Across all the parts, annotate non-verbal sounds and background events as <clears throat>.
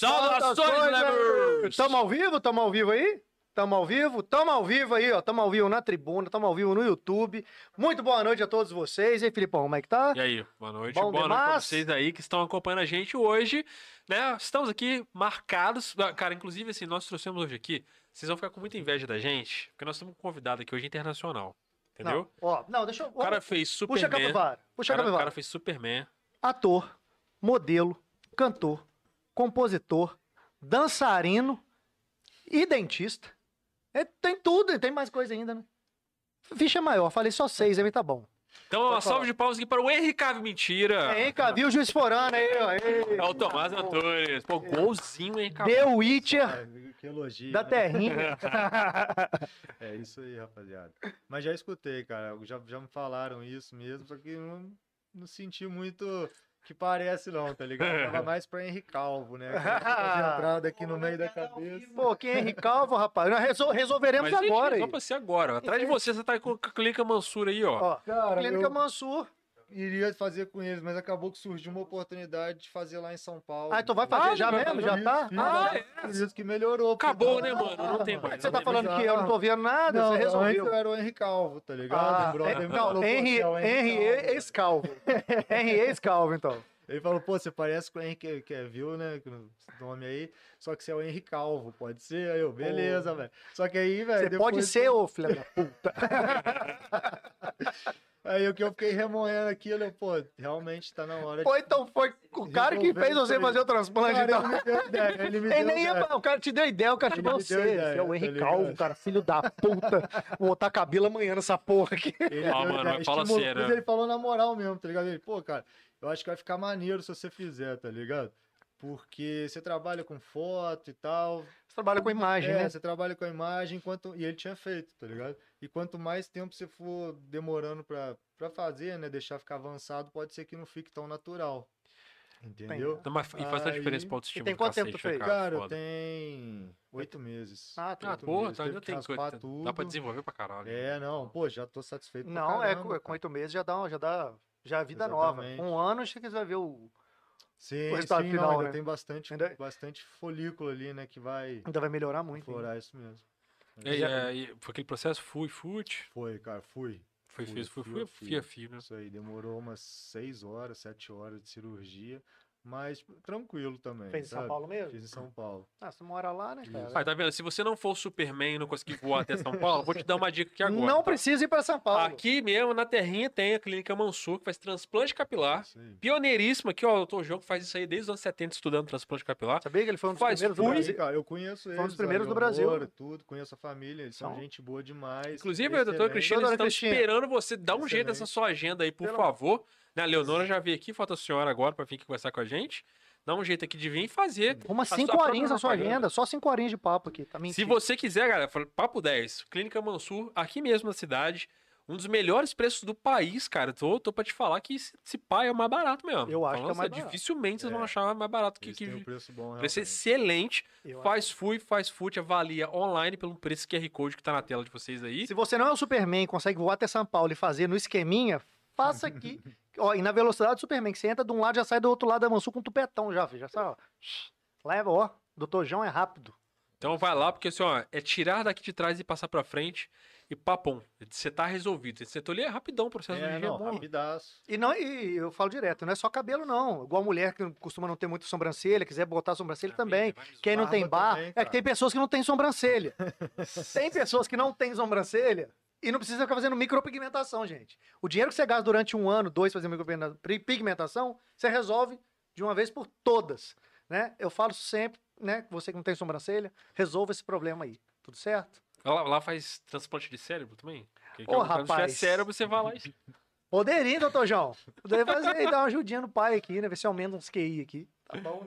Saudações, Levers! Tamo ao vivo? Tamo ao vivo aí? Tamo ao vivo? Tamo ao vivo aí, ó. Tamo ao vivo na tribuna, tamo ao vivo no YouTube. Muito boa noite a todos vocês. E aí, Filipão, como é que tá? E aí, boa noite. Bom boa noite pra demais. vocês aí que estão acompanhando a gente hoje, né? Estamos aqui marcados. Ah, Cara, inclusive, assim, nós trouxemos hoje aqui. Vocês vão ficar com muita inveja da gente, porque nós temos um convidado aqui hoje internacional. Entendeu? Não, ó, não, deixa eu. O cara fez Puxa a Superman. capivara. Puxa a cara, o capivara. cara fez Superman. Ator, modelo, cantor, compositor, dançarino e dentista. É, tem tudo, tem mais coisa ainda, né? Ficha maior, falei só seis, aí tá bom. Então, uma salva de palmas aqui para o Henrique Cave Mentira. É, hein, Caviu o Juiz Forano aí, ó. Ei, É o Tomás Antunes. Pô, golzinho, hein, cara? The Witcher É, que elogio. da né? terrinha. <laughs> É isso aí, rapaziada. Mas já escutei, cara. Já, já me falaram isso mesmo, só que não, não senti muito que parece, não, tá ligado? Tava <laughs> mais pra Henrique Calvo, né? Entrada <laughs> aqui no meio da cabeça. Pô, quem é Henrique Calvo, rapaz? Nós resol- resolveremos Mas, gente, agora aí. só pra ser agora. Atrás de você, você tá com a Clínica Mansura aí, ó. Ó, Cara, Clínica eu Mansur. Iria fazer com eles, mas acabou que surgiu uma oportunidade de fazer lá em São Paulo. Ah, então vai fazer Ah, já mesmo? Já tá? Isso, Ah, por isso que melhorou. Acabou, né, mano? Não tem mais. você tá falando que eu não tô vendo nada? Não, você antes resolveu. eu era o Henrique Calvo, tá ligado? Ah, é- não, você é né? ex-calvo. <laughs> Henry ex-calvo, então. Ele falou, pô, você parece com o Henrique Cavill, né? Esse nome aí. Só que você é o Henrique Calvo, pode ser? Aí eu, beleza, velho. Só que aí, velho. Você pode ser, ô filho da puta. <laughs> Aí o que eu fiquei remoendo aquilo, eu, pô, realmente tá na hora Pô, então foi o cara que fez você fazer o transplante. Cara, Então. ele me deu ideia, ele me Ele deu nem ia, ideia. o cara te deu ideia, o cara te Ele deu você. ideia, Você é o tá Henrique ligado? Calvo, cara, filho da puta. Vou botar cabelo amanhã nessa porra aqui. Ele Ah, mano, ideia, mas fala estimulou, sério. mas ele falou na moral mesmo, tá ligado? Ele, pô, cara, eu acho que vai ficar maneiro se você fizer, tá ligado? Porque você trabalha com foto e tal. Você trabalha com imagem, é, né? você trabalha com a imagem, enquanto... e ele tinha feito, tá ligado? E quanto mais tempo você for demorando pra, pra fazer, né, deixar ficar avançado, pode ser que não fique tão natural. Entendeu? Mas- e faz a diferença pra autoestima E tem quanto tempo tu fez? né, Cara, Foda. tem oito meses. Ah, tá. Ah, meses, tá, que tem coisa. Dá pra tudo. desenvolver pra caralho. É, não, pô, já tô satisfeito Não, é, caramba, com, com oito meses já dá, já dá já é vida nova. Exatamente. Um ano, acho que você vai ver o. Sim, o resultado sim, final, não, ainda né? tem bastante, Ainda- bastante folículo ali, né, que vai Ainda vai melhorar muito. florar isso mesmo. E, é, e foi aquele processo, fui, fute. Foi, cara, fui. Foi, Fui, fui, fui, fui, fui. a fio, né? Isso aí, demorou umas seis horas, sete horas de cirurgia, mas tranquilo também. Fez em São sabe? Paulo mesmo? Fiz em São Paulo. Ah, você mora lá, né, cara? Ah, tá vendo? Se você não for o Superman e não conseguir voar até São Paulo, vou te dar uma dica aqui agora. não tá? precisa ir pra São Paulo. Aqui mesmo, na terrinha, tem a Clínica Mansur, que faz transplante capilar. Isso aí. Pioneiríssima aqui, ó. O doutor João que faz isso aí desde os anos 70 estudando transplante capilar. Sabia que ele foi um dos Faz primeiros do fui. Brasil? Aí, cara, eu conheço eles. um dos primeiros do Brasil. Tudo, conheço a família, eles são São. gente boa demais. Inclusive, o doutor. Cristina, estão Cristina. esperando você dar um jeito nessa sua agenda aí, por Pelo- favor. Né, A Leonora já veio aqui, falta a senhora agora pra vir aqui conversar com a gente. Dá um jeito aqui de vir e fazer. Uma a cinco sua própria horinhas na sua agenda, só cinco horinhas de papo aqui, tá Se você quiser, galera, papo 10, Clínica Mansur, aqui mesmo na cidade. Um dos melhores preços do país, cara. Tô, tô pra te falar que esse, esse pai é o mais barato mesmo. Eu acho que é o Falando mais barato. Dificilmente vocês vão É. achar mais barato que, que têm um preço bom, Preço realmente. excelente. Eu Faz fui, faz fute, avalia online pelo preço QR Code que tá na tela de vocês aí. Se você não é o Superman, consegue voar até São Paulo e fazer no esqueminha, faça aqui. ó, e na velocidade do Superman, que você entra de um lado já sai do outro lado da Mansur com um tupetão já, filho. Já sai, ó. Leva, ó. Doutor João é rápido. Então vai lá, porque assim, ó, é tirar daqui de trás e passar pra frente e papum. Você tá resolvido. Esse setor ali é rapidão o processo É, de não, bom. rapidaço. E, não, e eu falo direto, não é só cabelo, não. Igual mulher que costuma não ter muita sobrancelha, quiser botar sobrancelha também. Quem não tem Barba bar, também, é que tem pessoas que não têm sobrancelha. <laughs> tem pessoas que não têm sobrancelha e não precisa ficar fazendo micropigmentação, gente. O dinheiro que você gasta durante um ano, dois, fazendo micropigmentação, você resolve de uma vez por todas. Né? Eu falo sempre, né? Você que não tem sobrancelha, resolva esse problema aí. Tudo certo? Lá, lá faz transplante de cérebro também? Que, que Ô, quando tiver rapaz. cérebro, você vai lá e... Poderia, doutor João. Poderia fazer e dar uma ajudinha no pai aqui, né? Ver se aumenta uns QI aqui. Tá bom?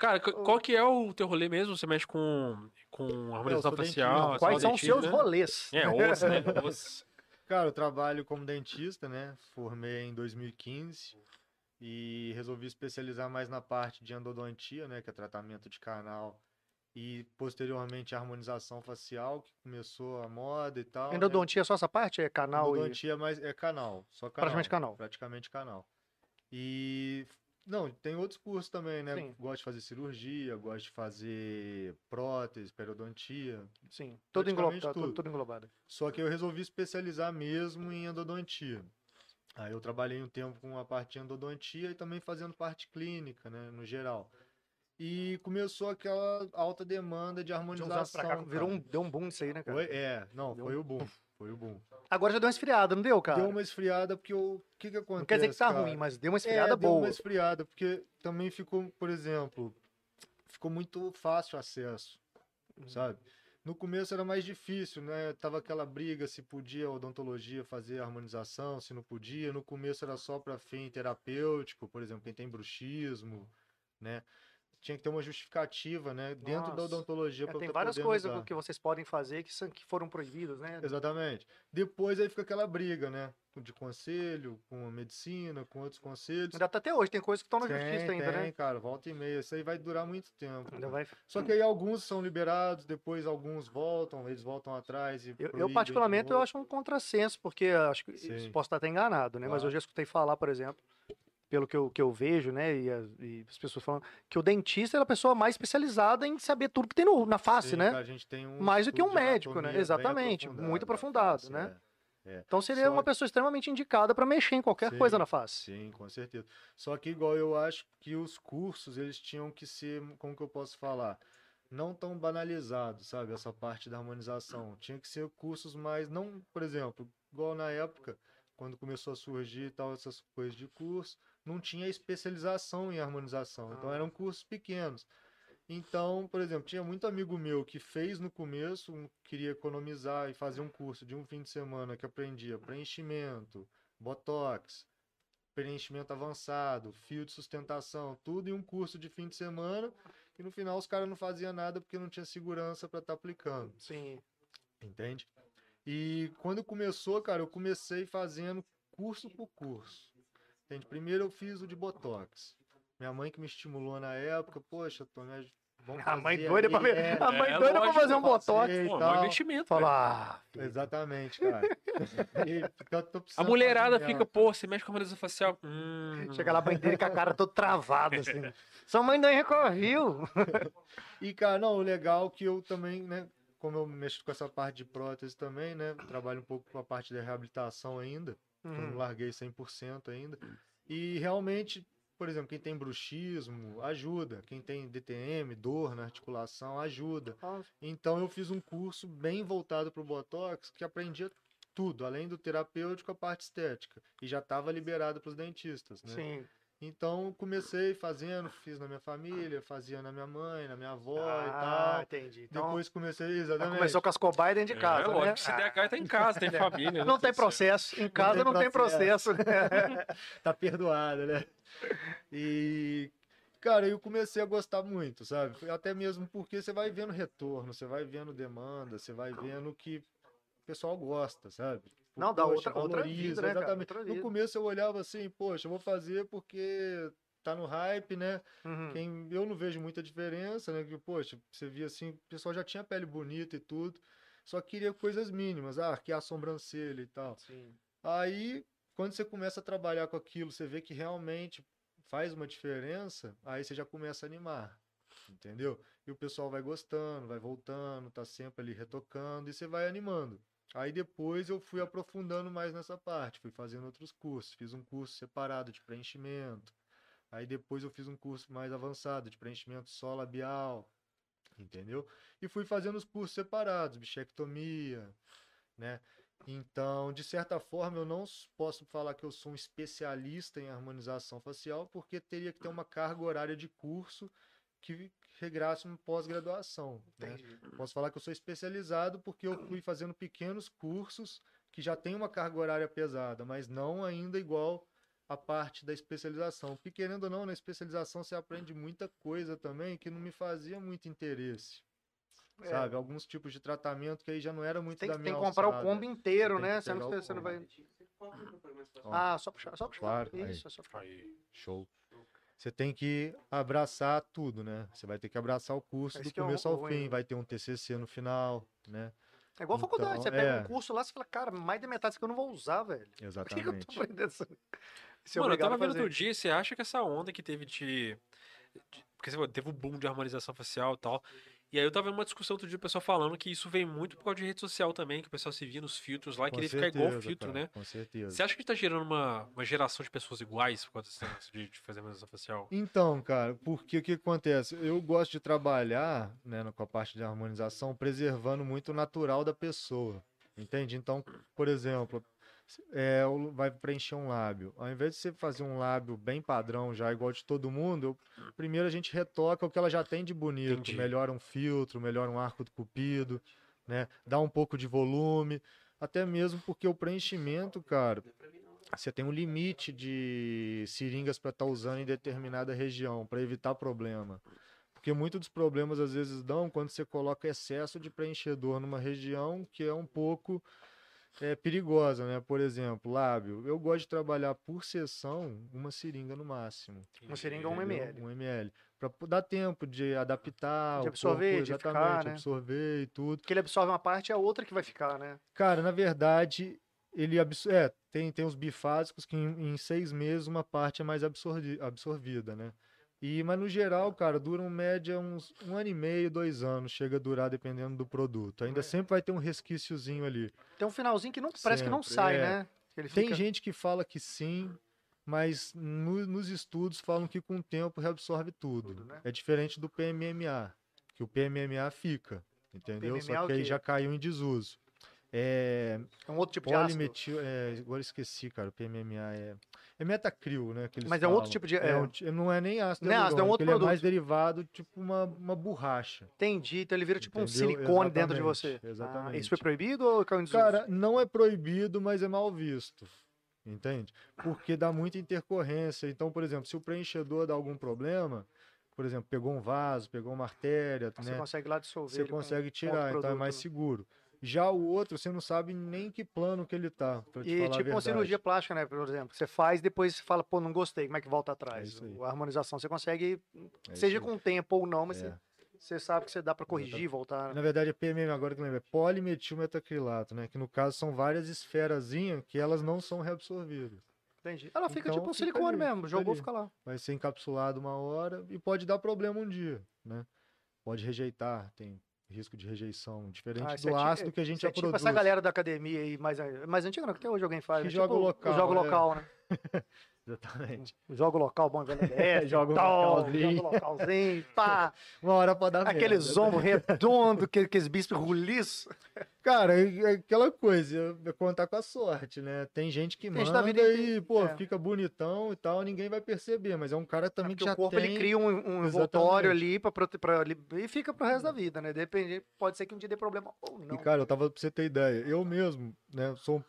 Cara, qu- qual que é o teu rolê mesmo? Você mexe com, com harmonização facial? dentista. Quais são os seus né? rolês? É, osso, né? <laughs> Osso. Cara, eu trabalho como dentista, né? Formei em 2015 e resolvi especializar mais na parte de endodontia, né? Que é tratamento de canal e posteriormente a harmonização facial, que começou a moda e tal. né? Endodontia é só essa parte? É canal e... Endodontia mais é canal, só canal. Praticamente canal. Praticamente canal. E Não, tem outros cursos também, né? Sim. Gosto de fazer cirurgia, gosto de fazer prótese, periodontia. Sim. Tudo, Praticamente englo... tá, tudo. englobado. Só que eu resolvi especializar mesmo em endodontia. Aí eu trabalhei um tempo com a parte de endodontia e também fazendo parte clínica, né, no geral. E começou aquela alta demanda de De uns anos harmonização. pra cá, virou um, deu um boom nisso aí, né, cara? Foi, é, não, Deu foi um- o boom, foi o boom. Agora já deu uma esfriada, não deu, cara? Deu uma esfriada porque o que que acontece, Não quer dizer que tá cara? ruim, mas deu uma esfriada é, deu boa. uma esfriada, porque também ficou, por exemplo, ficou muito fácil acesso, Uhum. sabe? No começo era mais difícil, né? Tava aquela briga se podia a odontologia fazer harmonização, se não podia. No começo era só para fim terapêutico, por exemplo, quem tem bruxismo, né? Tinha que ter uma justificativa, né? Dentro da Nossa. odontologia É, tem várias coisas que vocês podem fazer que, são, que foram proibidas, né? Exatamente. Depois aí fica aquela briga, né? De conselho, com a medicina, com outros conselhos. Ainda tá até hoje, tem coisas que estão na Tem, justiça ainda, tem, né? cara, volta e meia. Isso aí vai durar muito tempo. Ainda vai... Só que aí alguns são liberados, depois alguns voltam, eles voltam atrás e Eu, eu, particularmente, eu acho um contrassenso, porque acho que Sim. posso estar até enganado, né? Mas eu Claro. já escutei falar, por exemplo, pelo que eu, que eu vejo, né? E as, e as pessoas falando que o dentista é a pessoa mais especializada em saber tudo que tem no- na face, Sim, né? a gente tem um Mais do que um médico, né? Exatamente, muito aprofundado, da né? face, é. Então seria Só uma pessoa extremamente indicada para mexer em qualquer coisa Sim, na face. Sim, com certeza. Só que igual eu acho que os cursos, eles tinham que ser, como que eu posso falar? Não tão banalizados, sabe? Essa parte da harmonização. Tinha que ser cursos mais, não, por exemplo, igual na época, quando começou a surgir tal, essas coisas de curso, não tinha especialização em harmonização. Então Ah. eram cursos pequenos. Então, por exemplo, tinha muito amigo meu que fez no começo, queria economizar e fazer um curso de um fim de semana que aprendia preenchimento, botox, preenchimento avançado, fio de sustentação, tudo em um curso de fim de semana, e no final os caras não faziam nada porque não tinha segurança para estar aplicando, Sim. entende? E quando começou, cara, eu comecei fazendo curso por curso. Entende? Primeiro eu fiz o de botox. Minha mãe que me estimulou na época, poxa, Tony, vamos A mãe doida aí, pra ver. é, A mãe É, doida pra lógico, fazer um botox. fazer. Pô, é tal. investimento. velho. Fala, ah, Exatamente, <laughs> cara. E tô A mulherada fica, mesmo. pô, você mexe com a harmonização facial. Hum. chega lá a mãe dele com a cara toda travada, assim. Sua mãe nem recorreu. <laughs> E, cara, não, o legal é que eu também, né, como eu mexo com essa parte de prótese também, né, trabalho um pouco com a parte da reabilitação ainda, que eu não Uhum. larguei 100% ainda. E realmente, por exemplo, quem tem bruxismo, ajuda. Quem tem DTM, dor na articulação, ajuda. Então eu fiz um curso bem voltado para o Botox, que aprendia tudo, além do terapêutico, a parte estética. E já estava liberado para os dentistas, né? Sim. Então comecei fazendo, fiz na minha família, fazia na minha mãe, na minha avó Ah, e tal. entendi. Então, Depois comecei, já exatamente. começou com as cobaias dentro de casa, é, né? lógico, se Ah, der a cara, tá em casa, tem <laughs> família. né? não tem Tudo certo. processo. Em casa não tem tem processo. né? <laughs> tá perdoado, né? E, cara, eu comecei a gostar muito, sabe? Até mesmo porque você vai vendo retorno, você vai vendo demanda, você vai vendo que o pessoal gosta, sabe? Não, dá Poxa, outra- outra vida, né, cara? Exatamente. Outra No começo eu olhava assim, poxa, eu vou fazer porque tá no hype, né? Uhum. Quem, eu não vejo muita diferença, né? Que, poxa, você via assim, o pessoal já tinha pele bonita e tudo, só queria coisas mínimas, ah, arquear a sobrancelha e tal. Sim. Aí, quando você começa a trabalhar com aquilo, você vê que realmente faz uma diferença, aí você já começa a animar, entendeu? E o pessoal vai gostando, vai voltando, tá sempre ali retocando e você vai animando. Aí depois eu fui aprofundando mais nessa parte, fui fazendo outros cursos, fiz um curso separado de preenchimento. Aí depois eu fiz um curso mais avançado de preenchimento só labial, entendeu? E fui fazendo os cursos separados, bichectomia, né? Então, de certa forma, eu não posso falar que eu sou um especialista em harmonização facial, porque teria que ter uma carga horária de curso que regrasse uma pós-graduação. Né? Posso falar que eu sou especializado porque eu fui fazendo pequenos cursos que já tem uma carga horária pesada, mas não ainda igual a parte da especialização. Porque, querendo ou não, na especialização você aprende muita coisa também que não me fazia muito interesse. É. Sabe? Alguns tipos de tratamento que aí já não era muito Tem, da que- minha tem que comprar o alçada. combo inteiro, tem né? Você não, o você não vai. Ah, só puxar, só puxar. Claro, aí. Isso, é só puxar. Aí. Show. Você tem que abraçar tudo, né? Você vai ter que abraçar o curso É do que é o começo ao ruim, fim, né? vai ter um TCC no final, né? É igual a faculdade, Então, você pega é. um curso lá, você fala, cara, mais da metade disso que eu não vou usar, velho. <laughs> Por que, que eu Exatamente. tô aprendendo isso? ser Mano, eu tava vendo outro dia, você acha que essa onda que teve de. de- porque você teve o boom de harmonização facial e tal. E aí eu tava uma discussão outro dia, o pessoal falando que isso vem muito por causa de rede social também, que o pessoal se via nos filtros lá e queria ficar igual filtro, cara, né? Com certeza. Você acha que tá gerando uma, uma geração de pessoas iguais por causa negócio de, de fazer harmonização facial? Então, cara, porque o que acontece? Eu gosto de trabalhar né, com a parte de harmonização, preservando muito o natural da pessoa. Entende? Então, por exemplo, é, vai preencher um lábio. Ao invés de você fazer um lábio bem padrão, já igual de todo mundo, eu- primeiro a gente retoca o que ela já tem de bonito. Entendi. Melhora um filtro, melhora um arco do cupido, né? Dá um pouco de volume. Até mesmo porque o preenchimento, cara, você tem um limite de seringas para estar usando em determinada região, para evitar problema. Porque muitos dos problemas às vezes dão quando você coloca excesso de preenchedor numa região que é um pouco é, perigosa, né? Por exemplo, lábio. Eu gosto de trabalhar por sessão uma seringa no máximo. Uma seringa entendeu? ml. Um ml. Para dar tempo de adaptar, De absorver, corpo, de ficar, né? absorver e tudo. Porque ele absorve uma parte e a outra que vai ficar, né? Cara, na verdade, ele absor... é, tem, tem os bifásicos que em, em seis meses uma parte é mais absorvi... absorvida, né? E, mas no geral, cara, duram média uns um ano e meio, dois anos, chega a durar dependendo do produto. Ainda É. sempre vai ter um resquíciozinho ali. Tem um finalzinho que não, parece que não Sempre, sai, é. né? Ele Tem fica- gente que fala que sim, mas no- nos estudos falam que com o tempo reabsorve tudo. Tudo, né? É diferente do PMMA, que o PMMA fica, entendeu? PMMA é Só o que aí já caiu em desuso. É, É um outro tipo de ácido. Polimetil, é, agora esqueci, cara, o PMMA é, é metacril, né, que Mas é um outro falam. tipo de- É é. um não é nem ácido Não é ácido, é um outro ele é mais produto. derivado, tipo uma, uma borracha. Entendi. Então ele vira tipo um Entendeu? silicone dentro de você. Exatamente, Ah, exatamente. isso foi proibido ou caiu? Cara, não é proibido, mas é mal visto. Entende? Porque dá muita intercorrência. Então, por exemplo, se o preenchedor dá algum problema, por exemplo, pegou um vaso, pegou uma artéria, você né? consegue lá dissolver. Você consegue tirar, outro então é produto, mais né? seguro. Já o outro, você não sabe nem que plano que ele tá, E tipo uma cirurgia plástica, né? Por exemplo, você faz depois você fala, pô, não gostei, como é que volta atrás? aí. a harmonização você consegue, É seja com tempo ou não, mas É. você, você sabe que você dá pra corrigir, voltar. né? Na verdade, é PMM, agora que eu lembro, é polimetilmetacrilato, né? Que no caso são várias esferazinhas que elas não são reabsorvidas. Entendi. Ela fica Então, tipo um fica silicone ali, mesmo, fica jogou, ali. fica lá. Vai ser encapsulado uma hora e pode dar problema um dia, né? Pode rejeitar, tem risco de rejeição, diferente Ah, do é ácido que a gente Isso é já tipo produz. essa galera da academia aí, mais, mais antiga não, que até hoje alguém faz. Que né? joga tipo, local, O jogo é. local, né? <laughs> Exatamente. <laughs> O jogo local, bom, velho. É, <laughs> Joga tal, localzinho. <laughs> joga localzinho, pá. Uma hora pode dar Aqueles merda. ombros redondos, que- aqueles bispos ruliços. Cara, é é aquela coisa, é contar com a sorte, né? Tem gente que Tem manda gente e, pô, é. fica bonitão e tal, ninguém vai perceber, mas é um cara também que Porque já o corpo tem... ele cria um, um envoltório ali pra, pra, ali- e fica pro resto da vida, né? Depende, pode ser que um dia dê problema ou não. E, cara, eu tava pra você ter ideia, eu mesmo, né, sou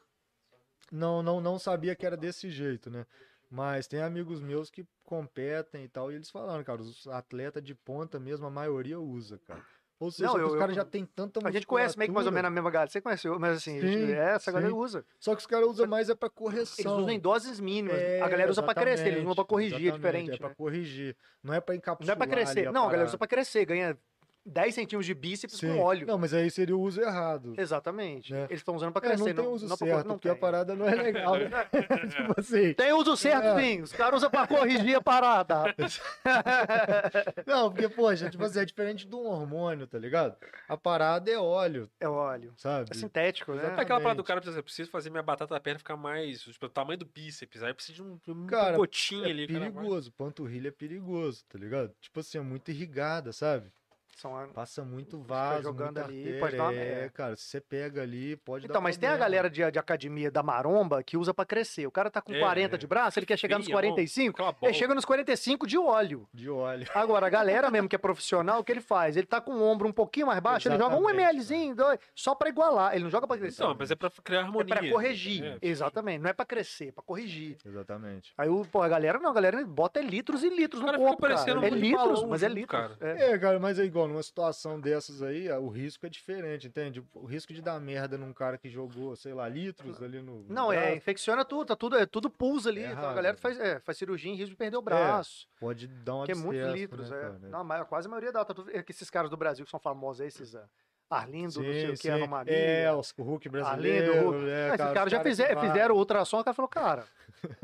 não, não, não sabia que era desse jeito, né? Mas tem amigos meus que competem e tal, e eles falaram, cara, os atletas de ponta mesmo, a maioria usa, cara. Ou seja, Não, eu- os caras já tem tanta a gente conhece meio que mais ou menos a mesma galera. Você conhece, mas assim, a gente- Sim, essa galera sim. usa. Só que os caras usam mais é pra Eles correção. usam em doses mínimas. É, a galera usa pra crescer, eles não usam pra corrigir, é exatamente, diferente. É pra né? corrigir. Não é pra Não encapsular. é pra crescer. Não, a galera usa pra crescer, ganha 10 centímetros de bíceps Sim. com óleo. Não, mas aí seria o uso errado. Exatamente. Né? Eles estão usando pra É, crescer, não tem uso pra certo, não porque a tem. parada não é legal. né? <laughs> <laughs> tipo assim. Tem uso certo, É. sim. Os caras usam pra corrigir a parada. <laughs> Não, porque, poxa, tipo assim, é diferente de um hormônio, tá ligado? A parada é óleo, É óleo. sabe? É sintético, né? É aquela parada do cara, por exemplo, eu preciso fazer minha batata da perna ficar mais. Tipo, o tamanho do bíceps. Aí eu preciso de um, de um Cara, gotinho É ali. cara, vai- perigoso, panturrilha é perigoso, tá ligado? Tipo assim, é muito irrigada, sabe? São- Passa muito vaso, jogando muita ali, artéria, pode dar uma é, cara, se você pega ali, pode dar Então, mas tem a problema. galera de, de academia da maromba que usa pra crescer. O cara tá com É, 40 é. de braço, ele quer chegar nos Feia, mão, 45, aquela ele chega nos 45 de óleo. de óleo. <laughs> Agora, a galera mesmo que é profissional, o que ele faz? Ele tá com o ombro um pouquinho mais baixo, ele joga um Exatamente, mlzinho, dois, só pra igualar. Ele não joga pra crescer. Então, mas é pra criar é harmonia. pra corrigir. É, Exatamente. Não é pra crescer, é pra corrigir. Exatamente. Aí, o, pô, a galera não, a galera bota é litros e litros O no corpo, cara. É litros, mas é litros. cara. É. É, cara, mas é igual, numa situação dessas aí, o risco é diferente, entende? O risco de dar merda num cara que jogou, sei lá, litros ali no. Não, é, braço, infecciona tudo, tá tudo, é tudo pulsa ali. É então a galera né? faz, é, faz cirurgia em risco de perder o braço. Pode dar um que é muitos litros, né, é. cara? Não, mas quase a maioria dá. Tá tudo, é que esses caras do Brasil que são famosos, aí, esses ah, Arlindo, não sei o que, sim. anomalia. É, os- o Hulk brasileiro. Arlindo, Hulk. É, Ah, esses caras já caras fizeram, que fizeram o ultrassom, o cara falou, cara,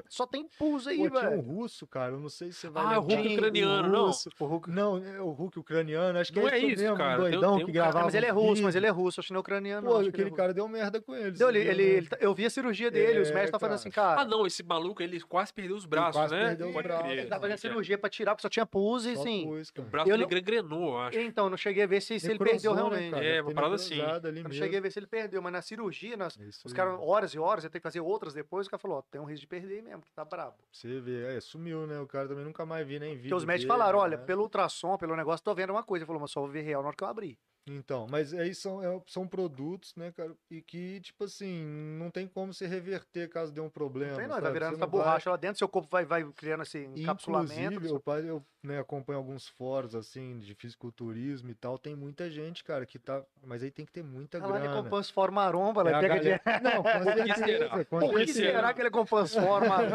só tem pus aí, Pô, tinha um velho. russo, cara, eu não sei se você vai Ah, o. Hulk ucraniano, Um não. O Hulk- Não, é o Hulk ucraniano, acho que Não é é isso mesmo, cara. um doidão tem que cara- gravava mas ele é russo, mas ele é russo, acho que não é ucraniano. Pô, aquele é cara deu merda com ele. Deu, ele, ele, né? ele tá- eu vi a cirurgia dele, os É, médicos estão falando assim, cara, Ah, não, esse maluco, ele quase perdeu os braços, quase né? perdeu os Pode braços. crer. ele tá fazendo cirurgia pra tirar, porque só tinha pus e assim. pus, O braço dele gregrenou, eu acho. Então, não cheguei a ver se, se ele perdeu né, realmente. É, uma parada assim. não cheguei a ver se ele perdeu, mas na cirurgia, É os caras, horas e horas, eu tenho que fazer outras depois, o cara falou, ó, tem um risco de perder mesmo, que tá brabo. Você vê, é, sumiu, né? O cara também nunca mais vi nem vídeo. Porque os médicos dele, falaram, olha, né? pelo ultrassom, pelo negócio, tô vendo uma coisa. Ele falou, mas só vou ver real na hora que eu abrir. Então, mas aí são, é- são produtos, né, cara, e que, tipo assim, não tem como se reverter caso dê um problema. Não tem não, vai sabe? virando Você essa não vai- borracha lá dentro, seu corpo vai, vai criando esse encapsulamento. Inclusive, eu, eu né, acompanho alguns fóruns, assim, de fisiculturismo e tal, tem muita gente, cara, que tá... Mas aí tem que ter muita Ela ele grana. compõe os forma maromba, É ela a pega galera- dinheiro. Não, com <laughs> Por que certeza, será? Por que será ele compõe os forma? <laughs>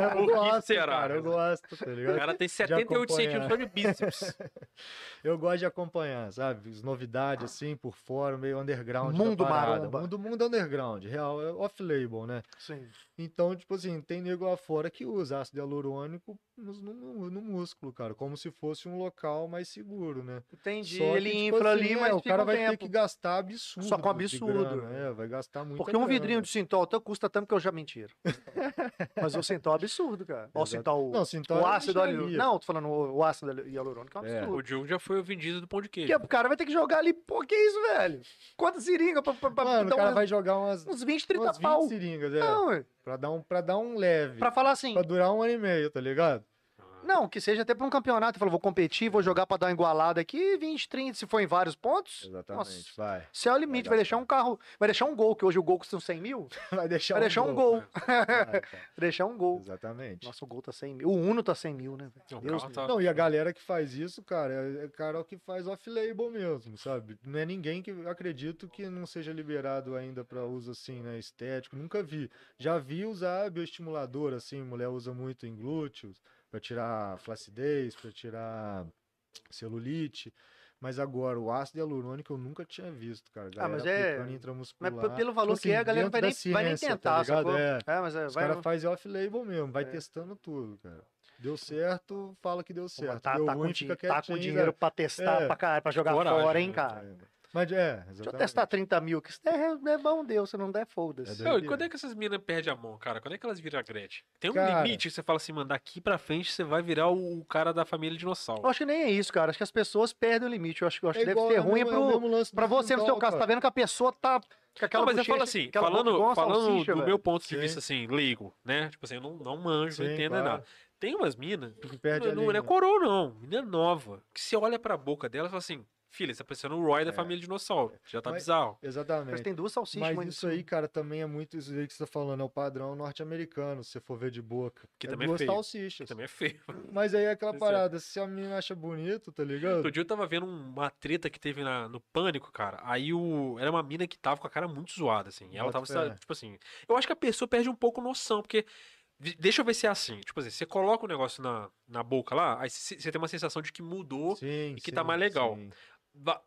Eu Por que gosto, será? cara, eu gosto, tá O ligado? cara tem 78 acompanhar. centímetros de bíceps. <laughs> Eu gosto de acompanhar, sabe? As novidades, assim, por fora, meio underground. Mundo maromba. Mundo, mundo underground, real, é off-label, né? Sim. Então, tipo assim, tem nego lá fora que usa ácido hialurônico no, no- no músculo, cara, como se fosse um local mais seguro, né? Entendi. Só que, ele tipo infla assim, ali, é, mas o fica cara um vai tempo. ter que gastar absurdo. Só com absurdo. grana, é, vai gastar muito. Porque um vidrinho de Sintol teu custa tanto que eu já mentira. <laughs> Mas o Sintol é absurdo, cara. Ó, o. Sintol, Não, Sintol o é ácido hialurônico. Não, tô falando o, o ácido hialurônico é um É. absurdo. O Diogo já foi o vendido do pão de queijo. Porque o cara vai ter que jogar ali, pô, que isso, velho? Quantas seringas pra, pra, pra Mano, dar o cara umas- vai jogar umas, uns 20, 30 umas 20 pau. seringas, é, Não, ué. pra, dar um, pra dar um leve. pra falar assim, Pra durar um ano e meio, tá ligado? Não, que seja até pra um campeonato. Falou, vou competir, vou jogar pra dar uma igualada aqui, 20, 30, se for em vários pontos. Exatamente, Nossa, vai. se é o limite, vai, Vai deixar um carro, vai deixar um gol, que hoje o gol custa uns 100 mil, <laughs> Vai deixar, vai deixar um gol. Vai, <laughs> deixar um gol. Exatamente. Nossa, o gol tá 100 mil. O Uno tá 100 mil, né, Deus tá- Não, e a galera que faz isso, cara, é é cara que faz off-label mesmo, sabe? Não é ninguém que acredito que não seja liberado ainda pra uso assim, né, estético. Nunca vi. Já vi usar bioestimulador, assim, mulher usa muito em glúteos, pra tirar flacidez, pra tirar celulite. Mas agora, o ácido hialurônico eu nunca tinha visto, cara. Ah, mas Galera é- Mas intramuscular. p- pelo valor Tipo que é, a assim, galera não vai nem, da vai nem ciência, tá tentar, ligado? sacou? É. É, mas é, Os vai... caras fazem off-label mesmo, vai É. testando tudo, cara. Deu certo, fala que deu Pô, certo. tá, deu tá, ruim, com, fica tá com dinheiro né? pra testar É. pra caralho, pra jogar Coragem, fora, hein, né, cara. Mas é, exatamente. Deixa eu testar 30 mil, que isso é, é bom Deus, se não der, foda-se. É e quando é que essas minas perdem a mão, cara? Quando é que elas viram a Gretchen? Tem um Cara. limite que você fala assim, mano, daqui pra frente você vai virar o cara da família dinossauro. Eu acho que nem é isso, cara. Acho que as pessoas perdem o limite. Eu acho, eu acho É que deve igual- ser é ruim é pro, pra você, no seu caso. Tá vendo que a pessoa tá com aquela Não, mas eu falo assim, boca falando, falando salsicha, do velho. meu ponto de Sim. vista, assim, leigo, né? Tipo assim, eu não, não manjo, não Sim, entendo claro. nada. Tem umas minas, não, não é coroa, não. Menina nova. Que você olha pra boca dela e fala assim, filha, você tá parecendo o Roy da É. família dinossauro. Já tá Mas- bizarro. Mas Exatamente. tem duas salsichas, Mas mas isso aí, cara, também é muito isso aí que você tá falando, é o padrão norte-americano, se você for ver de boca. Que é também é duas feio. salsichas. Também é feio. <laughs> Mas aí é aquela Isso é. parada, se a menina acha bonito, tá ligado? Outro dia eu tava vendo uma treta que teve na- no Pânico, cara. Aí o. Era uma mina que tava com a cara muito zoada, assim. E ela Bota tava, tipo assim. Eu acho que a pessoa perde um pouco noção, porque. Deixa eu ver se é assim. Tipo assim, você coloca o negócio na, na boca lá, aí você tem uma sensação de que mudou. Sim, e que tá mais legal. sim.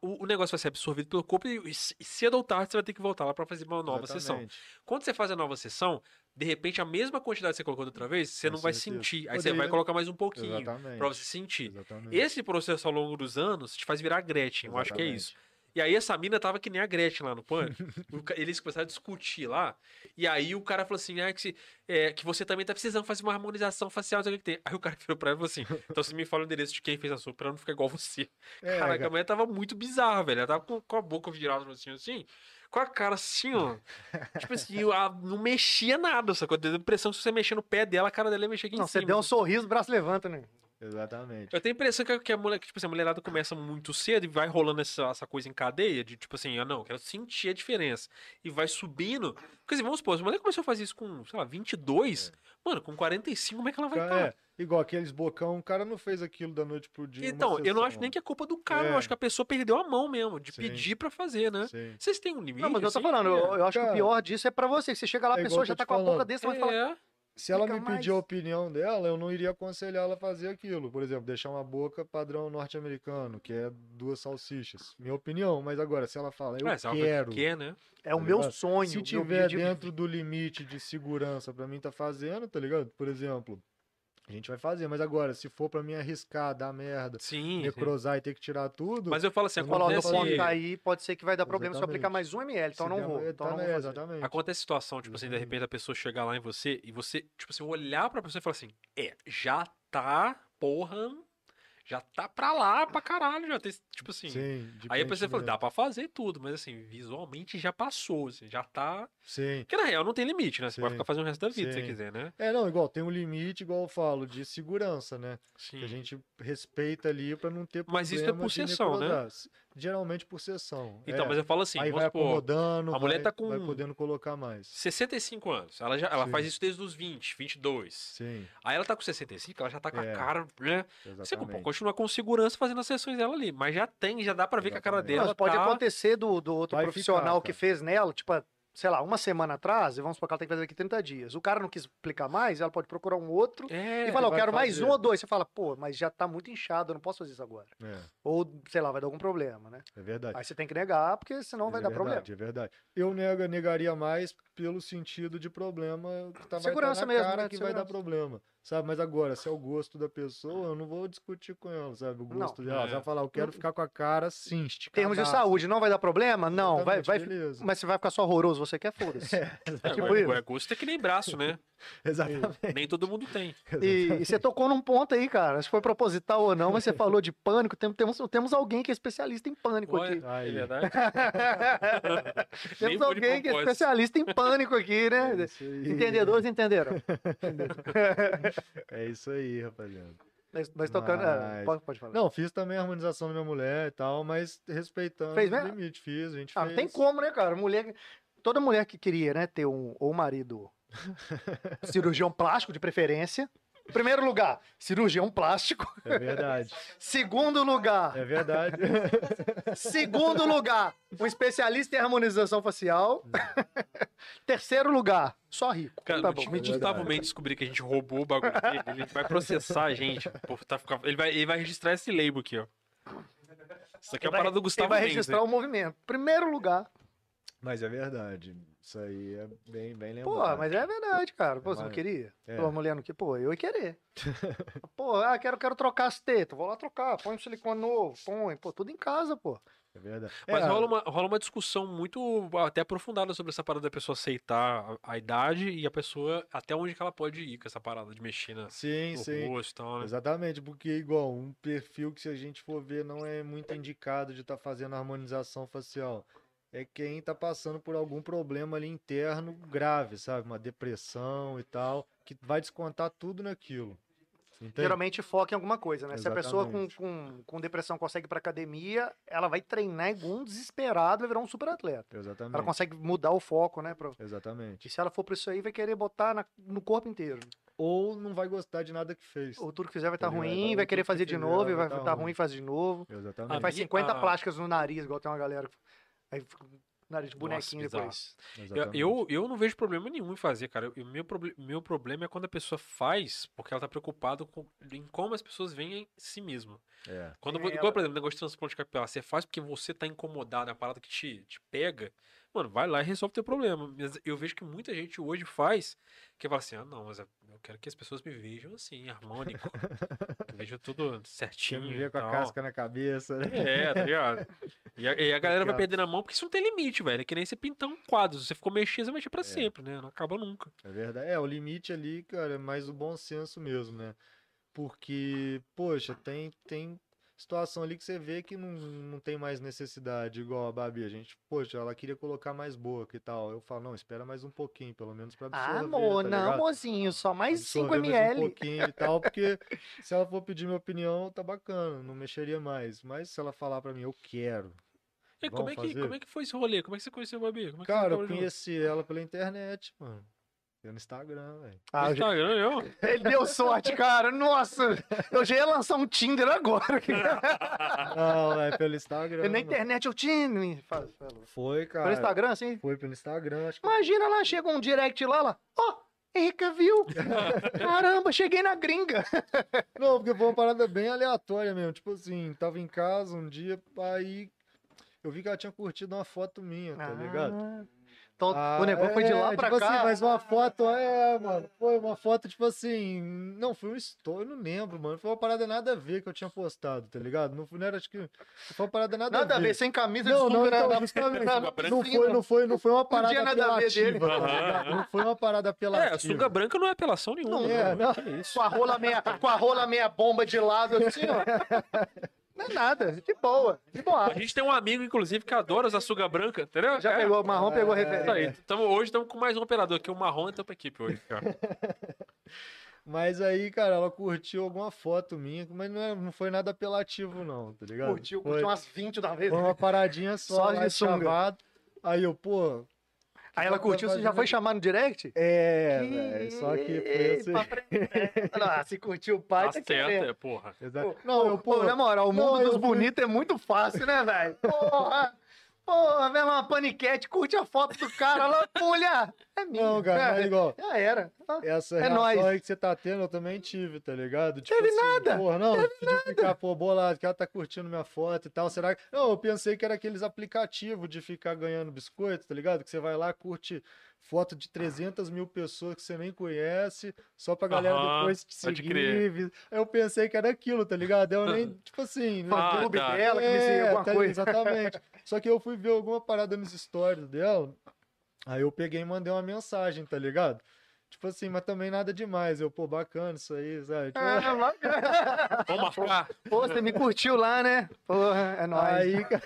O, negócio vai ser absorvido pelo corpo e, cedo ou tarde você vai ter que voltar lá pra fazer uma nova sessão. Exatamente. Quando você faz a nova sessão, de repente a mesma quantidade que você colocou da outra vez, você Com não vai certeza. sentir. Aí Poderia- você vai colocar mais um pouquinho Exatamente. pra você sentir. Exatamente. Esse processo ao longo dos anos te faz virar Gretchen, eu acho que é Exatamente. isso. E aí essa mina tava que nem a Gretchen lá no pânico. O ca- Eles começaram a discutir lá. E aí o cara falou assim: ah, que, se- é, que você também tá precisando fazer uma harmonização facial, não sei o que tem. Aí o cara virou pra ela e falou assim: então você me fala o endereço de quem fez a sua pra não ficar igual você. É, Caraca, a cara, mulher tava muito bizarra, velho. Ela tava com, com a boca virada assim, assim, com a cara assim, ó. <laughs> tipo assim, não mexia nada, sacou? Deu a impressão que se você mexer no pé dela, a cara dela ia mexer aqui Não, em você cima. deu um sorriso, o braço levanta, né? Exatamente. Eu tenho a impressão que, a- que a mulher, que, tipo assim, a mulherada começa muito cedo e vai rolando essa, essa coisa em cadeia, de tipo assim, ah não, eu quero sentir a diferença. E vai subindo. Porque assim, vamos supor, se a mulher começou a fazer isso com, sei lá, 22, mano, com 45, como é que ela vai Cara, estar? é, igual aqueles bocão, o cara não fez aquilo da noite pro dia. Então, eu não acho nem que é culpa do cara, eu É. acho que a pessoa perdeu a mão mesmo, de Sim. pedir pra fazer, né? Sim. Vocês têm um limite? Não, mas eu tô assim? falando, eu, eu acho que o Cara, pior disso é pra você. Você chega lá, a é pessoa já eu tá com a te boca falando. desse, mas fala, É. Se ela Fica me pedir a mais- opinião dela, eu não iria aconselhar ela a fazer aquilo. Por exemplo, deixar uma boca padrão norte-americano, que é duas salsichas. Minha opinião, mas agora, se ela fala, eu É, quero. quer, né? É o Tá meu ligado? sonho. Se tiver dentro do limite de segurança pra mim tá fazendo, tá ligado? Por exemplo, a gente vai fazer, mas agora, se for pra mim arriscar, dar merda, Sim. sim. necrosar e ter que tirar tudo. Mas eu falo assim, Eu acontece, ponto aí pode ser que vai dar problema se eu aplicar Exatamente. mais um ml, então se não vou. Então não tá, vou fazer. exatamente. Acontece situação, tipo assim, de Exatamente. repente a pessoa chegar lá em você e você, tipo assim, olhar pra pessoa e falar assim, é, já tá, porra, já tá pra lá pra caralho, já tem, tipo assim. Sim, Aí a pessoa fala, dá pra fazer tudo, mas assim, visualmente já passou, assim, já tá. Sim. Porque na real não tem limite, né? Você pode Sim. ficar fazendo o resto da vida se você Sim. quiser, né? É, não, igual, tem um limite, igual eu falo, de segurança, né? Sim. Que a gente respeita ali pra não ter problema Mas isso é por sessão, né? Geralmente por sessão. Então, é. mas eu falo assim, Aí vai vamos supor, acomodando, a mulher vai, tá com- vai podendo colocar mais. 65 anos. Ela, já, ela Sim. faz isso desde os 20, 22. Sim, Aí ela tá com 65, ela já tá com a É. cara, né? Você exatamente. continua com segurança fazendo as sessões dela ali, mas já tem, já dá pra ver que a cara Exatamente. dela Mas pode tá... acontecer do, do outro Vai profissional ficar, que fez nela, tipo, sei lá, uma semana atrás, e vamos supor que ela tem que fazer daqui 30 dias. O cara não quis explicar mais, ela pode procurar um outro É, e falar, eu vai quero mais fazer. um ou dois. Você fala, pô, mas já tá muito inchado, eu não posso fazer isso agora. É, Ou, sei lá, vai dar algum problema, né? é verdade. Aí você tem que negar, porque senão vai Mas dar é problema. verdade, É verdade. Eu nega, negaria mais pelo sentido de problema que tá, vai Segurança tá na mesmo, cara né? que vai dar Segurança. problema. Sabe? Mas agora, se é o gosto da pessoa, eu não vou discutir com ela, sabe? O Não. gosto dela. É. Você vai falar, eu quero ficar com a cara assim, Em esticadaça. termos de saúde, não vai dar problema? Não, vai, Exatamente, vai. beleza. Mas você vai ficar só horroroso, você quer, foda-se. <laughs> É, tipo mas isso. é gosto é que nem braço, né? <laughs> Exatamente. Nem todo mundo tem. E, e você tocou num ponto aí, cara. Se foi proposital ou não, mas você falou de pânico. Tem- Temos, temos alguém que é especialista em pânico Olha, aqui. é Aí. verdade. <laughs> Nem Temos alguém que é especialista em pânico aqui, né? É. Entendedores entenderam. <laughs> É isso aí, rapaziada. Mas, mas tocando. é, Mas- pode, pode falar. Não, fiz também a harmonização da minha mulher e tal, mas respeitando Fez o limite. Fiz, a gente Ah, não fez. tem como, né, cara? Mulher. Toda mulher que queria, né, ter um ou marido cirurgião plástico de preferência. Primeiro lugar, cirurgião plástico. É verdade. <laughs> Segundo lugar, É verdade. <laughs> segundo lugar, um especialista em harmonização facial. <laughs> Terceiro lugar, só rico. Cara, tá bom. verdade. Mendes descobrir que a gente roubou o bagulho dele, ele vai processar a gente. por tá ele, vai, ele vai registrar esse label aqui, ó. Isso aqui é a Ele vai- parada do Gustavo Ele vai Mendes. registrar né? o movimento. Primeiro lugar. Mas é verdade. Isso aí é bem, bem lembrado. Pô, mas é verdade, cara. Pô, você não queria? é. Pô, mulher não queria? Pô, eu ia querer. <laughs> pô, ah, quero, quero trocar as tetas. Vou lá trocar. Põe um silicone novo. Põe. Pô, tudo em casa, pô. É verdade. Mas É, rola, uma, rola uma discussão muito até aprofundada sobre essa parada da pessoa aceitar a, a idade e a pessoa até onde que ela pode ir com essa parada de mexer na, Sim, no sim. rosto e tal, né? Exatamente, porque igual um perfil que se a gente for ver não é muito indicado de estar fazendo harmonização facial. É quem tá passando por algum problema ali interno grave, sabe? Uma depressão e tal, que vai descontar tudo naquilo. Entende? Geralmente foca em alguma coisa, né? Se a pessoa com, Exatamente. com, com depressão consegue ir pra academia, ela vai treinar igual um desesperado, vai virar um super atleta. Exatamente. Ela consegue mudar o foco, né? Pra... Exatamente. E se ela for pra isso aí, vai querer botar na- no corpo inteiro. Ou não vai gostar de nada que fez. Ou tudo que fizer vai estar Tá ligado? ruim, Ou vai querer tudo que fazer de novo, e vai vai tá estar ruim. faz de novo. Exatamente. Aí faz minha- 50 a- plásticas no nariz, igual tem uma galera. Aí fica nariz bonequinho bizarro. depois. Eu, eu, eu não vejo problema nenhum em fazer, cara. O meu, proble- meu problema é quando a pessoa faz porque ela tá preocupada com, em como as pessoas veem em si mesma. É. Quando, É, igual, ela- por exemplo, negócio de transplante capilar, você faz porque você tá incomodado, é a parada que te, te pega, mano, vai lá e resolve teu problema. Mas eu vejo que muita gente hoje faz, que fala assim, ah, não, mas eu eu quero que as pessoas me vejam assim, harmônico, vejam tudo certinho me e ver com a casca na cabeça, né? É, tá ligado? <laughs> E a, e a galera vai perdendo a mão porque isso não tem limite, velho. É que nem você pintar um quadro. Se você ficou mexendo, você vai mexer É. pra sempre, né? Não acaba nunca. É verdade. É, o limite ali, cara, é mais o bom senso mesmo, né? Porque, poxa, tem, tem situação ali que você vê que não, não tem mais necessidade, igual a Babi. A gente, poxa, ela queria colocar mais boca e tal. Eu falo, não, espera mais um pouquinho, pelo menos pra absorver, Ah, amor, tá não, ligado? mozinho, só mais 5 Absorver mais um ml. pouquinho e tal, porque se ela for pedir minha opinião, tá bacana, não mexeria mais. Mas se ela falar pra mim, eu quero. E como é, que, fazer? como é que foi esse rolê? Como é que você conheceu o Babi? Como é que Cara, você eu conheci ela pela internet, mano. Pelo Instagram, velho. Ah, No eu já- Instagram, eu? <laughs> ele deu sorte, cara. Nossa, eu já ia lançar um Tinder agora. <laughs> Não, é pelo Instagram. na mano. internet eu tinha. Fala, fala. Foi, cara. Pelo Instagram, assim? Foi pelo Instagram, acho que. Imagina lá, chega um direct lá, lá. Ó, Henrique viu? <laughs> Caramba, cheguei na gringa. Não, porque foi uma parada bem aleatória mesmo. Tipo assim, tava em casa um dia, aí eu vi que ela tinha curtido uma foto minha, tá ligado? Então, Ah, o negócio foi de lá é, pra tipo cá. Assim, mas uma foto, é, mano. Foi uma foto, tipo assim. Não, foi um story, eu não lembro, mano. Foi uma parada nada a ver que eu tinha postado, tá ligado? Não, foi- não era, acho que. Foi uma parada nada, Nada a ver, sem camisa Não, de não, então, na- justamente. Não foi, não foi, não foi uma parada tinha nada a ver dele. apelativa, tá. Não foi uma parada apelativa. É, a sunga branca não é apelação nenhuma. Não, né? é, não. Que isso? com a rola meia, com a rola meia bomba de lado, assim, ó. <laughs> Não é nada, de boa, de boa. A gente tem um amigo, inclusive, que adora usar sunga branca, entendeu? Já É. pegou, o marrom pegou É. Isso referência. aí. Tamo, hoje estamos com mais um operador, que o Marrom entrou pra equipe hoje, cara. <laughs> Mas aí, cara, ela curtiu alguma foto minha, mas não, é- não foi nada apelativo, não, tá ligado? Curtiu, Foi- curtiu umas 20 da vez. Foi uma paradinha <laughs> só, Só de chavado. Aí eu, pô. Aí ela curtiu, você já foi chamar no direct? É, velho. Só que foi assim. Não, se curtiu o pai, Tá tá certo, é, porra. Exato. Pô, Não, pô, pô. na moral, o mundo dos fui- bonitos é muito fácil, né, velho? Porra! Porra, vendo uma paniquete, curte a foto do cara lá, <laughs> mulher! É minha. Não, cara, é, mas igual. Já era. Essa É reação nóis. aí que você tá tendo, eu também tive, tá ligado? Tipo Teve assim, nada, Porra, não, de ficar, pô, bolado, que ela tá curtindo minha foto e tal. Será que. Não, eu pensei que era aqueles aplicativos de ficar ganhando biscoito, tá ligado? Que você vai lá, curte foto de 300 mil pessoas que você nem conhece, só pra galera Aham, depois te pode seguir. eu pensei que era aquilo, tá ligado? Eu nem, <laughs> tipo assim. Fã Ah, clube tá. dela, que me seguiu alguma tá, coisa. Exatamente. <laughs> Só que eu fui ver alguma parada nos stories dela. Aí eu peguei e mandei uma mensagem, tá ligado? Tipo assim, mas também nada demais. Eu, pô, bacana isso aí, sabe? Tipo, Ah, <laughs> bacana. Vamos marcar. Pô, você me curtiu lá, né? Porra, é nóis. aí, cara...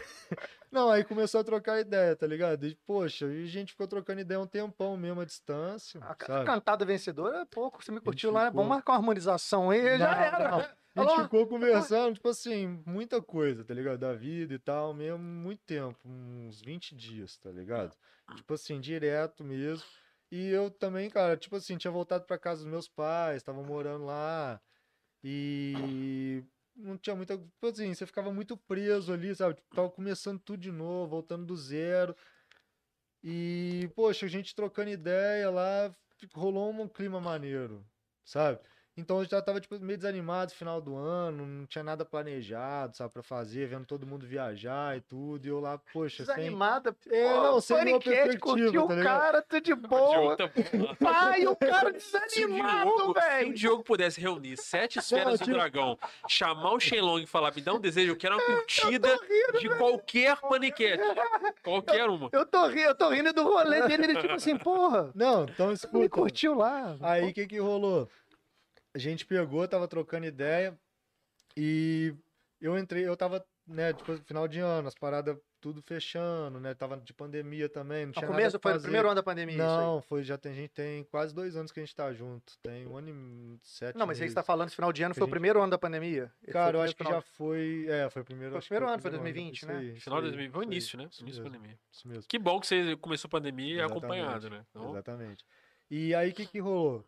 Não, aí começou a trocar ideia, tá ligado? E, poxa, e a gente ficou trocando ideia um tempão mesmo à distância, A cantada vencedora é pouco. Você me curtiu lá, né? ficou- Vamos marcar uma harmonização aí, já Não, era. não. A gente Alô? ficou conversando, tipo assim, muita coisa, tá ligado? Da vida e tal, mesmo, muito tempo, uns 20 dias, tá ligado? Tipo assim, direto mesmo. E eu também, cara, tipo assim, tinha voltado pra casa dos meus pais, tava morando lá. E não tinha muita. Tipo assim, você ficava muito preso ali, sabe? Tipo, tava começando tudo de novo, voltando do zero. E, poxa, a gente trocando ideia lá, rolou um clima maneiro, sabe? Então eu já tava tipo, meio desanimado no final do ano, não tinha nada planejado, sabe, pra fazer, vendo todo mundo viajar e tudo, e eu lá, poxa, sem... Desanimada. É, Pô, não, sem paniquete, curtiu tá o ligado? cara, tudo de boa. Tá- <laughs> Pai, o cara desanimado, Diogo, se o velho. Diogo pudesse reunir sete esferas do tipo- dragão, chamar o Shenlong e falar, me dá um desejo, eu quero uma <laughs> curtida de qualquer paniquete. Qualquer uma. Eu tô rindo, eu tô rindo do rolê dele, ele tipo assim, porra, Não, então me escuta. curtiu lá. Aí o que que rolou? A gente pegou, tava trocando ideia e eu entrei, eu tava, né, tipo, final de ano, as paradas tudo fechando, né? Tava de pandemia também, não No tinha começo, nada foi fazer. primeiro ano da pandemia isso Não, foi, já tem, gente tem quase dois anos que a gente tá junto. Tem um ano e sete. Não, mas aí meses. você tá falando, esse final de ano foi a o gente- primeiro ano da pandemia. Esse foi Cara, o eu acho que já foi. É, foi o primeiro. Foi o primeiro ano, foi primeiro 2020, isso né? aí, Final de aí, 2020, foi o início, né? isso Início da mesmo, pandemia. Isso mesmo. Que bom que você começou a pandemia e é Exatamente. acompanhado, né? Então, Exatamente. E aí, o que que rolou?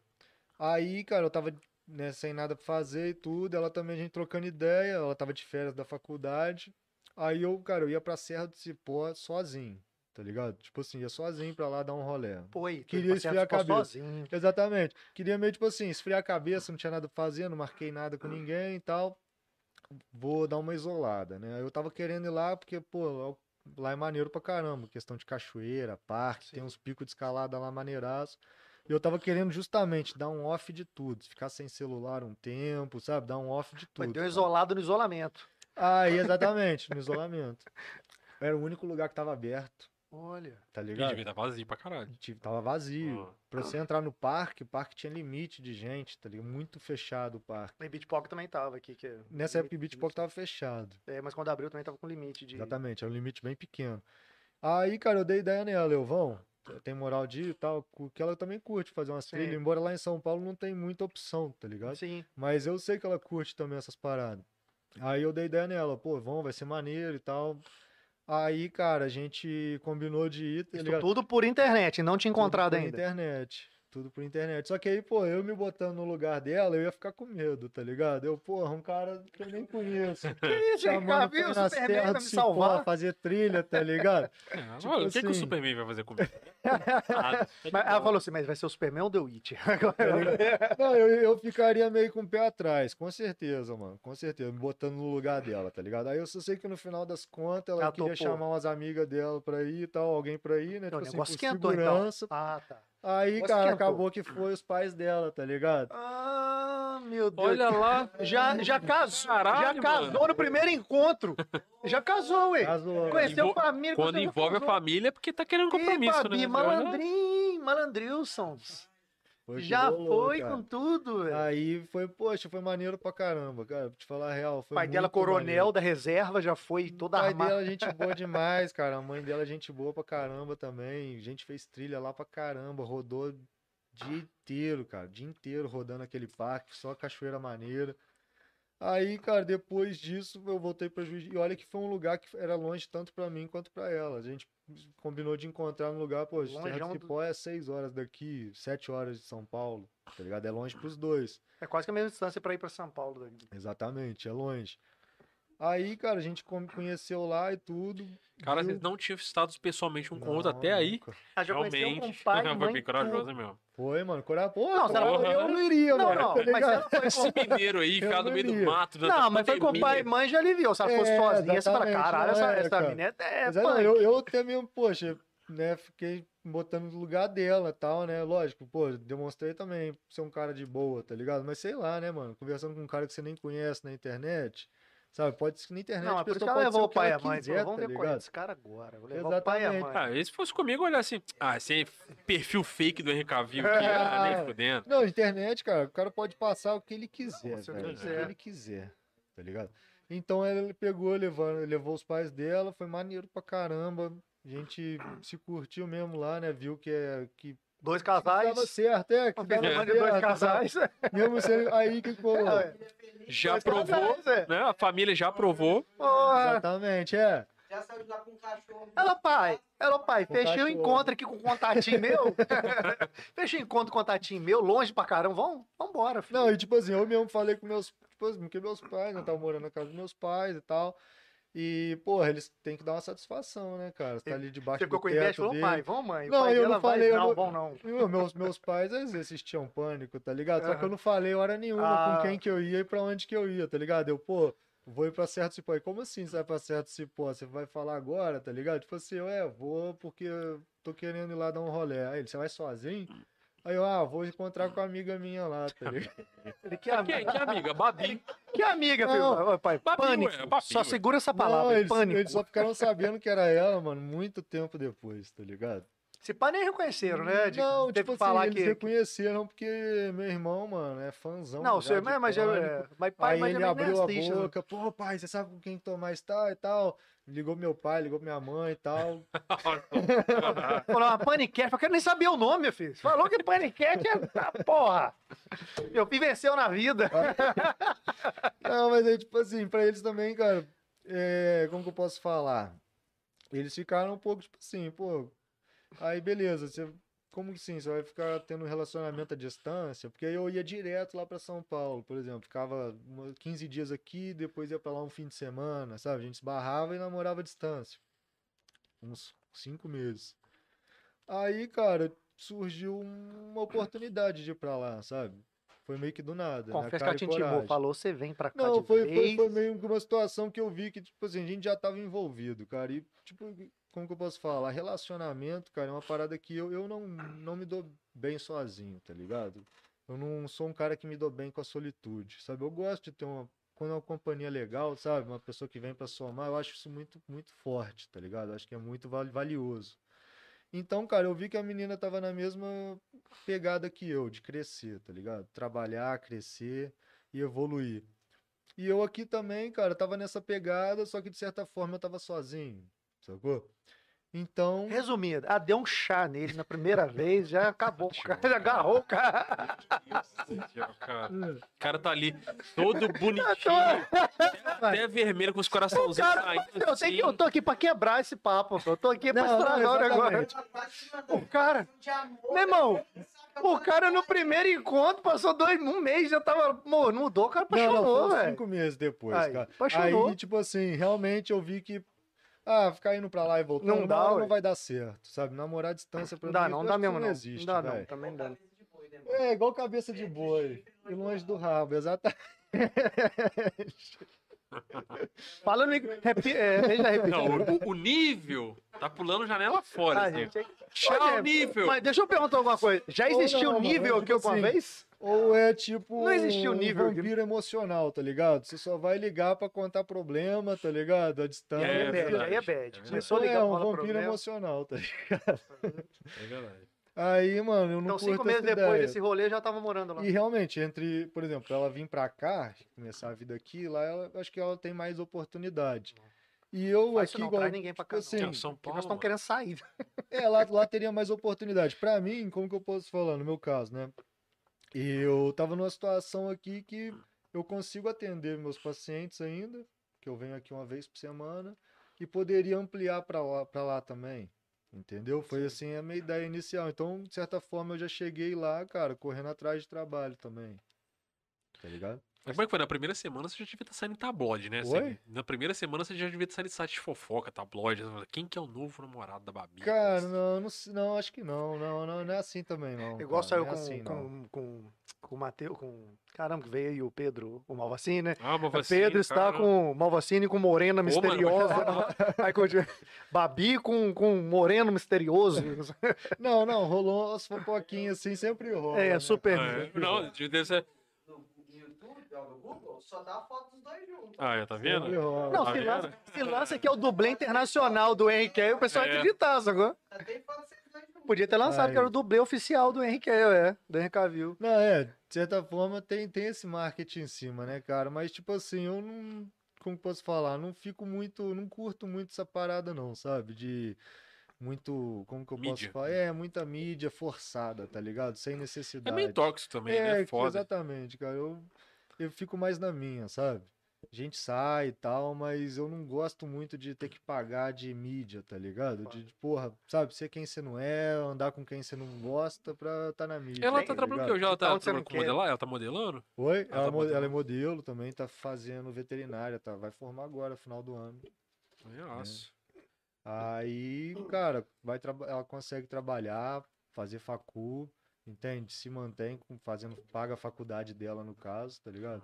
Aí, cara, eu tava né, sem nada pra fazer e tudo. Ela também, a gente trocando ideia. Ela tava de férias da faculdade. Aí eu, cara, eu ia pra Serra do Cipó sozinho, tá ligado? Tipo assim, ia sozinho pra lá dar um rolê. Pô, Queria esfriar a cabeça. sozinho. Exatamente. Queria meio, tipo assim, esfriar a cabeça, não tinha nada pra fazer, não marquei nada com ninguém e tal. Vou dar uma isolada, né? Eu tava querendo ir lá porque, pô, lá é maneiro pra caramba. Questão de cachoeira, parque, tem uns picos de escalada lá maneiraço. E eu tava querendo justamente dar um off de tudo. Ficar sem celular um tempo, sabe? Dar um off de tudo. deu cara. isolado no isolamento. Aí, <laughs> exatamente, no isolamento. Era o único lugar que tava aberto, Olha. tá ligado? devia estar vazio pra caralho. Tava vazio. Ah. Pra você entrar no parque, o parque tinha limite de gente, tá ligado? Muito fechado o parque. E Beach Park também tava aqui. Que... Nessa época o Beach Park tava fechado. É, mas quando abriu também tava com limite de... Exatamente, era um limite bem pequeno. Aí, cara, eu dei ideia nela, eu vão, tem moral de ir e tal, que ela também curte fazer umas Sim. trilhas, embora lá em São Paulo não tem muita opção, tá ligado? Sim. Mas eu sei que ela curte também essas paradas. Aí eu dei ideia nela, pô, vão, vai ser maneiro e tal. Aí, cara, a gente combinou de ir, tá Isso tudo por internet, não tinha Tudo encontrado por ainda. internet. Tudo por internet. Só que aí, pô, eu me botando no lugar dela, eu ia ficar com medo, tá ligado? Eu, porra, um cara que eu nem conheço. <laughs> Que isso, chamando Viu? O Superman vai me Cipó, salvar. fazer trilha, tá ligado? É, <laughs> Tipo mano, o que, que o assim. Superman vai fazer comigo? <laughs> Mas ela falou assim, mas vai ser o Superman ou The Witch? Não, eu, eu ficaria meio com o pé atrás, com certeza, mano. Com certeza, me botando no lugar dela, tá ligado? Aí eu só sei que no final das contas ela, Ela queria topou. chamar umas amigas dela pra ir e tal, alguém pra ir, né? Não, o Tipo assim, negócio por esquentou, então. segurança. Ah, tá. Aí, Negócio cara, esquentou. acabou que foi os pais dela, tá ligado? Ah, meu Deus. Olha lá. Já, já <laughs> casou, Caralho, já casou mano. no primeiro encontro. Já casou, ué. Casou. Conheceu Envol- família. Quando envolve a casou. família é porque tá querendo compromisso, Ih, Babi, né? malandrinho, malandrilson. Foi Já rolou, foi cara. com tudo, velho. Aí foi, poxa, foi maneiro pra caramba, cara. Pra te falar a real. Foi pai dela, coronel maneiro. da reserva, já foi toda O pai armada. dela, gente boa <laughs> demais, cara. A mãe dela, gente boa pra caramba também. A gente fez trilha lá pra caramba. Rodou dia inteiro, cara. Dia inteiro rodando aquele parque, só cachoeira maneira. Aí, cara, depois disso eu voltei pra Juiz. E olha que foi um lugar que era longe tanto pra mim quanto pra ela. A gente combinou de encontrar no lugar, pô, Longeão do Cipó é seis horas daqui, sete horas de São Paulo, tá ligado? É longe pros dois. É quase que a mesma distância pra ir pra São Paulo. daqui. Exatamente, é longe. Aí, cara, a gente conheceu lá e tudo. Cara, vocês não tinham estado pessoalmente um com o Não, outro até aí. Ela já Realmente. o pai, <laughs> foi mãe, bem mesmo. Foi, mano. Coragem. Pô, Não, se ela eu, foi- eu não iria, Não, mano. não, tá mas ela foi com... Esse mineiro aí, enfiado no não meio do mato. Não, a mas foi com o pai e mãe já aliviou. Se ela fosse É, sozinha, você fala, caralho, não essa, é, essa menina é Mas é, punk. não, eu, eu até mesmo, poxa, né, fiquei botando no lugar dela e tal, né? Lógico, pô, demonstrei também ser um cara de boa, tá ligado? Mas sei lá, né, mano? Conversando com um cara que você nem conhece na internet, sabe? Pode ser que na internet Não, a é que pessoa ela pode levou o que pai e a mãe. quiser, Vamos tá ver qual é ligado? desse cara agora. Vou levar o pai e a Exatamente. mãe. Ah, e se fosse comigo, olhar assim. Ah, esse perfil fake do Henry Cavill aqui, ah, <laughs> nem fudendo. Não, internet, cara, o cara pode passar o que ele quiser, Se velho, ele o que quiser. ele quiser, tá ligado? Então ele pegou, levou, levou os pais dela, foi maneiro pra caramba. A gente se curtiu mesmo lá, né? Viu que é que Dois casais. certo, é, que dava dois casais. Mesmo sendo aí que. <laughs> É, Já dois provou, casais, é. né? A família já provou. Porra. Exatamente, é. Já saiu de lá com um cachorro. Ela, pai, ela, pai, Com fechei o cachorro. encontro aqui com o contatinho meu. <laughs> fechei o encontro com o contatinho meu, longe pra caramba. Vamos, vambora, filho. Não, e tipo assim, eu mesmo falei com meus, tipo assim, porque meus pais, né, estavam morando na casa dos meus pais e tal. E, porra, eles têm que dar uma satisfação, né, cara? Você tá ali debaixo Você ficou do com inveja e falou, dele. pai, vamos, mãe. Não, eu não vai, falei, eu não, bom não. Meu, meus, meus pais às vezes assistiam pânico, tá ligado? Só que eu não falei hora nenhuma Ah. com quem que eu ia e pra onde que eu ia, tá ligado? Eu, pô, vou ir pra certo cipó. E como assim você vai pra certo cipó? Você vai falar agora, tá ligado? Tipo assim, eu, é, vou porque eu tô querendo ir lá dar um rolê. Aí ele, você vai sozinho? Aí eu, ah, vou encontrar com a amiga minha lá, tá <laughs> ligado? Ele, que, am- Que, que amiga? Babi. que amiga, filho? Não. Ô, pai, Babi, pânico. ué, Só ué. segura essa Não, palavra, eles, pânico. eles só ficaram sabendo que era ela, mano, muito tempo depois, tá ligado? Se pá, nem reconheceram, né? De, não, teve tipo que falar assim, eles que... reconheceram porque meu irmão, mano, é fãzão. Não, já seu irmão, mas, é, Pânico. mas pai, Aí mas ele também abriu não é a assiste, né? boca, pô, pai, você sabe com quem que Tomás tá e tal. Ligou meu pai, ligou minha mãe e tal. <laughs> Falou uma paniquete, eu quero nem saber o nome, meu filho. Falou que paniquete é. Ah, porra! Meu filho venceu na vida. <laughs> Não, mas aí, tipo assim, pra eles também, cara, é, como que eu posso falar? Eles ficaram um pouco, tipo assim, pô, aí beleza, você, como que sim, você vai ficar tendo um relacionamento à distância? Porque aí eu ia direto lá pra São Paulo, por exemplo, ficava uma- 15 dias aqui, depois ia pra lá um fim de semana, sabe? A gente se barrava e namorava à distância. Uns cinco meses. Aí, cara, surgiu uma oportunidade de ir pra lá, sabe? Foi meio que do nada. na Confesso que cara ela e te intimou. coragem. Falou, você vem pra cá Não, foi, foi, foi meio que uma situação que eu vi que, tipo assim, a gente já tava envolvido, cara. E, tipo, como que eu posso falar? Relacionamento, cara, é uma parada que eu, eu não, não me dou bem sozinho, tá ligado? Eu não sou um cara que me dou bem com a solitude, sabe? Eu gosto de ter uma. Quando é uma companhia legal, sabe? Uma pessoa que vem pra somar, eu acho isso muito, muito forte, tá ligado? Eu acho que é muito val- valioso. Então, cara, eu vi que a menina tava na mesma pegada que eu, de crescer, tá ligado? Trabalhar, crescer e evoluir. E eu aqui também, cara, tava nessa pegada, só que de certa forma eu tava sozinho, sacou? Então, Resumindo, ah, deu um chá nele na primeira <laughs> vez, já acabou o cara, <laughs> já agarrou o cara. cara. O cara tá ali, todo <laughs> Tá bonitinho, até vermelho com os coraçãozinhos Cara, saindo. eu, sei assim. que eu tô aqui pra quebrar esse papo, eu tô aqui pra Não, estragar o negócio. O cara, Meu irmão, O cara no primeiro encontro passou dois, um mês, já tava. Mô, não mudou, o cara apaixonou, velho. cinco meses depois, Aí, cara. apaixonou. Aí, tipo assim, realmente eu vi que. Ah, ficar indo pra lá e voltando Não não, dá, não vai dar certo, sabe? Namorar à distância pra Não dá, mim, não eu dá mesmo, não. existe, Não dá, não. velho. Também não dá. É igual cabeça de boi e longe do rabo, exatamente. <laughs> Fala no micro. Repi... É. Não, o, o nível tá pulando janela fora. Ah, assim. gente, é- Tchau, gente, nível. Mas deixa eu perguntar alguma coisa. Já existiu não, nível mano, aqui tipo alguma assim, vez? Ou é tipo Não existiu nível um aqui. vampiro emocional, tá ligado? Você só vai ligar pra contar problema, tá ligado? A distância. É, aí é bad, verdade. aí é bad. É Começou a é ligar um pra falar vampiro problema. emocional, tá <laughs> ligado? É verdade. Aí, mano, eu não Então, curto cinco meses essa depois ideia. desse rolê, já tava morando lá. E realmente, entre, por exemplo, ela vir pra cá, começar a vida aqui, lá ela, acho que ela tem mais oportunidade. E eu Faz aqui, não, igual, traz ninguém pra tipo cá, assim, Não, São Porque Paulo. nós estamos querendo sair. é, lá, lá teria mais oportunidade. Pra mim, como que eu posso falar, no meu caso, né? Eu tava numa situação aqui que eu consigo atender meus pacientes ainda, que eu venho aqui uma vez por semana, e poderia ampliar pra lá, pra lá também. Entendeu? Foi assim a minha ideia inicial. Então, de certa forma, eu já cheguei lá, cara, correndo atrás de trabalho também. Tá ligado? Mas como é que foi? Na primeira semana você já devia estar saindo em tabloide, né? Oi? Assim, na primeira semana você já devia estar saindo em site de fofoca, tabloide. Quem que é o novo namorado da Babi? Cara, não, não, não, acho que não, não, não, não é assim também, não. Igual saiu é com, assim, não. com, com, com o Matheus, com. Caramba, que veio aí o Pedro, o Malvacini, né? Ah, mas Pedro está com Malvacini com Morena Pô, mano, misteriosa. <laughs> Aí, continua. Babi com, com Moreno misterioso. Não, não, rolou umas fofoquinhas assim, sempre rola. É, né, super. É, não, deve ser. No no YouTube, ó, no Google, só dá a foto dos dois juntos. Ah, já tá vendo? Rola. Não, Tá se vendo? lança, se lança que é o dublê internacional do Henrique, aí o pessoal É. acreditar, sacou? Já tem foto dos dois juntos. Podia ter lançado, Aí. que era o dublê oficial do Henrique, é, do Henrique Cavill. Não, é, de certa forma tem, tem esse marketing em cima, né, cara? Mas, tipo assim, eu não. Como que posso falar? Não fico muito. Não curto muito essa parada, não, sabe? De. Muito. Como que eu Mídia. posso falar? É, muita mídia forçada, tá ligado? Sem É necessidade. meio tóxico também, É, né? Foda. exatamente, cara. Eu, eu fico mais na minha, sabe? A gente sai e tal, mas eu não gosto muito de ter que pagar de mídia, tá ligado? De, de, porra, sabe, ser quem você não é, andar com quem você não gosta pra tá na mídia. Ela tá tá trabalhando o? Hoje ela tá Então, trabalhando com quer. modelar? Ela tá modelando? Oi? tá Ela, mo- ela é modelando. modelo também, tá fazendo veterinária, tá? Vai formar agora, final do ano. Nossa. Aí, cara, vai ela consegue trabalhar, fazer facu, entende? Se mantém fazendo, paga a faculdade dela no caso, tá ligado?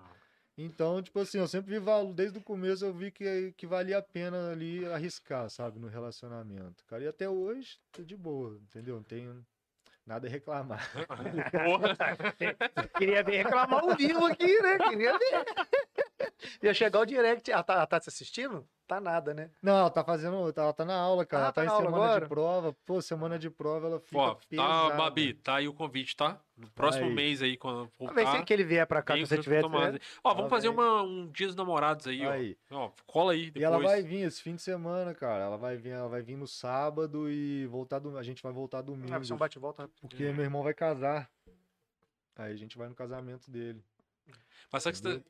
Então, tipo assim, eu sempre vi valor, desde o começo eu vi que, que valia a pena ali arriscar, sabe, no relacionamento. Cara, e até hoje, tô de boa, entendeu? Não tenho nada a reclamar. <laughs> Porra. Queria ver reclamar ao vivo aqui, né? Queria ver. Ia chegar o direct. Ah, tá, ela tá te assistindo? Tá nada, né? Não, ela tá fazendo, ela tá na aula, cara, Ah, ela tá tá, na em semana agora? de prova. Pô, semana de prova ela fica Ó, tá. Babi, tá aí o convite, tá? No próximo Aí. mês aí, quando Vamos ver se voltar. que ele vier pra cá, se você tiver. Né? Ó, vamos Ela fazer uma, um dia dos namorados aí, Aí. ó. Ó, cola aí depois. E ela vai vir esse fim de semana, cara. Ela vai vir, ela vai vir no sábado e voltar do, a gente vai voltar domingo. Ah, vai ser um bate-volta. Porque meu irmão vai casar. Aí a gente vai no casamento dele. Mas sabe que você tá...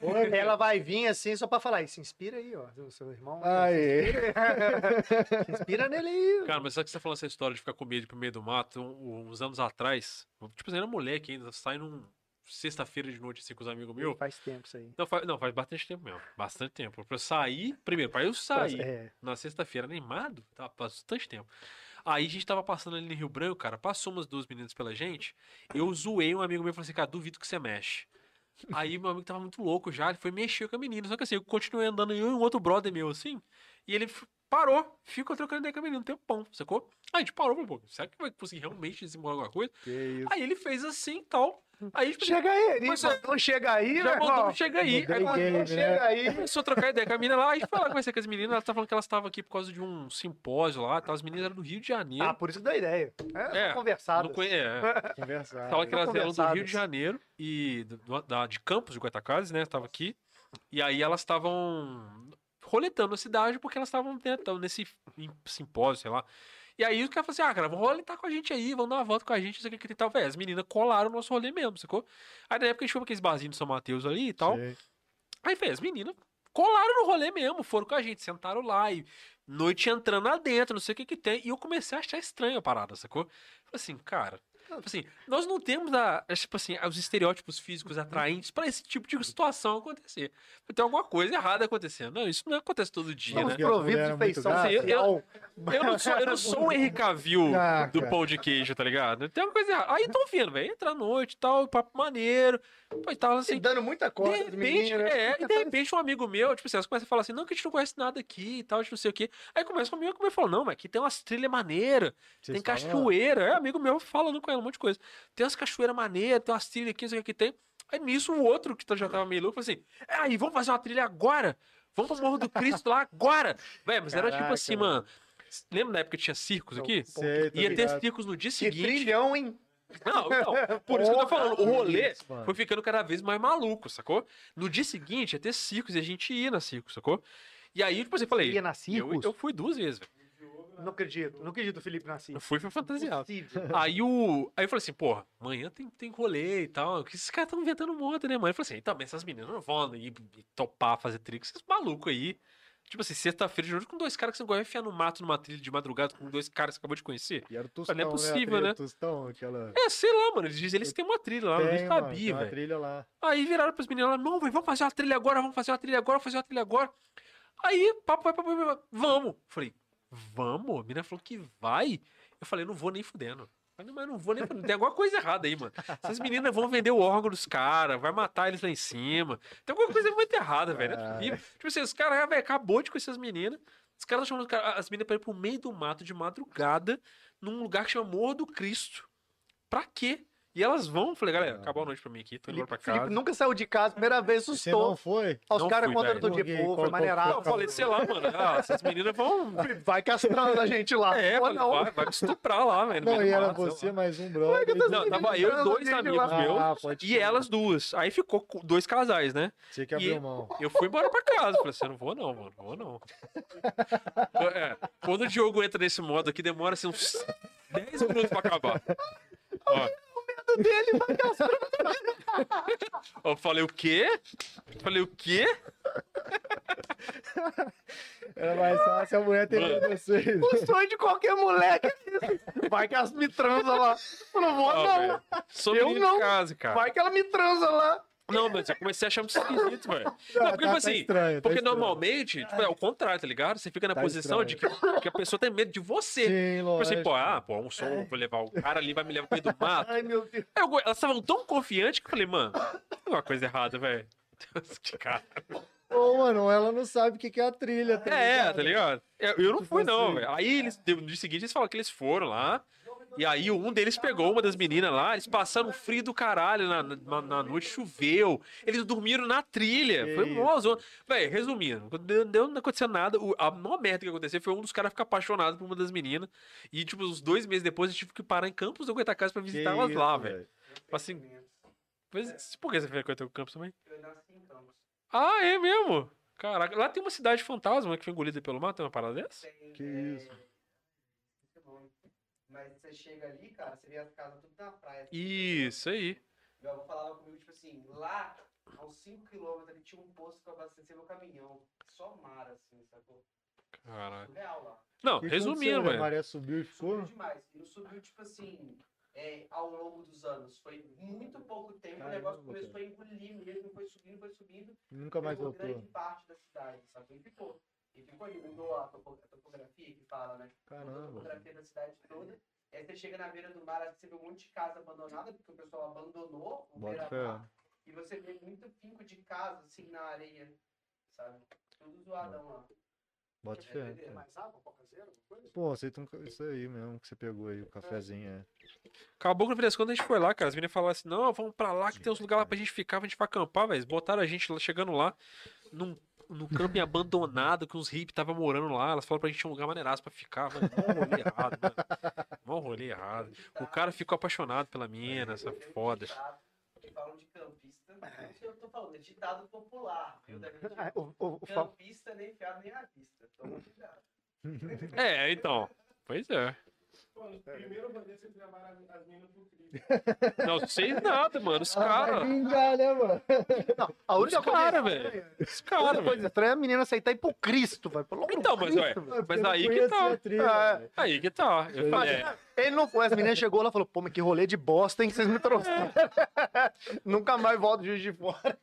Oi, Ela vai vir assim só pra falar. "Ih, Se inspira aí, ó. Seu irmão. Aê. <laughs> Se inspira nele aí. Cara, mas sabe que você tá falando essa história de ficar com medo pro meio do mato? Um- uns anos atrás, tipo assim, era moleque ainda, sai num sexta-feira de noite assim com os amigos meus. Faz tempo isso aí. Não faz, não, faz bastante tempo mesmo. Bastante tempo. Pra eu sair, primeiro, pra eu sair É. na sexta-feira animado, tá bastante tempo. Aí a gente tava passando ali no Rio Branco, cara, passou umas duas meninas pela gente, eu zoei um amigo meu e falei assim, cara, duvido que você mexe. Aí meu amigo tava muito louco já, ele foi mexer com a menina, só que assim, eu continuei andando eu e um outro brother meu assim, e ele parou, ficou trocando ideia com a menina um tempão, sacou? Aí a gente parou, falou, pô, será que vai conseguir realmente desenrolar alguma coisa? Que isso. Aí ele fez assim e tal, aí tipo, Chega aí, Mas mandou chega aí, já né, mandou, irmão? chega aí. Mudei Aí, game, né? Chega aí. Começou a trocar ideia com a menina lá, a gente foi lá conversar com as meninas, ela tá falando que elas estavam aqui por causa de um simpósio lá, tá? as meninas eram do Rio de Janeiro. Ah, por isso que dá ideia. É, É, conversado. Não conhe- é, <laughs> Conversar. Fala que elas eram do Rio de Janeiro e do- da, de Campos, de Goitacazes, né? Tava aqui. E aí elas estavam roletando a cidade porque elas estavam né, nesse im- simpósio, sei lá. E aí o cara falou assim: ah, cara, vamos roletar com a gente aí, vamos dar uma volta com a gente, isso aqui que e tal. Véi, as meninas colaram o nosso rolê mesmo, sacou? Aí na época a gente foi pra aqueles barzinhos de São Mateus ali e tal. Sei. Aí fez, as meninas colaram no rolê mesmo, foram com a gente, sentaram lá e noite entrando lá dentro, não sei o que que tem. E eu comecei a achar estranho a parada, sacou? Falei assim, cara, assim, nós não temos a, tipo assim, os estereótipos físicos atraentes pra esse tipo de situação acontecer. Tem alguma coisa errada acontecendo. Não, isso não acontece todo dia, Estamos né? Mulheres de feição. Eu- social. Eu não sou, eu não sou o Henrique <laughs> Cavill do pão de queijo, tá ligado? Tem uma coisa errada. Aí tô vendo, velho, entra à noite e tal, papo maneiro. Pô, e tal, assim. E dando muita De corda, repente, menina. é, e de repente um amigo meu, tipo assim, elas começam a falar assim, não, que a gente não conhece nada aqui e tal, a gente não sei o quê. Aí começa comigo, comigo e fala, não, mas aqui tem umas trilhas maneiras, tem cachoeira. É, amigo meu falando com ela monte de coisa. Tem umas cachoeiras maneiras, tem umas trilhas aqui, não sei o que tem. Aí nisso o outro que tá- já tava meio louco falou assim: é, aí, vamos fazer uma trilha agora? Vamos pro Morro do Cristo lá agora? Véi, mas era tipo Caraca, assim, mano. mano. Lembra na época que tinha circos aqui? Sei, Ia ter circos no dia Que seguinte. trilhão, hein? Não, não. <laughs> Por isso que eu tô falando, o rolê Isso, foi ficando cada vez mais maluco, sacou? No dia seguinte ia ter circos e a gente ia na circos, sacou? E aí, tipo assim, eu falei. Ia na Eu, circos? eu fui duas vezes, velho. Não acredito. Não acredito, Felipe, na Eu fui, foi fantasiado. Aí o. Aí eu falei assim, porra, amanhã tem, tem rolê e tal. Que esses caras estão inventando moda, né, mãe? Eu falei assim, também essas meninas não vão ir, ir topar fazer trilha, esses malucos aí. Tipo assim, sexta-feira de noite com dois caras que você não gosta de enfiar no mato numa trilha de madrugada com dois caras que você acabou de conhecer. E era o Tostão, Não é né? Possível, né? Tostão, aquela... É, sei lá, mano. Eles dizem eles têm uma trilha lá, eu Tem, nem mano, tem sabia, uma velho. trilha lá. Aí viraram pras meninas lá, não, velho, vamos fazer uma trilha agora, vamos fazer uma trilha agora, vamos fazer uma trilha agora. Aí, papo, vai, papo, vai, vai, vamos. Falei, vamos? A menina falou que vai. Eu falei, não vou nem fudendo. Falei, mas não vou nem fudendo. Tem alguma coisa errada aí, mano. Essas meninas vão vender o órgão dos caras, vai matar eles lá em cima. Tem alguma coisa muito errada, velho. Não é. Tipo assim, os caras, velho, acabou de conhecer as meninas. Os caras chamando os cara- as meninas pra ir pro meio do mato de madrugada, num lugar que chama Morro do Cristo. Pra quê? E elas vão, falei, galera, acabou a noite pra mim aqui, tô indo Felipe, pra Felipe casa. nunca saiu de casa, primeira vez Você não assustou. foi? Os caras contando todo dia, pô, foi maneirado. Não, eu falei, sei lá, mano. Ah, essas meninas vão. <laughs> Vai castrando a gente lá. <laughs> É, falei, não. vai, vai me estuprar lá, velho. Não, e era você, mais um brother. eu tô Não, tava eu e dois amigos meus Ah, e elas duas. Aí ficou com dois casais, né? Você que e- abriu mão. Eu fui embora pra casa. Falei assim, eu não vou não, mano. Não vou não. É, quando o Diogo entra nesse modo aqui, demora assim uns 10 minutos pra acabar. Ó. dele vai <laughs> Eu falei o quê? Falei o quê? Era mais fácil a mulher ter Mano. vocês. O sonho de qualquer moleque é isso. Vai que elas me transam lá. Eu não vou, Ó, não. Sou Eu não. casa, cara. Vai que ela me transa lá. Não, mas eu comecei a achar muito <laughs> esquisito, velho. Não, Tá- porque, tá tipo assim, estranho, tá porque estranho. normalmente, tipo, é o contrário, tá ligado? Você fica na Tá posição de que, que a pessoa tem medo de você. Sim, Tipo lógico. assim, pô, ah, pô, um som, vou levar o cara ali, vai me levar pro meio do mato. Ai, meu Deus. Eu- elas estavam tão confiantes que eu falei, mano, tem uma coisa errada, velho. <laughs> Cara, Ô, mano, ela não sabe o que que é a trilha, tá é, ligado? tá ligado? Eu, eu não Tipo fui, não, assim. velho. Aí eles, no dia seguinte, eles falaram que eles foram lá. E aí um deles pegou uma das meninas lá, eles passaram um frio do caralho na, na, na noite, choveu. Eles dormiram na trilha. Que foi mó zona. Véi, resumindo, não não aconteceu nada. O- a maior merda que aconteceu foi um dos caras ficar apaixonado por uma das meninas. E, tipo, uns dois meses depois, eu tive que parar em Campos do Goitacazes pra Que visitar elas isso, lá, velho. Assim, pois, por que você frequentou o Campos também? Eu nasci em Campos. Ah, é mesmo? Caraca, lá tem uma cidade fantasma que foi engolida pelo mar, tem uma parada dessa? Tem, Que é, isso. Mas você chega ali, cara, você vê as casas tudo na praia. Isso aí. Meu avô falava comigo, tipo assim, lá, a uns 5km ali tinha um posto pra abastecer meu caminhão. Só mar, assim, sacou? Caraca. Surreal lá. Não, que resumindo, né? A velho. maré subiu e ficou. Subiu demais. E não subiu, tipo assim, é, ao longo dos anos. Foi muito pouco tempo, o negócio Caramba, começou a engolir mesmo, foi subindo, foi subindo. Nunca mais voltou. grande parte da cidade, sabe? E ficou. E ficou mudou a, topo- a topografia que fala, né? Mudou a Caramba. topografia da cidade toda. E aí você chega na beira do mar, assim, você vê um monte de casa abandonada, porque o pessoal abandonou o Bota beira-mar. E você vê muito finco de casa, assim, na areia, sabe? Tudo zoadão lá. Bota É fé. doideira. Mais água, coca zero, alguma coisa? Pô, aceita um isso aí mesmo que você pegou aí, o cafezinho, é. Acabou que no final das contas a gente foi lá, cara. As meninas falaram assim: não, vamos pra lá que tem uns lugares lá pra gente ficar, pra gente pra acampar, velho. Botaram a gente lá, chegando lá, num, num camping abandonado, que uns hippies estavam morando lá. Elas falaram pra gente um lugar maneiraço pra ficar, mano. Mó rolê errado, mano. Mó rolê errado. O cara ficou apaixonado pela mina, essa foda. falam de campista. Eu tô falando, é ditado popular. Viu? O- o- o Campista nem fiado nem à vista. Toma cuidado. É, então. Pois é. Mano, É. primeiro rolê vocês levaram as- as meninas pro Cristo. <laughs> Não sei nada, mano. Os Ah, caras. vingar, né, mano? Não, a única Os coisa cara, estranha- velho. Os A caras, única coisa estranha é a menina aceitar ir pro Cristo, velho. Então, mas, Cristo, ué, Mas aí que tá. a trilha, É. Aí que tá. Eu falei, é. Ele não conhece, a menina chegou lá e falou, pô, mas que rolê de bosta, hein, que vocês me trouxeram. <laughs> Nunca mais volto de Juiz de Fora.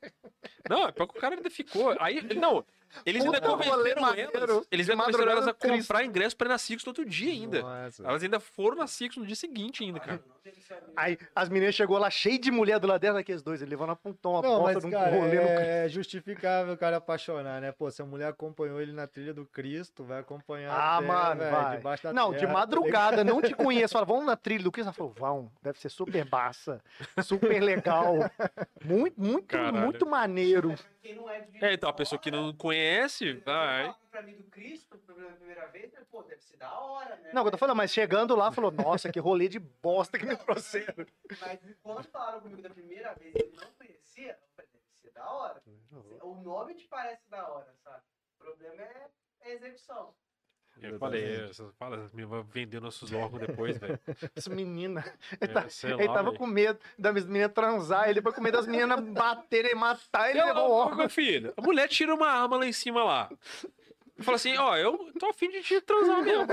Não, é porque o cara ainda ficou. Aí, não. Eles ainda Puta, rolê convenceram elas. Eles De ainda convenceram elas a no comprar ingresso pra ir na Six no outro dia ainda. Nossa. Elas ainda foram na Six no dia seguinte ainda, cara. Aí as meninas chegou lá cheio de mulher do lado dela, aqueles dois, ele levando a tom, uma Não, bosta mas, de um cara, rolê no Cristo. é justificável o cara apaixonar, né? Pô, se a mulher acompanhou ele na trilha do Cristo, vai acompanhar Ah, até, mano, velho, vai. debaixo da Não, de terra, tá madrugada, não te conheço. Fala, vamos na trilha do Cristo. Ela falou, vão, deve ser super baça, super legal. Muito, muito, Caralho. muito maneiro. É É, então a pessoa que não conhece, vai. Fala Pra mim do Cristo, pela primeira vez, né? pô, deve ser da hora, né? Não, eu tô falando, mas chegando lá, falou, nossa, que rolê de bosta que me trouxeram. Mas quando falaram comigo da primeira vez e ele não conhecia, eu falei, deve ser da hora. O nome te parece da hora, sabe? O problema é a execução. Eu falei, fala, me vai vender nossos órgãos depois, velho. <laughs> Essa menina, É, ele, tá- ele lá, tava velho. com medo das meninas transar, ele foi com medo das meninas <laughs> baterem e matar, ele Eu, levou o órgão. meu filho, a mulher tira uma arma lá em cima lá. E fala assim, ó, eu tô afim de te transar mesmo.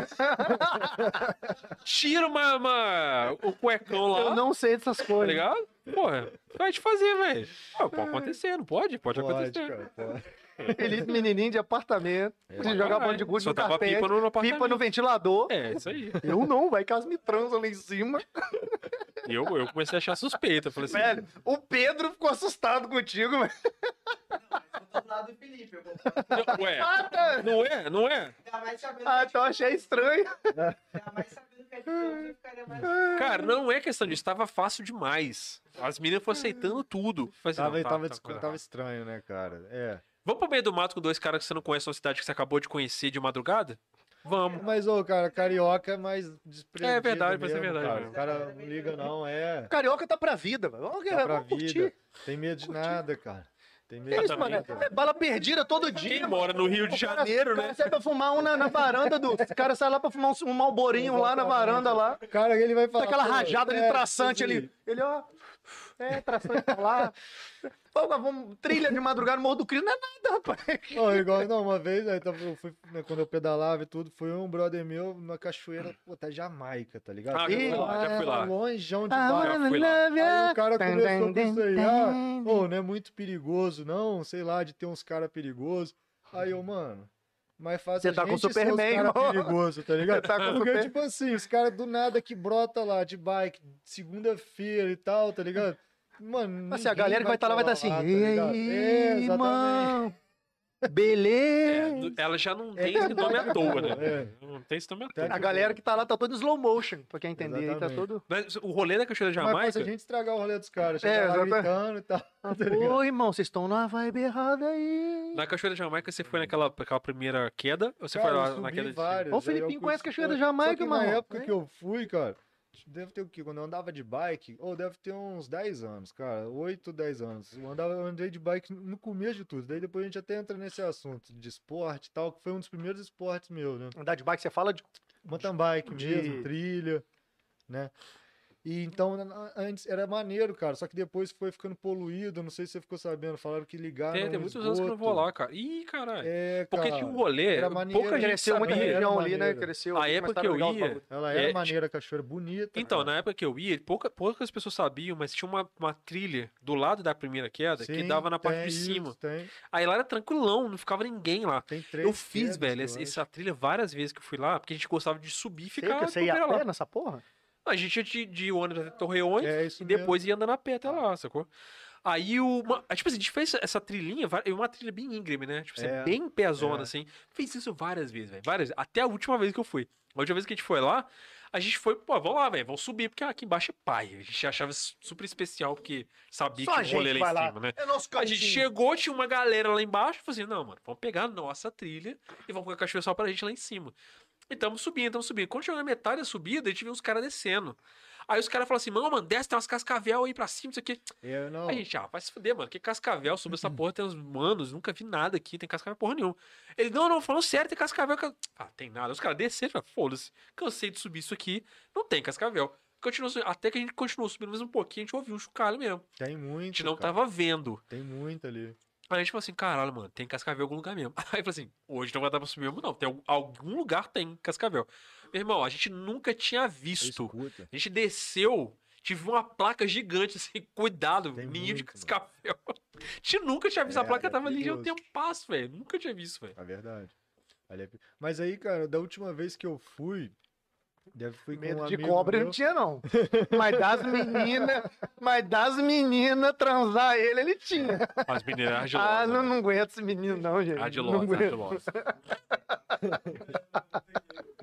Tira uma, uma- o cuecão lá, Eu não sei dessas tá coisas. ligado? Porra, vai te fazer, velho. Ah, pode acontecer, não pode? Pode, Pode, acontecer. cara, pode. Feliz menininho de apartamento, É. de jogar bola de gude no tava carpete, pipa no, no pipa no ventilador. É, isso aí. Eu não, vai que elas me transam lá em cima. E eu, eu comecei a achar suspeita. Falei assim, Velho, o Pedro ficou assustado contigo, velho. Eu tô do lado do Felipe, eu vou não, ué, Ah, tá. não é? Não é? ficar mais sabendo Ah, então achei estranho. Cara, não é questão disso, tava fácil demais. As meninas foram aceitando tudo. Falei assim, Tava, não, tá- tava, tá dis- coisa tava estranho, né, cara? É. Vamos pro meio do mato com dois caras que você não conhece uma cidade que você acabou de conhecer de madrugada? Vamos. Mas, ô, cara, carioca é mais desprezível É verdade, mas é verdade Cara. O cara não liga, não, é. Carioca tá pra vida, velho. Vamos, Tá pra vamos curtir. vida. Tem medo de nada, cara. Tem medo É de isso, mano. nada. É bala perdida todo Quem dia. mora no Rio de O cara- Janeiro, o cara né? sai pra fumar um na, na varanda do. O cara sai lá pra fumar um, um malborinho lá na varanda lá. Cara, ele vai Tá falar. aquela pô, rajada de é, traçante ali. Ele, ó. É, traçante tá lá. <laughs> Pô, mas vamos, trilha de madrugada no Morro do Cristo. Não é nada, rapaz. ó, igual, não, uma vez, aí tava, eu fui, né, quando eu pedalava e tudo, foi um brother meu numa cachoeira, pô, tá Jamaica, tá ligado? Ah, já fui lá, já fui lá. Longeão de Ah, já lá. Aí o cara começou com isso aí, ah, pô, não é muito perigoso, não, sei lá, de ter uns caras perigosos. Aí eu, mano, mais fácil Você a tá com os Superman, perigoso, tá <laughs> ligado? Você tá com Porque, Super- tipo assim, os caras do nada que brota lá de bike, segunda-feira e tal, tá ligado? Mano, Assim, a galera que vai estar lá vai estar assim. falar, tá E ligado? aí, É, exatamente. irmão? É, Beleza. ela já não tem esse nome à toa, né? É. Não tem esse nome à toa. Tá A galera que tá lá tá todo em slow motion, pra quem entender aí, tá todo. Mas o rolê da Cachoeira da Mas Jamaica. faz a gente estragar o rolê dos caras, É, lá exatamente. gritando e tal. <laughs> tá ligado? Ô, irmão, vocês estão numa vibe errada aí. Na Cachoeira da Jamaica, você foi naquela, naquela primeira queda? Ou você Cara, foi eu lá subi na queda de várias, Ô, o Felipinho conhece fui- Cachoeira da Jamaica, mano. Na época É. que eu fui, cara, deve ter o quê? Quando eu andava de bike, ou deve ter uns 10 anos, cara, 8, 10 anos. Eu, andava, eu andei de bike no começo de tudo, daí depois a gente até entra nesse assunto de esporte e tal, que foi um dos primeiros esportes meus, né? Andar de bike, você fala de. mountain bike De- mesmo, trilha, né? E então, na- antes era maneiro, cara, só que depois foi ficando poluído, não sei se você ficou sabendo, falaram que ligaram Tem, tem muitos anos que eu não vou lá, cara. Ih, caralho. É, Porque cara, tinha um rolê, era maneiro, pouca gente Cresceu sabia. era região ali, né? maneiro. Cresceu. A época que eu ia. Ela era É, maneira, a cachoeira bonita. Então, cara. na época que eu ia, pouca, poucas pessoas sabiam, mas tinha uma, uma trilha do lado da primeira queda que Sim, dava na parte tem de isso, cima. Tem, Aí lá era tranquilão, não ficava ninguém lá. tem três eu fiz, quedas, velho, eu essa, trilha várias vezes que eu fui lá, porque a gente gostava de subir e ficar que você ia a pé lá. nessa porra? A gente ia de, de ônibus até Torreões É e depois ia andando a pé até lá, sacou? Aí o. uma- tipo assim, a gente fez essa trilhinha, e uma trilha bem íngreme, né? Tipo, assim, É, bem pezona, é. assim. Fez isso várias vezes, velho. Várias Até a última vez que eu fui. A última vez que a gente foi lá, a gente foi, pô, vamos lá, velho, vamos subir, porque aqui embaixo é pai. A gente achava super especial, porque sabia Só que um rolê lá em lá. cima, né? É nosso A gente chegou, tinha uma galera lá embaixo, falou assim, não, mano, vamos pegar a nossa trilha e vamos colocar a cachoeira só pra gente lá em cima. E tamo subindo, tamo subindo. Quando chegou na metade da subida, a gente viu uns caras descendo. Aí os caras falam assim, mano, mano, desce, tem umas cascavel aí pra cima, isso aqui. Eu não. Aí a gente, ah, vai se fuder, mano. Que cascavel sobre essa porra tem uns manos, nunca vi nada aqui, tem cascavel porra nenhuma. Ele, não, não, falando sério, tem cascavel. ca- Ah, tem nada. Os caras desceram, falaram, foda-se. Cansei de subir isso aqui, não tem cascavel. Continuou subindo, até que a gente continuou subindo mais um pouquinho, a gente ouviu um chocalho mesmo. Tem A muito. gente não cara. tava vendo. Tem muito ali. Aí a gente falou assim, caralho, mano, tem cascavel em algum lugar mesmo. <laughs> Aí falou assim, hoje não vai dar pra subir mesmo, não. Tem algum, lugar tem cascavel. Meu irmão, a gente nunca tinha visto. A gente desceu, tive uma placa gigante, assim, cuidado, Tem ninho de muito, mano. cascavel. <laughs> A gente nunca tinha visto, a É, placa é tava ali já um perigoso. tempo passo, velho. Nunca tinha visto, velho. É verdade. É Mas aí, cara, da última vez que eu fui, deve fui com Medo um de cobra meu. não tinha, não. <laughs> Mas das meninas, mas das meninas transar ele, ele tinha. As meninas Ah, argilosas. não, né? não aguento esse menino, não, gente. não Ardilosa, aguento. ardilosa. <laughs>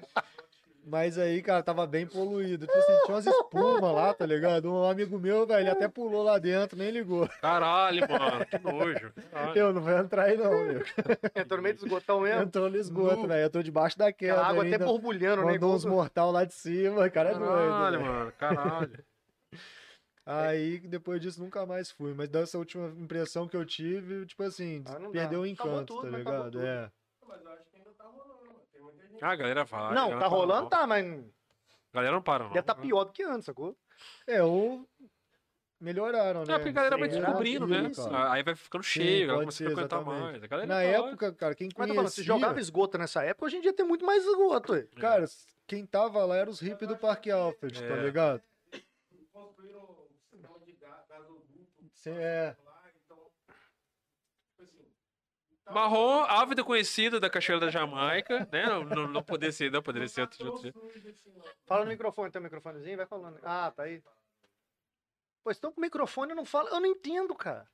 Mas aí, cara, tava bem poluído. Tipo assim, tinha umas espumas lá, tá ligado? Um amigo meu, velho, ele até pulou lá dentro, nem ligou. Caralho, mano, que nojo. Caralho. Eu não vou entrar aí, não, meu. Entrou no meio do esgotão mesmo. Entrou no esgoto, velho. Eu tô debaixo da A queda. água até ainda. borbulhando, né? Mandou uns mortal lá de cima, cara é doido. Caralho, mano, caralho. Aí, depois disso, nunca mais fui. Mas dessa última impressão que eu tive, tipo assim, Ah, perdeu o encanto, tudo, tá ligado? É. Mas eu acho que ainda tá rolando, mano. Tem muita gente. Ah, a galera vai. a Não, galera tá rolando, não. tá, mas A galera não para, não. deve tá pior do que antes, sacou? É, ou melhoraram, né? É, porque a galera vai descobrindo, né? Cara. Aí vai ficando cheio, ela começa a frequentar exatamente. mais. A galera Na tá lá. época, cara, quem Mas tô falando, conhecia... se jogava esgoto nessa época, hoje em dia tem muito mais esgoto, ué. Cara, quem tava lá era os hippies do Parque Alfred, tá É. ligado? Construíram um de ga- gasoduto Sim, é. lá, então. Tipo assim. tá- Marrom, ávida conhecida da Cachoeira da Jamaica, né? Não, não, não poderia ser, não poderia ser outro, outro. Fala no microfone, tem um microfonezinho? Vai falando. Ah, tá aí. Pois então com microfone não fala. Eu não entendo, cara.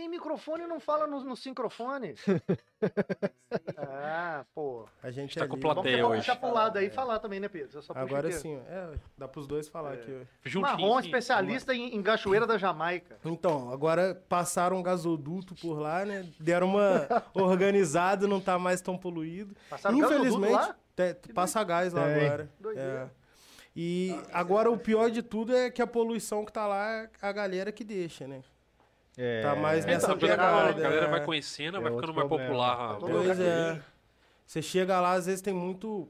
Tem microfone e não fala no, no sincrofone. <laughs> ah, pô. A gente Tá é com livre. plateia. Vamos hoje. deixar pro lado aí e falar também, né, Pedro? Agora aqui. sim, é, dá pros dois falar aqui. ó. Juntinho, Marrom, sim. especialista em, em cachoeira da Jamaica. Então, agora passaram um gasoduto por lá, né? Deram uma <laughs> organizada, não tá mais tão poluído. Passaram Infelizmente, lá? te- passa gás lá Tem. agora. Doideira. É. E agora o pior de tudo é que a poluição que tá lá é a galera que deixa, né? É. Tá mais É, nessa a pegada. galera, a galera vai é. conhecendo, É vai ficando mais problema. popular. Pois que é. Você chega lá, às vezes tem muito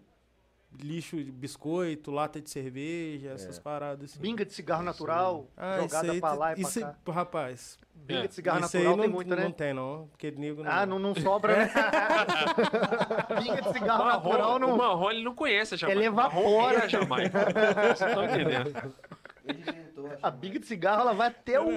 lixo de biscoito, lata de cerveja, essas paradas assim. Binga de cigarro natural, Ah, jogada aí, pra lá e pra isso, cá. rapaz, Binga É. de cigarro isso natural não, tem muito, não né? tem não, porque nego não... Ah, não, não sobra, né? <laughs> Binga de cigarro natural Marrom, o não. Marrom, ele não conhece a Jamaica. Ele O Marrom evapora. é a Jamaica. Vocês estão entendendo. Acho. A binga de cigarro, ela vai até o.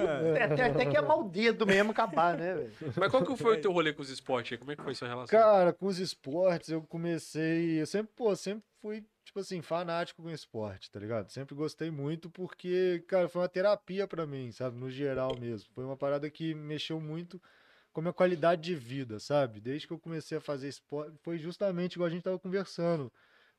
Até, até queimar o dedo mesmo, acabar, né, velho? Mas qual que foi o teu rolê com os esportes aí? Como é que foi sua relação? Cara, com os esportes, eu comecei. Eu sempre, pô, sempre fui, tipo assim, fanático com esporte, tá ligado? Sempre gostei muito porque, cara, foi uma terapia pra mim, sabe? No geral mesmo. Foi uma parada que mexeu muito com a minha qualidade de vida, sabe? Desde que eu comecei a fazer esporte, foi justamente igual a gente tava conversando.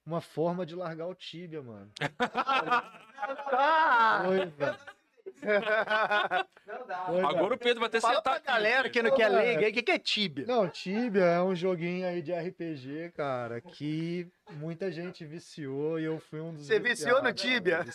Uma forma de largar o tíbia, mano. <laughs> Foi, velho. Não dá. Velho. Agora o Pedro vai ter Fala sentado pra galera que não quer leiga aí, o que, que é tíbia? Não, Tibia é um joguinho aí de RPG, cara, que muita gente viciou e eu fui um dos Você viciou no Tibia?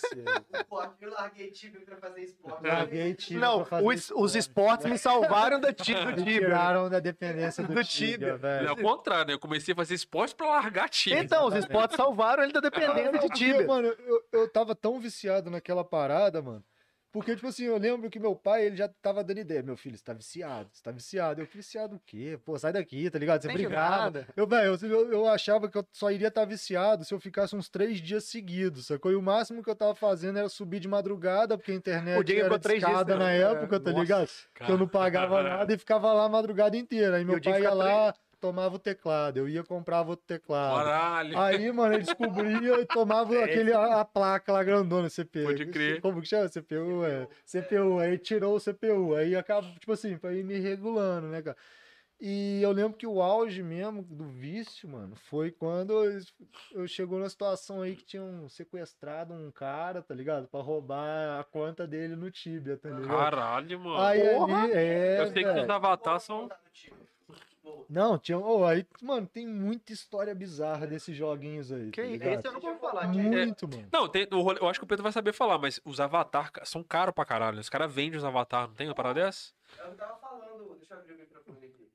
Esporte, eu larguei Tibia pra fazer esporte. Larguei Tibia Não, pra fazer os, os esportes me salvaram da do Me tiraram da dependência do, Do Tibia, Tibia. É velho. o contrário, né? Eu comecei a fazer esporte pra largar time. Então, os esportes salvaram ele da dependência de tíbia. mano, eu, eu tava tão viciado naquela parada, mano. Porque, tipo assim, eu lembro que meu pai, ele já tava dando ideia. Meu filho, você tá viciado, você tá viciado. Eu, viciado o quê? Pô, sai daqui, tá ligado? Você Tem brigava. Eu, velho, eu, eu, eu achava que eu só iria estar viciado se eu ficasse uns três dias seguidos, sacou? E o máximo que eu tava fazendo era subir de madrugada, porque a internet O era três dias na época, tá Nossa, ligado? Que eu não pagava <laughs> nada e ficava lá a madrugada inteira. Aí E meu pai ia lá, tomava o teclado. Eu ia comprava outro teclado. Caralho. Aí, mano, ele descobria e tomava <laughs> É aquele, a, a placa lá grandona, CPU. Pode crer. Como que chama? CPU, é. CPU. Aí tirou o CPU. Aí acaba, tipo assim, pra ir me regulando, né, cara? E eu lembro que o auge mesmo do vício, mano, foi quando eu, eu chegou numa situação aí que tinham sequestrado um cara, tá ligado? Pra roubar a conta dele no Tibia, tá ligado? Caralho, mano. Aí Porra! ali, é. eu sei que os avatares são. Não, tinha. Oh, aí, mano, tem muita história bizarra desses joguinhos aí. Que tá? Esse eu não vou falar. Muito, mano. Não, tem, o rolê- eu acho que o Pedro vai saber falar, mas os avatar são caros pra caralho. né? Os caras vendem os avatar, não tem uma parada dessa? É o que eu tava falando. Deixa eu abrir o microfone aqui.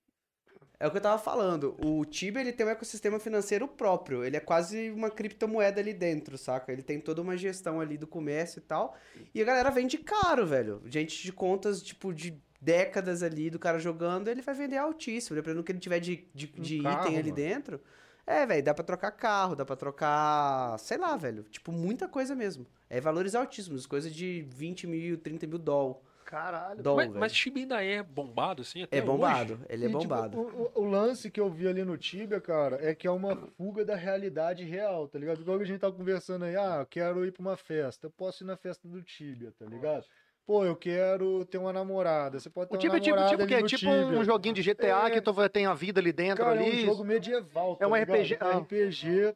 É o que eu tava falando. O Tibia, ele tem um ecossistema financeiro próprio. Ele é quase uma criptomoeda ali dentro, saca? Ele tem toda uma gestão ali do comércio e tal. E a galera vende caro, velho. Gente de contas, tipo, de décadas ali do cara jogando, ele vai vender altíssimo. Dependendo do que ele tiver de, de, de carro, item ali mano. dentro. É, velho, dá pra trocar carro, dá pra trocar, sei lá, velho. Tipo, muita coisa mesmo. É valores altíssimos, coisa de 20 mil, 30 mil dólar. Caralho. Dólar, mas, velho. mas Tibia ainda é bombado, assim? Até É hoje? bombado, ele é E, tipo, bombado. o, o- o lance que eu vi ali no Tibia, cara, é que é uma fuga da realidade real, tá ligado? Igual que a gente tava conversando aí, ah, eu quero ir pra uma festa, eu posso ir na festa do Tibia, tá ligado? Pô, eu quero ter uma namorada, você pode ter O tipo uma é tipo, namorada tipo que é tipo um Tibia. joguinho de GTA É. que tu tem a vida ali dentro Cara, é ali. um jogo medieval, tá É um ligado? RPG, É um ah. RPG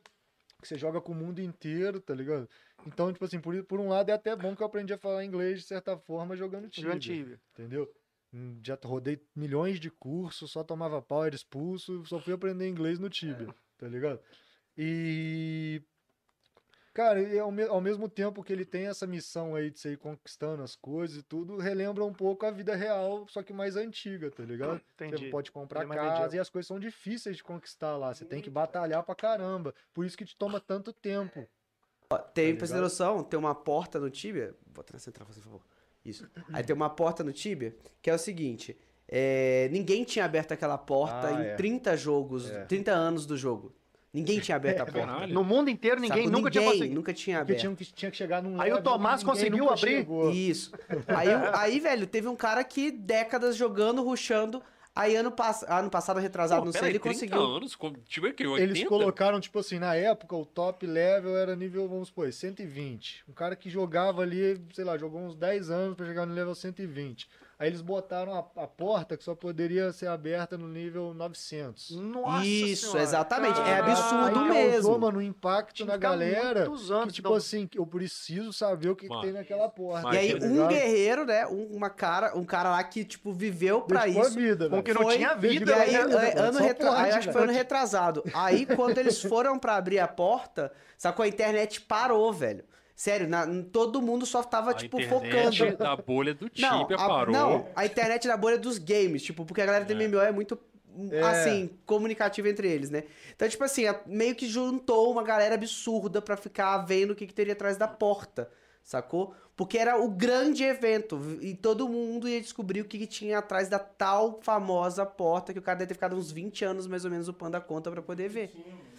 que você joga com o mundo inteiro, tá ligado? Então, tipo assim, por, por um lado é até bom que eu aprendi a falar inglês de certa forma jogando Tibia. Jogando Tibia. entendeu? Hum, Já rodei milhões de cursos, só tomava pau, era expulso, só fui aprender inglês no Tibia, tá ligado? E. Cara, e ao, me- ao mesmo tempo que ele tem essa missão aí de você ir conquistando as coisas e tudo, relembra um pouco a vida real, só que mais antiga, tá ligado? Entendi. Você pode comprar Ele é casa e as coisas são difíceis de conquistar lá. Você tem que batalhar pra caramba. Por isso que te toma tanto tempo. Tem, Tá pra você ter ligado? noção, tem uma porta no Tibia. Bota na central, por favor. Isso. Aí tem uma porta no Tibia que é o seguinte: é, ninguém tinha aberto aquela porta Ah, em é. 30 jogos, É. 30 anos do jogo. Ninguém tinha aberto a porta. Caralho. No mundo inteiro, ninguém nunca tinha Ninguém conseguido. nunca tinha Porque aberto. tinha que, tinha que chegar num Aí o Tomás conseguiu abrir? chegou. Isso. Aí, aí, velho, teve um cara que décadas jogando, ruxando. Aí ano, pass... ano passado, retrasado, Pô, não sei, peraí, ele 30 conseguiu. anos? Tibia que 80? Eles colocaram, tipo assim, na época, o top level era nível, vamos supor, 120. Um cara que jogava ali, sei lá, jogou uns 10 anos pra chegar no level 120. Aí eles botaram a, a porta que só poderia ser aberta no nível 900. Nossa Isso, senhora, exatamente. É caralho. absurdo Aí mesmo. causou, mano, um impacto Tinha na galera. muitos anos, que, tipo então. assim, eu preciso saber o que, que tem naquela porta. E aí, tá um guerreiro, né? Um, uma cara, um cara lá que, tipo, viveu pra Dedicou a isso. vida, Com velho. que não Foi, tinha vida, E aí, né? vida, é, velho, ano retra... pode, aí acho que foi ano retrasado. Aí, quando eles foram pra abrir a porta, sacou? A internet parou, velho. Sério, na- todo mundo só tava, A tipo, internet focando. da bolha do Não, Tibia a, parou. não, a internet da bolha dos games, tipo, porque a galera do É. MMO é muito, É. assim, comunicativa entre eles, né? Então, tipo assim, a- meio que juntou uma galera absurda pra ficar vendo o que, que teria atrás da porta, sacou? Porque era o grande evento e todo mundo ia descobrir o que, que tinha atrás da tal famosa porta que o cara deve ter ficado uns 20 anos mais ou menos upando a conta pra poder ver. Não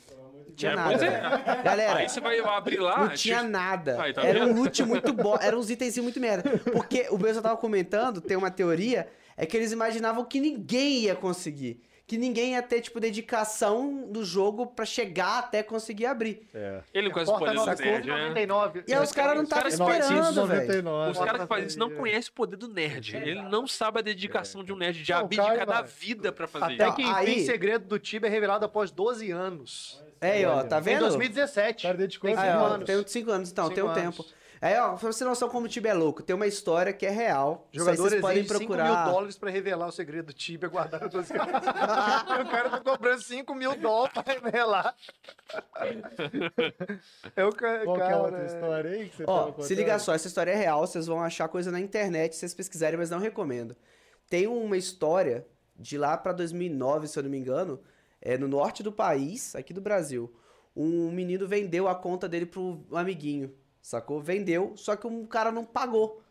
tinha É, nada. pois é. velho. Galera, Aí você vai abrir lá. não tinha nada. Aí, tá era um loot muito bom. Era uns itens muito merda. Porque o pessoal tava comentando, tem uma teoria, é que eles imaginavam que ninguém ia conseguir. Que ninguém ia ter, tipo, dedicação do jogo pra chegar até conseguir abrir. É. Ele com as Porta poderes do 900, nerd, né? 99. E aí os caras não estavam caras esperando, velho. 999. Os caras que fazem isso não conhecem o poder do nerd. Ele não sabe a dedicação de um nerd, de abdicar da vida pra fazer Até isso. que enfim, Aí- segredo do Tibia é revelado após 12 anos. É aí, ó, tá Em vendo? 2017. O cara dedicou Tem a Aí, cinco ó, anos. tem 5 anos, então, Cinco tem um anos. tempo. Aí, ó, pra você ter noção como o Tibia é louco, tem uma história que é real. Jogadores vocês podem exigem 5 procurar. mil dólares pra revelar o segredo do Tibia guardado 12 anos. e o cara tá cobrando 5 mil dólares pra revelar. é o Qual que é a cara. outra história aí que você Ó, tava se liga só, essa história é real, vocês vão achar coisa na internet se vocês pesquisarem, mas não recomendo. Tem uma história de lá pra 2009, se eu não me engano, é no norte do país, aqui do Brasil. Um menino vendeu a conta dele pro amiguinho, sacou? Vendeu, só que um cara não pagou.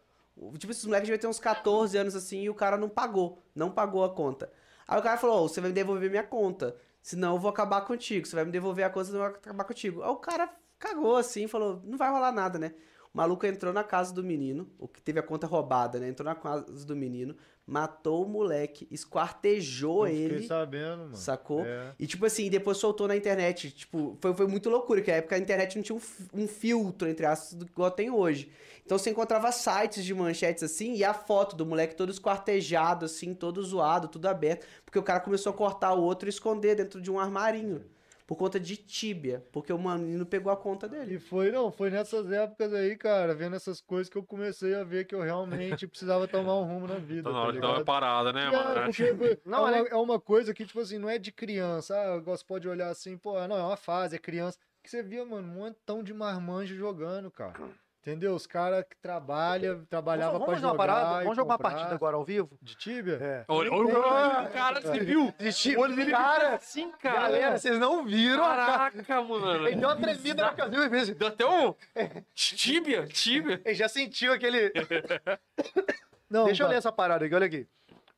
Tipo, esses moleques devem ter uns 14 anos assim e o cara não pagou, não pagou a conta. Aí o cara falou: "Ô, você vai me devolver minha conta, senão eu vou acabar contigo. Você vai me devolver a conta, senão eu vou acabar contigo. Aí o cara cagou assim, falou: não vai rolar nada, né? O maluco entrou na casa do menino, o que teve a conta roubada, né? Entrou na casa do menino, matou o moleque, esquartejou Eu ele. Fiquei sabendo, mano. Sacou? É. E, tipo assim, depois soltou na internet. Tipo, foi, foi muito loucura, que na época a internet não tinha um, um filtro, entre aspas, do igual tem hoje. Então você encontrava sites de manchetes assim, e a foto do moleque todo esquartejado, assim, todo zoado, tudo aberto. Porque o cara começou a cortar o outro e esconder dentro de um armarinho. Por conta de tíbia, porque o menino pegou a conta dele. E foi, não, foi nessas épocas aí, cara, vendo essas coisas que eu comecei a ver que eu realmente precisava tomar um rumo na <laughs> vida. Tá na tá hora dar uma parada, né, É, mano? porque foi- <laughs> Não, é, uma, é uma coisa que, tipo assim, não é de criança. Ah, você pode olhar assim, pô, não, é uma fase, é criança. Que você via, mano, um montão de marmanjo jogando, cara. Entendeu? Os caras que trabalham, trabalhavam Vamos, pra vamos fazer jogar. uma parada? Vamos jogar uma partida agora ao vivo? De Tibia? É. Olha, olha o cara, você viu? O olho dele cara, assim, cara. Galera, vocês não viram cara. Caraca, mano. Ele deu uma tremida na cabeça e fez. Deu até um. Tíbia, tíbia. Ele já sentiu aquele. Não, Deixa eu cara, ler essa parada aqui, olha aqui.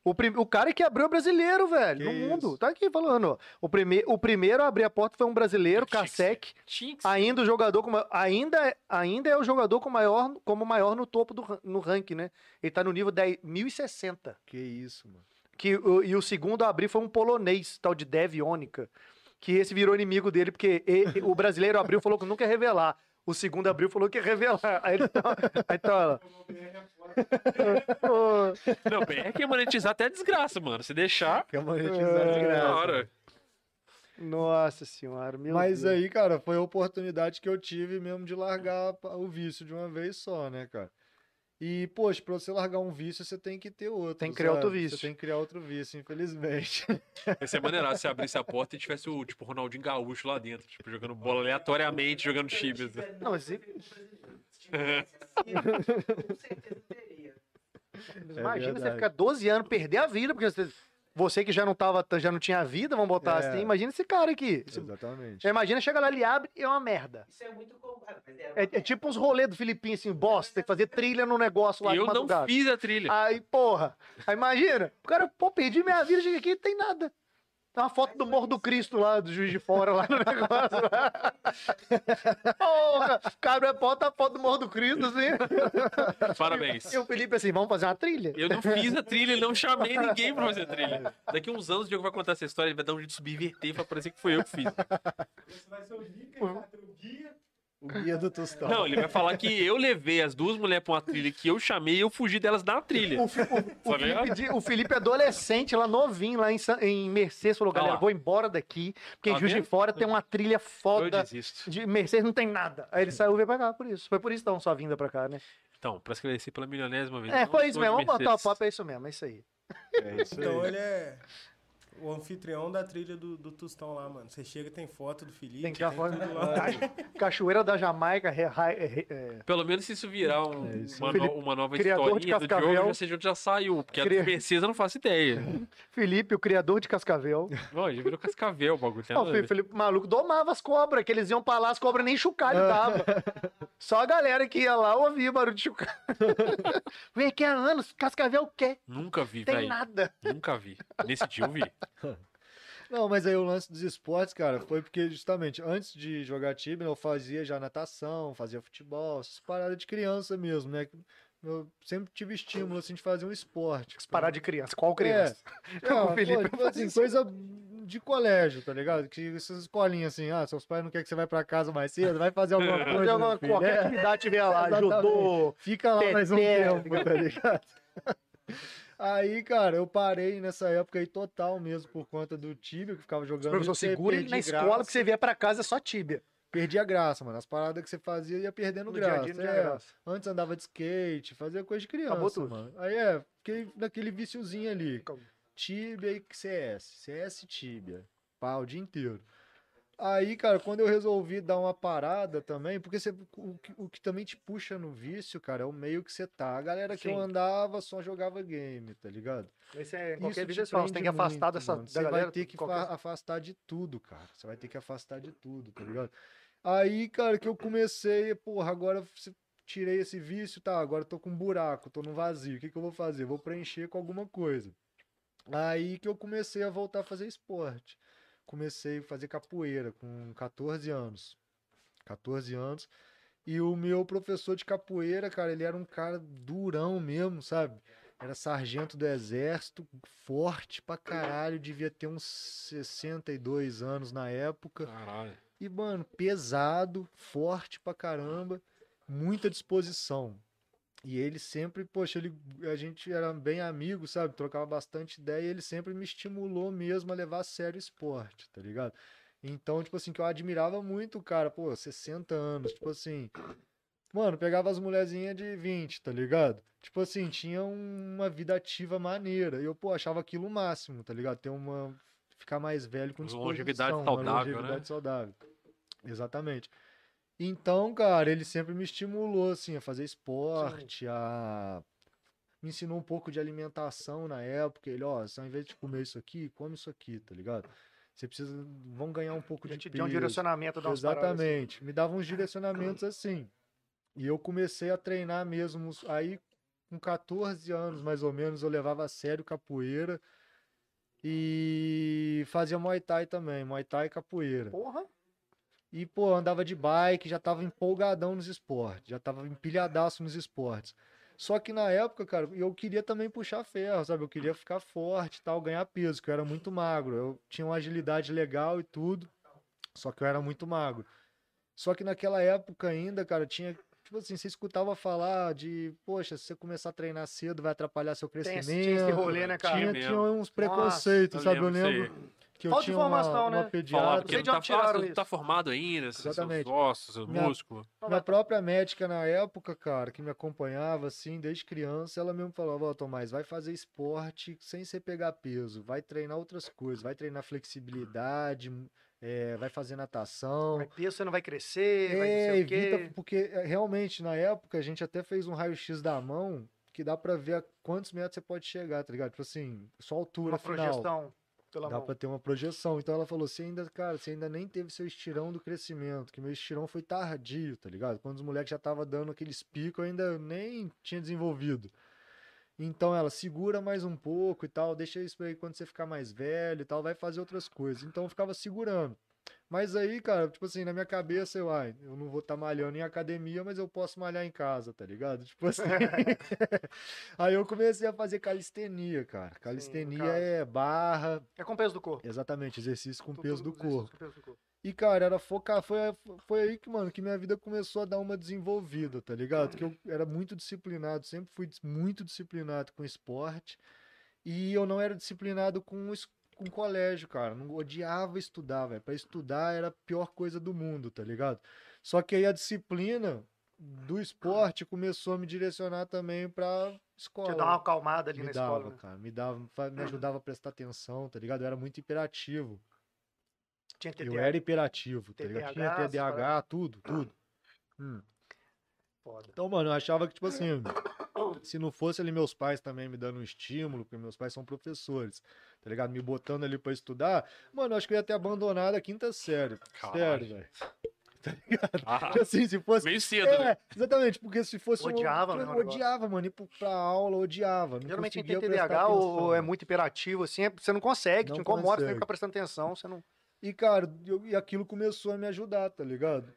O, prim... o cara que abriu é brasileiro, velho, Que no mundo. isso. Tá aqui falando, ó. O, prime... o primeiro a abrir a porta foi um brasileiro, Kasek. Ainda o jogador com ainda, é- ainda é o jogador com maior, como maior no topo do no ranking, né? Ele tá no nível 10 1060. Que isso, mano. Que, o- e o segundo a abrir foi um polonês, tal de Dev Ionica, que esse virou inimigo dele, porque e- o brasileiro abriu e falou que nunca ia revelar. O segundo abriu e falou que ia revelar. Aí tá, aí tá <laughs> Não, BR quer monetizar até a desgraça, mano. Se deixar, Que é monetizar É, de na graça. hora. Nossa senhora, meu Mas Deus. aí, cara, foi a oportunidade que eu tive mesmo de largar o vício de uma vez só, né, cara? E, poxa, pra você largar um vício, você tem que ter outro. Tem que criar outro sabe? vício. Você tem que criar outro vício, infelizmente. Ia ser maneirado se abrisse a porta e tivesse o, tipo, Ronaldinho Gaúcho lá dentro, tipo, jogando bola aleatoriamente, jogando chibas. Não, mas se- tivesse com certeza teria. imagina você verdade. ficar 12 anos, perder a vida, porque você, você que já não tava, já não tinha vida, vamos botar É. assim, imagina esse cara aqui. Exatamente. Imagina, chega lá, ele abre e é uma merda. Isso é muito comum. Mas era É, é tipo uns rolês do Filipinho, assim, bosta, tem que fazer trilha no negócio lá E eu não fiz a trilha. Aí, porra, aí imagina, o cara, pô, perdi minha vida, chega aqui e tem nada. Tem uma foto do Morro do Cristo lá, do Juiz de Fora, lá no <laughs> negócio. Lá. Porra, o cara abre a porta, a foto do Morro do Cristo, assim. Parabéns. E o Felipe assim, vamos fazer uma trilha? Eu não fiz a trilha, não chamei ninguém pra fazer a trilha. Daqui uns anos o Diogo vai contar essa história, ele vai dar um jeito de subverter pra parecer que foi eu que fiz. Esse vai ser o guia. O guia do Tostão. Não, ele vai falar que eu levei as duas mulheres pra uma trilha que eu chamei e eu fugi delas na trilha. O, o- o Tá? Felipe, de- o Felipe adolescente, lá novinho, lá em, em Mercedes, falou, galera, vou embora daqui, porque em Tá Juiz de? Fora tem uma trilha Eu foda. desisto. De Mercedes não tem nada. Aí ele saiu e veio pra cá, por isso. Foi por isso então sua vinda pra cá, né? Então, pra esclarecer pela milionésima vez. É, foi isso mesmo. Vamos botar o papo, é isso mesmo, é isso aí. É isso Então aí. ele é o anfitrião da trilha do, do Tostão lá, mano. Você chega, tem foto do Felipe. Tem que falar. lá. <laughs> Cachoeira da Jamaica, re- ra- re- é, Pelo menos se isso virar um- É isso. uma, Felipe, no- uma nova historinha do. Diogo, onde já saiu. Porque Cria- a eu não faço ideia. <laughs> Felipe, o criador de Cascavel. <laughs> Não, já virou Cascavel o bagulho. tem Não, o. Felipe, Felipe maluco domava as cobras, que eles iam pra lá, as cobras nem chocalho dava. Só a galera que ia lá ouvia barulho de chocalho. Vem aqui há anos, Cascavel quer, Nunca vi, tem velho. nada. Nunca vi. Nesse dia eu vi. <laughs> Não, mas aí o lance dos esportes, cara, foi porque justamente antes de jogar time, eu fazia já natação, fazia futebol, essas paradas de criança mesmo, né? Eu sempre tive estímulo, assim, de fazer um esporte. Parar de criança, qual criança? É, O Felipe pô, tipo assim, coisa de colégio, tá ligado? Que essas escolinhas assim, ah, seus pais não querem que você vá pra casa mais cedo, vai fazer alguma <laughs> coisa. Fazer alguma, qualquer É, atividade tiver lá, <laughs> judô, Fica lá mais um tempo, tá ligado? Aí, cara, eu parei nessa época aí total mesmo por conta do time que ficava o jogando. professor segura ele na escola, graça, que você vier pra casa é só tíbia. Perdi a graça, mano. As paradas que você fazia ia perdendo No dia graça. dia tinha é. graça. Antes andava de skate, fazia coisa de criança, Acabou tudo. mano. Aí é, fiquei naquele viciozinho ali. Acabou. Tibia e CS. CS e Tibia. Pá, o dia inteiro. Aí, cara, quando eu resolvi dar uma parada também, porque você, o, que- o que também te puxa no vício, cara, é o meio que você tá. A galera que eu Sim. andava só jogava game, tá ligado? Esse é, Isso qualquer vídeo você tem que afastar muito, dessa Você galera. vai ter que qualquer- fa- afastar de tudo, cara. Você vai ter que afastar de tudo, tá ligado? Aí, cara, que eu comecei, porra, agora tirei esse vício, tá, agora eu tô com um buraco, tô no vazio. O que que eu vou fazer? Vou preencher com alguma coisa. Aí que eu comecei a voltar a fazer esporte. Comecei a fazer capoeira com 14 anos. 14 anos. E o meu professor de capoeira, cara, ele era um cara durão mesmo, sabe? Era sargento do exército, forte pra caralho, devia ter uns 62 anos na época. Caralho. E, mano, pesado, forte pra caramba, muita disposição. E ele sempre, poxa, ele, a gente era bem amigo, sabe? Trocava bastante ideia e ele sempre me estimulou mesmo a levar a sério o esporte, tá ligado? Então, tipo assim, que eu admirava muito o cara, pô, 60 anos, tipo assim. Mano, pegava as mulherzinhas de 20, tá ligado? Tipo assim, tinha uma vida ativa maneira. E eu, pô, achava aquilo o máximo, tá ligado? Ter uma. Ficar mais velho com disposição. Longevidade saudável, né? longevidade saudável. Exatamente. Então, cara, ele sempre me estimulou, assim, a fazer esporte, a... Me ensinou um pouco de alimentação na época. Ele, ó, ao invés de comer isso aqui, come isso aqui, tá ligado? Você precisa... Vão ganhar um pouco de te deu um peso. direcionamento da assim. Exatamente. Me dava uns direcionamentos <clears throat> assim. E eu comecei a treinar mesmo. Aí, com 14 anos mais ou menos, eu levava a sério capoeira. E fazia Muay Thai também, Muay Thai e capoeira. Porra. E, pô, andava de bike, já tava empolgadão nos esportes, já tava empilhadaço nos esportes. Só que na época, cara, eu queria também puxar ferro, sabe? Eu queria ficar forte e tal, ganhar peso, que eu era muito magro. Eu tinha uma agilidade legal e tudo, só que eu era muito magro. Só que naquela época ainda, cara, tinha. Tipo assim, você escutava falar de, poxa, se você começar a treinar cedo vai atrapalhar seu Tem crescimento. esse, tinha esse rolê, né, cara? Tinha, tinha uns preconceitos, eu sabe? Eu lembro disso lembro que eu Falta tinha uma, informação, né? uma Falar pediatra. porque sei não de tá, fácil, não tá formado ainda, seus Exatamente. seus ossos, seu Minha- músculo. Minha própria médica na época, cara, que me acompanhava assim desde criança, ela mesmo falava, ó, Tomás, vai fazer esporte sem você pegar peso, vai treinar outras coisas, vai treinar flexibilidade, é, vai fazer natação. Vai peso, você não vai crescer, vai não É, sei o quê. evita, porque é, realmente na época a gente até fez um raio-x da mão que dá pra ver a quantos metros você pode chegar, tá ligado? Tipo assim, só a altura Uma final. projeção pela Dá mão. pra ter uma projeção. Então ela falou: você ainda, cara, você ainda nem teve seu estirão do crescimento, que meu estirão foi tardio, tá ligado? Quando os moleques já tava dando aqueles picos, eu ainda nem tinha desenvolvido. Então ela segura mais um pouco e tal, deixa isso aí quando você ficar mais velho e tal, vai fazer outras coisas. Então eu ficava segurando. Mas aí, cara, tipo assim, na minha cabeça, eu, ai, eu não vou estar malhando em academia, mas eu posso malhar em casa, tá ligado? <laughs> Tipo assim. <laughs> aí eu comecei a fazer calistenia, cara. Calistenia caso. é barra, É com peso do corpo. Exatamente, exercício com Tudo- peso do exercício corpo. com peso do corpo. E, cara, era focar. Foi, foi aí que, mano, que minha vida começou a dar uma desenvolvida, tá ligado? Que eu era muito disciplinado, sempre fui muito disciplinado com esporte. E eu não era disciplinado com, com colégio, cara. Não odiava estudar, velho. Pra estudar era a pior coisa do mundo, tá ligado? Só que aí a disciplina do esporte começou a me direcionar também pra escola. Te dá uma acalmada ali me na dava, escola. né? cara. Me dava, me ajudava a prestar atenção, tá ligado? Eu era muito hiperativo. Tinha Eu TDAH. era hiperativo, tá ligado? Tinha TDAH, tudo, tudo. Hum. Então, mano, eu achava que, tipo assim, se não fosse ali meus pais também me dando um estímulo, porque meus pais são professores, tá ligado? Me botando ali pra estudar, mano, eu acho que eu ia ter abandonado a quinta série. Caralho. Sério, velho. <laughs> Ah, Porque assim, se fosse. meio cedo, né? É, exatamente, porque se fosse. um- Odiava o negócio. odiava, mano, ir pra aula, odiava. Não Geralmente quem tem TDAH ou, é muito hiperativo, assim, é- você não consegue, Não te incomoda, você tem que consegue. ficar prestando atenção, você não. E, cara, eu- e aquilo começou a me ajudar, tá ligado?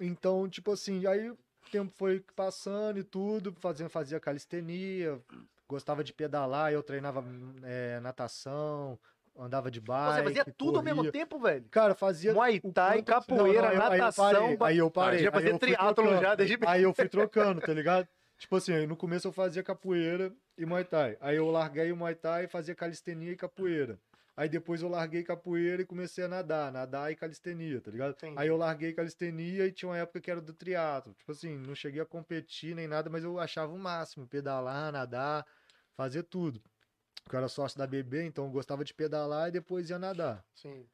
Então, tipo assim, aí o tempo foi passando e tudo, fazia, fazia calistenia, gostava de pedalar, eu treinava é, natação, andava de bike. Você fazia tudo ao mesmo corria. tempo, velho. Cara, fazia. Muay o Thai, quanto- capoeira, aí eu- aí eu natação, parei, ba- Aí eu parei. já aí fazia triatlon já desde Aí eu fui trocando, tá ligado? Tipo assim, no começo eu fazia capoeira e Muay Thai. Aí eu larguei o Muay Thai e fazia calistenia e capoeira. Aí depois eu larguei capoeira e comecei a nadar, nadar e calistenia, tá ligado? Entendi. Aí eu larguei calistenia e tinha uma época que era do triatlo. Tipo assim, não cheguei a competir nem nada, mas eu achava o máximo, pedalar, nadar, fazer tudo. Porque eu era sócio da BB, então eu gostava de pedalar e depois ia nadar. Sim.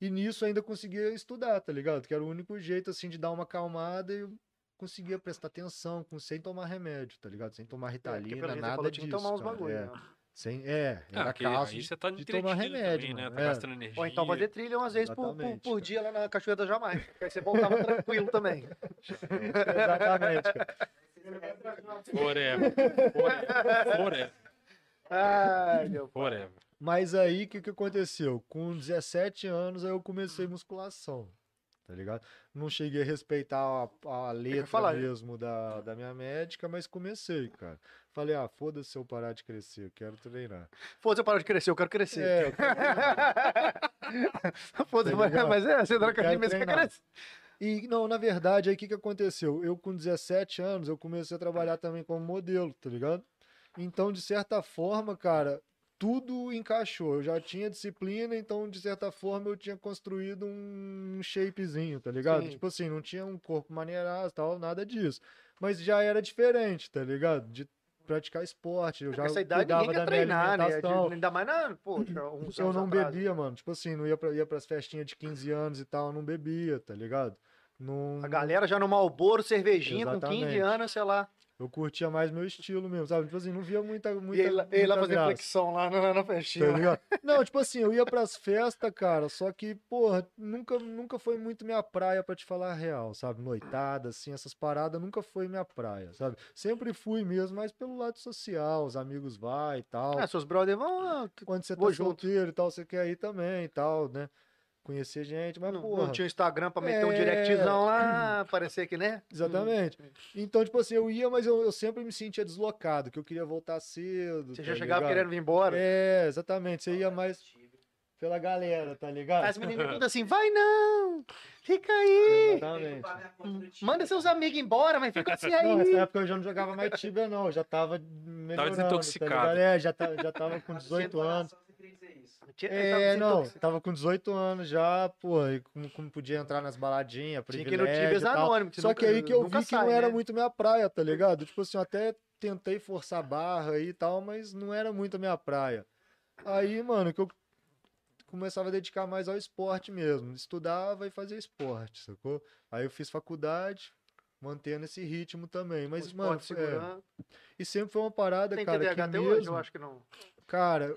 E nisso ainda conseguia estudar, tá ligado? Que era o único jeito, assim, de dar uma acalmada e eu conseguia prestar atenção, com, sem tomar remédio, tá ligado? Sem tomar É, ritalina, você nada disso, tinha que tomar uns bagulho, é. né? Sem, é, Ah, era que caso aí você tá de tomar remédio, também, né? Tá É. gastando energia. Ou então fazer trilha umas vezes por, por, por dia lá na Cachoeira da Jamaica. que Aí você voltava tranquilo também. <laughs> Exatamente, cara. Forever. Forever. Forever. Ai, meu pai. Forever. Mas aí, o que que aconteceu? Com 17 anos, aí eu comecei musculação, tá ligado? Não cheguei a respeitar a, a letra falar, mesmo da, da minha médica, mas comecei, cara. Falei, ah, foda-se se eu parar de crescer, eu quero treinar. Foda-se, eu paro de crescer, eu quero crescer. É, eu quero <laughs> Foda-se, Tá mas, ligado? mas é, você academia, você quer treinar. crescer. E não, na verdade, aí o que, que aconteceu? Eu, com 17 anos, eu comecei a trabalhar também como modelo, tá ligado? Então, de certa forma, cara, tudo encaixou. Eu já tinha disciplina, então, de certa forma, eu tinha construído um shapezinho, tá ligado? Sim. Tipo assim, não tinha um corpo maneirado tal, nada disso. Mas já era diferente, tá ligado? De praticar esporte. Eu já Essa idade cuidava ninguém quer da minha treinar, né? alimentação. Ainda mais na. Pô, <laughs> Eu não atrás. bebia, mano. Tipo assim, não ia, pra, ia pras festinhas de 15 anos e tal, eu não bebia, tá ligado? Não, A galera já no Malboro, cervejinha, com 15 Exatamente. anos, sei lá. Eu curtia mais meu estilo mesmo, sabe? Tipo assim, não via muita. muita E ele, lá- ele lá muita graça. flexão lá na, na festinha. Tá? <laughs> Não, tipo assim, eu ia pras festas, cara, só que, porra, nunca, nunca foi muito minha praia pra te falar a real, sabe? Noitada, assim, essas paradas nunca foi minha praia, sabe? Sempre fui mesmo, mas pelo lado social, os amigos vai e tal. Ah, seus brothers vão. Quando você tá vou junto. solteiro e tal, você quer ir também e tal, né? Conhecer gente, mas, não, porra. não tinha Instagram pra meter um É. directzão lá, <clears throat> parecer que, né? Exatamente. Então, tipo assim, eu ia, mas eu, eu sempre me sentia deslocado, que eu queria voltar cedo. Você tá já chegava ligado? querendo vir embora. É, exatamente. Você ia mais pela galera, tá ligado? As meninas tudo assim, <laughs> vai não! Fica aí! Exatamente. Manda seus amigos embora, mas fica assim aí. Não, nessa época eu já não jogava mais Tibia, não. Eu já tava melhorando. desintoxicado. Tá ligado? é, já, tá, já tava com <laughs> 18 anos. Tinha- É, tava não, desintoxi- tava com 18 anos já, pô, e como, como podia entrar nas baladinhas, Tinha que ir no tal. Anônimo, que Só nunca- que aí que eu vi que sai, não era né? muito minha praia, tá ligado? Tipo assim, eu até tentei forçar a barra aí e tal, mas não era muito a minha praia. Aí, mano, que eu começava a dedicar mais ao esporte mesmo. Estudava e fazia esporte, sacou? Aí eu fiz faculdade, mantendo esse ritmo também. Mas, mano, é, e sempre foi uma parada, Tem cara, TDAH que até mesmo, hoje? Eu acho que não. cara,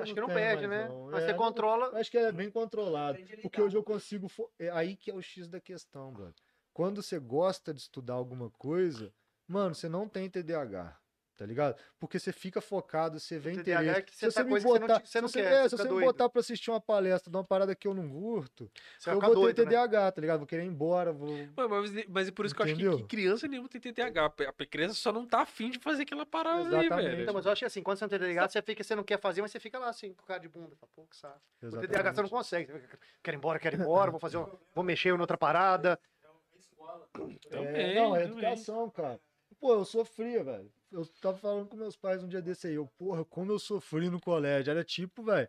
Acho que não tem perde, mais né? não. Mas É, você não- controla. acho que é bem controlado. Porque hoje eu consigo. fo- É aí que é o X da questão, brother. Quando você gosta de estudar alguma coisa, mano, você não tem TDAH. Tá ligado? Porque você fica focado, você vê TDAH interesse. é que você se tá me coisa que você não botar, você não se você, quer, é, você se você me botar pra assistir uma palestra de uma parada que eu não curto, Você eu vou doido, ter né? TDAH, tá ligado? Vou querer ir embora, vou. Mas, mas, mas é por isso que eu acho que, Entendeu? que criança nenhuma tem TTH. A criança só não tá afim de fazer aquela parada aí, Exatamente. velho. Então, mas eu acho que assim, quando você não tem TDAH, você fica, você não quer fazer, mas você fica lá assim, com cara de bunda. Fala, pô, que saco. O TDAH você não Exatamente. consegue. Você quero ir embora, quero ir embora, vou fazer, um- vou mexer em outra parada. Também, É, não, é também. educação, cara. Pô, eu sofria, velho. Eu tava falando com meus pais um dia desse aí. Eu, porra, como eu sofri no colégio. Era tipo, velho,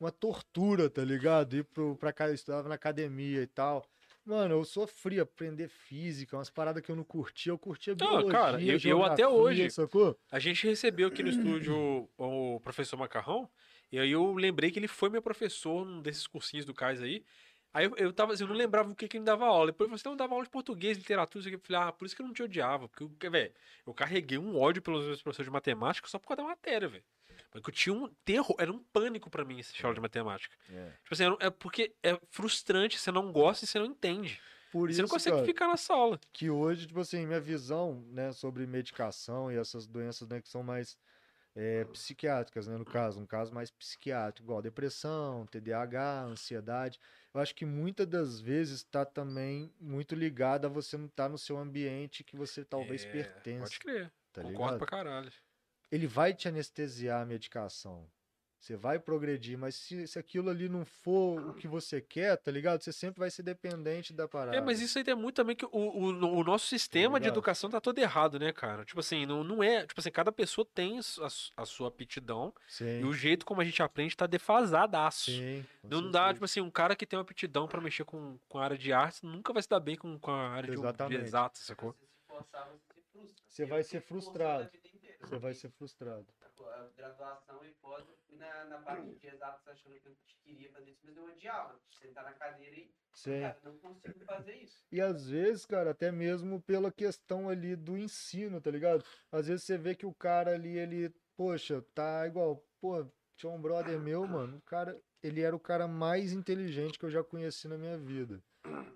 uma tortura, tá ligado? Ir pro, pra cá, eu estudava na academia e tal. Mano, eu sofria aprender física, umas paradas que eu não curtia. Eu curtia Não, biologia, cara, eu- eu até hoje- Sacou? A gente recebeu aqui no estúdio o professor Macarrão, e aí eu lembrei que ele foi meu professor num desses cursinhos do Cais aí. Aí eu, eu tava assim, eu não lembrava o que, que ele dava aula. Depois você não dava aula de português, literatura, isso aqui. Eu falei, ah, por isso que eu não te odiava. Porque, velho, eu carreguei um ódio pelos meus professores de matemática só por causa da matéria, velho. Porque eu tinha um terror, era um pânico pra mim essa aula de matemática. Tipo assim, um- é porque é frustrante, você não gosta e você não entende. Por Você isso, não consegue cara, ficar na sala. que hoje, tipo assim, minha visão, né, sobre medicação e essas doenças, né, que são mais é, psiquiátricas, né, no caso, um caso mais psiquiátrico, igual depressão, TDAH, ansiedade, eu acho que muitas das vezes está também muito ligado a você não estar no seu ambiente que você talvez É, pertença, Pode crer. tá Concordo ligado? pra caralho. Ele vai te anestesiar a medicação. Você vai progredir, mas se, se aquilo ali não for o que você quer, tá ligado? Você sempre vai ser dependente da parada. É, mas isso aí é muito também que o, o, o nosso sistema de ligado? educação tá todo errado, né, cara? Tipo assim, não, não é. Tipo assim, cada pessoa tem a, a sua aptidão Sim, e o jeito como a gente aprende tá defasadaço. sim. Não dá, certeza. tipo assim, um cara que tem uma aptidão pra mexer com, com a área de artes nunca vai se dar bem com, com a área de, de Exatamente. exatas, sacou? Você se forçar, você se frustra. Você Eu vai ser frustrado. Você vai ser frustrado. A graduação e pós, eu fui na, na parte de exatos achando que eu queria fazer isso, mas eu odiava. Sentar na cadeira e, Sim. cara, não consigo fazer isso. E às vezes, cara, até mesmo pela questão ali do ensino, tá ligado? Às vezes você vê que o cara ali, ele, poxa, tá igual, pô, tinha um brother meu, mano, o cara, ele era o cara mais inteligente que eu já conheci na minha vida,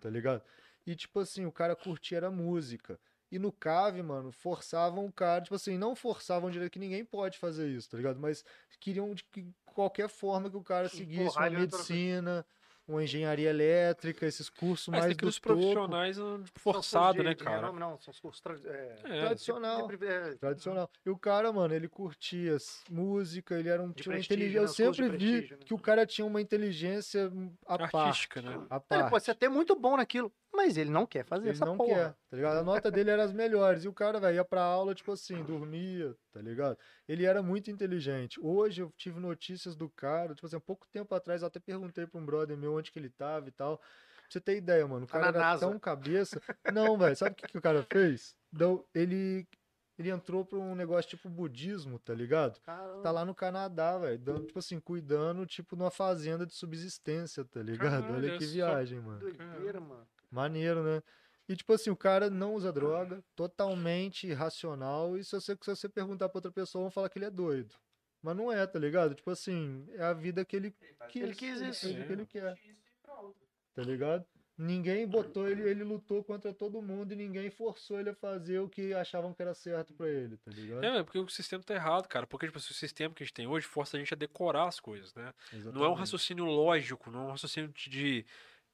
tá ligado? E tipo assim, o cara curtia era música. E no CAV, mano, forçavam o cara, tipo assim, não forçavam direito que ninguém pode fazer isso, tá ligado? Mas queriam de que qualquer forma que o cara seguisse uma ele medicina, uma engenharia elétrica, esses cursos Mas mais tem do os topo. profissionais os forçado, de- né, cara? renome, Não, são os cursos tra- é, É, Tradicional. de- é, Tradicional. E o cara, mano, ele curtia música, ele era um inteligência. né? Eu cursos de sempre vi né? que o cara tinha uma inteligência à parte. artística, né? À Ele parte. pode ser até muito bom naquilo, Mas ele não quer fazer Ele essa não porra. quer, tá ligado? A nota dele era as melhores. E o cara, velho, ia pra aula, tipo assim, dormia, tá ligado? Ele era muito inteligente. Hoje eu tive notícias do cara, tipo assim, há pouco tempo atrás eu até perguntei pra um brother meu onde que ele tava e tal. Pra você ter ideia, mano, o Tá cara na era NASA. tão cabeça. Não, velho, sabe o que, que o cara fez? Deu, ele, ele entrou pra um negócio tipo budismo, tá ligado? Caramba. Tá lá no Canadá, velho, dando, tipo assim, cuidando, tipo, numa fazenda de subsistência, tá ligado? Caralho, Olha que viagem, mano. Doideira, mano. Maneiro, né? E tipo assim, o cara não usa droga, totalmente irracional, e se você, se você perguntar pra outra pessoa, vão falar que ele é doido. Mas não é, tá ligado? Tipo assim, é a vida que ele quis. Ele quis isso. é a vida que ele quer. Tá ligado? Ninguém botou ele, ele lutou contra todo mundo e ninguém forçou ele a fazer o que achavam que era certo pra ele, tá ligado? É, é porque o sistema tá errado, cara. Porque tipo, assim, o sistema que a gente tem hoje força a gente a decorar as coisas, né? Não é um Exatamente. raciocínio lógico, não é um raciocínio de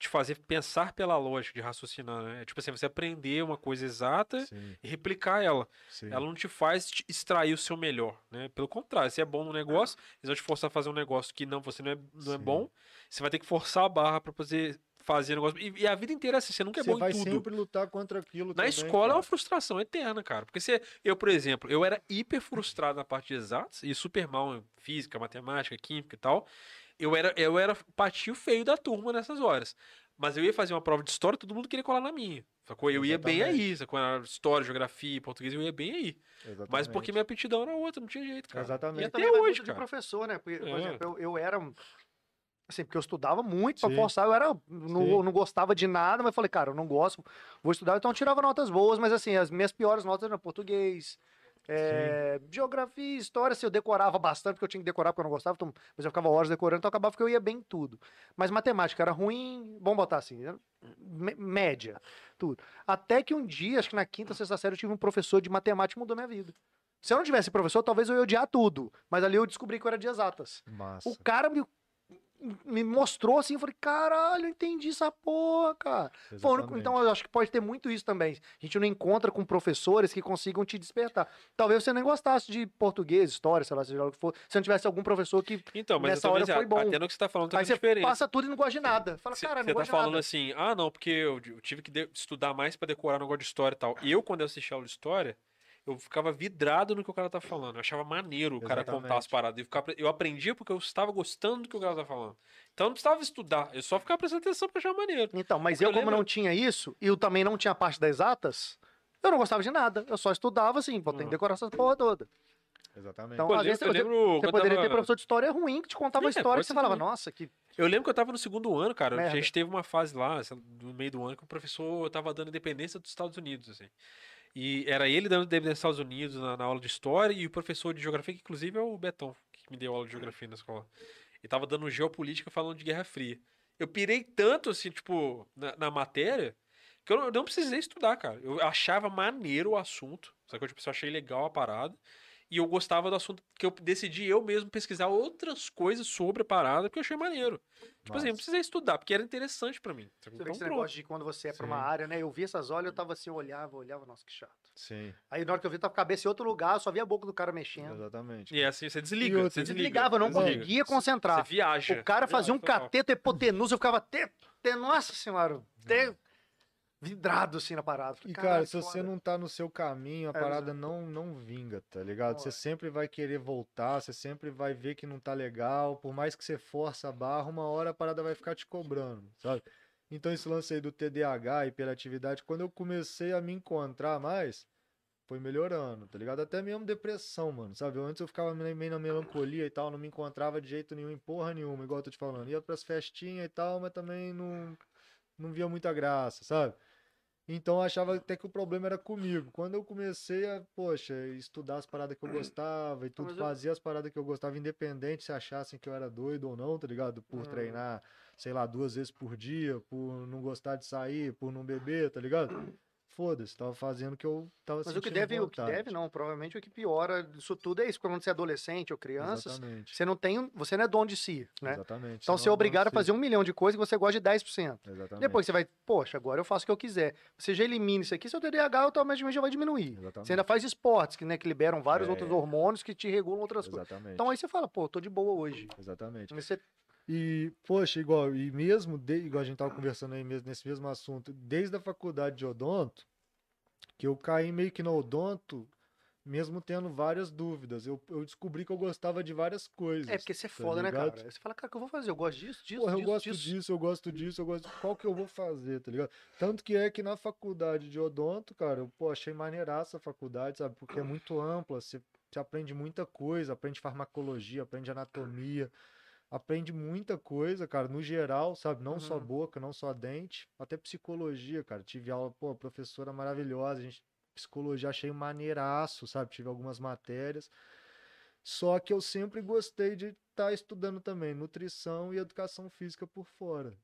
te fazer pensar pela lógica de raciocinar, né? É tipo assim, você aprender uma coisa exata Sim, e replicar ela. sim. Ela não te faz te extrair o seu melhor, né? Pelo contrário, você é bom no negócio, eles vão te forçar a fazer um negócio que não, você não é, não é bom, você vai ter que forçar a barra pra poder fazer negócio. E, e a vida inteira é assim, você nunca é Você bom vai em tudo. sempre lutar contra aquilo Na também, escola é cara. uma frustração eterna, cara. Porque você, eu, por exemplo, eu era hiper <laughs> frustrado na parte de exatos e super mal em física, matemática, química e tal. Eu era, eu era patinho feio da turma nessas horas. Mas eu ia fazer uma prova de história, todo mundo queria colar na minha. Sacou? Eu ia bem aí, Exatamente. sacou? Era História, geografia, português, eu ia bem aí. Mas Exatamente. porque minha aptidão era outra, não tinha jeito, cara. Exatamente. E até vai hoje, muito de cara. professor, né? Porque, por É. exemplo, eu, eu era. um- Assim, porque eu estudava muito pra Sim. forçar, eu era. Sim. Não, não gostava de nada, mas falei, cara, eu não gosto, vou estudar, então eu tirava notas boas, mas assim, as minhas piores notas eram português. É, geografia, história, assim, eu decorava bastante, porque eu tinha que decorar porque eu não gostava, então, mas eu ficava horas decorando, então acabava que eu ia bem em tudo. Mas matemática era ruim, vamos botar assim, média, tudo. Até que um dia, acho que na quinta, sexta série, eu tive um professor de matemática que mudou minha vida. Se eu não tivesse professor, talvez eu ia odiar tudo. Mas ali eu descobri que eu era de exatas. Massa. O cara me, me mostrou assim, eu falei, caralho, eu entendi essa porra, cara. Então eu acho que pode ter muito isso também. A gente não encontra com professores que consigam te despertar. Talvez você nem gostasse de português, história, sei lá, seja o que for. Se não tivesse algum professor que. Então, mas Nessa hora foi bom. até no que você tá falando tem aí você diferença. passa tudo e não gosta de nada. Fala, Você cara, não você tá de falando nada. assim, ah, não, porque eu, eu tive que estudar mais pra decorar um negócio de história e tal. E eu, quando eu assisti aula de história, eu ficava vidrado no que o cara tá falando. Eu achava maneiro o cara contar as paradas. Eu, ficava, eu aprendia porque eu estava gostando do que o cara tá falando. Então eu não precisava estudar, eu só ficava prestando atenção porque eu achava maneiro. Então, mas Porque eu, eu como lembro- não tinha isso, e eu também não tinha a parte das exatas, eu não gostava de nada. Eu só estudava assim, pô, tem que Uhum. decorar essa porra toda. Exatamente. Então, Pô, eu às vezes lembro, eu você- lembro Você poderia tava- ter professor de história ruim que te contava É, história que você falava, também. nossa, que. Eu lembro que eu tava no segundo ano, cara. Merda. A gente teve uma fase lá, no meio do ano, que o professor tava dando independência dos Estados Unidos, assim. E era ele dando independência dos Estados Unidos na, na aula de história e o professor de geografia, que inclusive é o Betão, que me deu aula de geografia na escola. E tava dando geopolítica falando de Guerra Fria. Eu pirei tanto, assim, tipo, na, na matéria, que eu não, eu não precisei estudar, cara. Eu achava maneiro o assunto, só que eu, tipo, eu achei legal a parada. E eu gostava do assunto, que eu decidi eu mesmo pesquisar outras coisas sobre a parada, porque eu achei maneiro. Tipo assim, eu precisei estudar, porque era interessante pra mim. Você vê Então, que esse pronto. negócio de quando você é pra uma área, né? Eu vi essas olhas, eu tava assim, eu olhava, olhava, nossa, que chato. Sim, Aí na hora que eu vi, tava com a cabeça em outro lugar, eu só via a boca do cara mexendo. exatamente. E é assim, você desliga. Outra, você você desliga. Desligava, eu não desliga. conseguia concentrar. Você viaja. O cara fazia um Viaja total. cateto hipotenusa, eu ficava até, até nossa senhora, até vidrado assim na parada. Falei, E, "Caralho, cara, se você foda." não tá no seu caminho, a É, parada exato. não, não vinga, tá ligado? Não Você é. sempre vai querer voltar, você sempre vai ver que não tá legal, por mais que você força a barra, uma hora a parada vai ficar te cobrando, sabe? Então esse lance aí do TDAH, hiperatividade, quando eu comecei a me encontrar mais, foi melhorando, tá ligado? Até mesmo depressão, mano, sabe? Antes eu ficava meio meio na melancolia e tal, não me encontrava de jeito nenhum em porra nenhuma, igual eu tô te falando. Ia pras festinhas e tal, mas também não, não via muita graça, sabe? Então eu achava até que o problema era comigo. Quando eu comecei a, poxa, estudar as paradas que eu gostava e tudo, eu- fazer as paradas que eu gostava, independente se achassem que eu era doido ou não, tá ligado? Por Hum. treinar, sei lá, duas vezes por dia, por não gostar de sair, por não beber, tá ligado? Foda-se, tava fazendo o que eu tava Mas o que deve, o que vontade. deve não, provavelmente o que piora disso tudo é isso, quando você é adolescente ou criança, Exatamente. você não tem, você não é dono de si, né? Exatamente. Então você é não obrigado a fazer um milhão de coisas que você gosta de 10%. Exatamente. Depois você vai, poxa, agora eu faço o que eu quiser. Você já elimina isso aqui, seu TDAH automaticamente já vai diminuir. Exatamente. Você ainda faz esportes, que, né, que liberam vários É. outros hormônios que te regulam outras coisas. Exatamente. Então aí você fala, pô, tô de boa hoje. Exatamente. Mas você- E, poxa, igual, e mesmo, de- igual a gente tava conversando aí mesmo, nesse mesmo assunto, desde a faculdade de odonto, que eu caí meio que no odonto, mesmo tendo várias dúvidas. Eu, eu descobri que eu gostava de várias coisas. É porque você é tá foda, né, cara? Você fala, cara, o que eu vou fazer? Eu gosto disso, disso, Porra, eu disso, gosto disso. disso, eu gosto disso, eu gosto. Qual que eu vou fazer, tá ligado? Tanto que é que na faculdade de odonto, cara, eu pô, achei maneiraça a faculdade, sabe? Porque é muito ampla, você, você aprende muita coisa, aprende farmacologia, aprende anatomia, aprende muita coisa, cara, no geral, sabe? Não só Uhum. boca, não só dente, até psicologia, cara. Tive aula, pô, professora maravilhosa, a gente, psicologia achei maneiraço, sabe? Tive algumas matérias. Só que eu sempre gostei de estar estudando também nutrição e educação física por fora.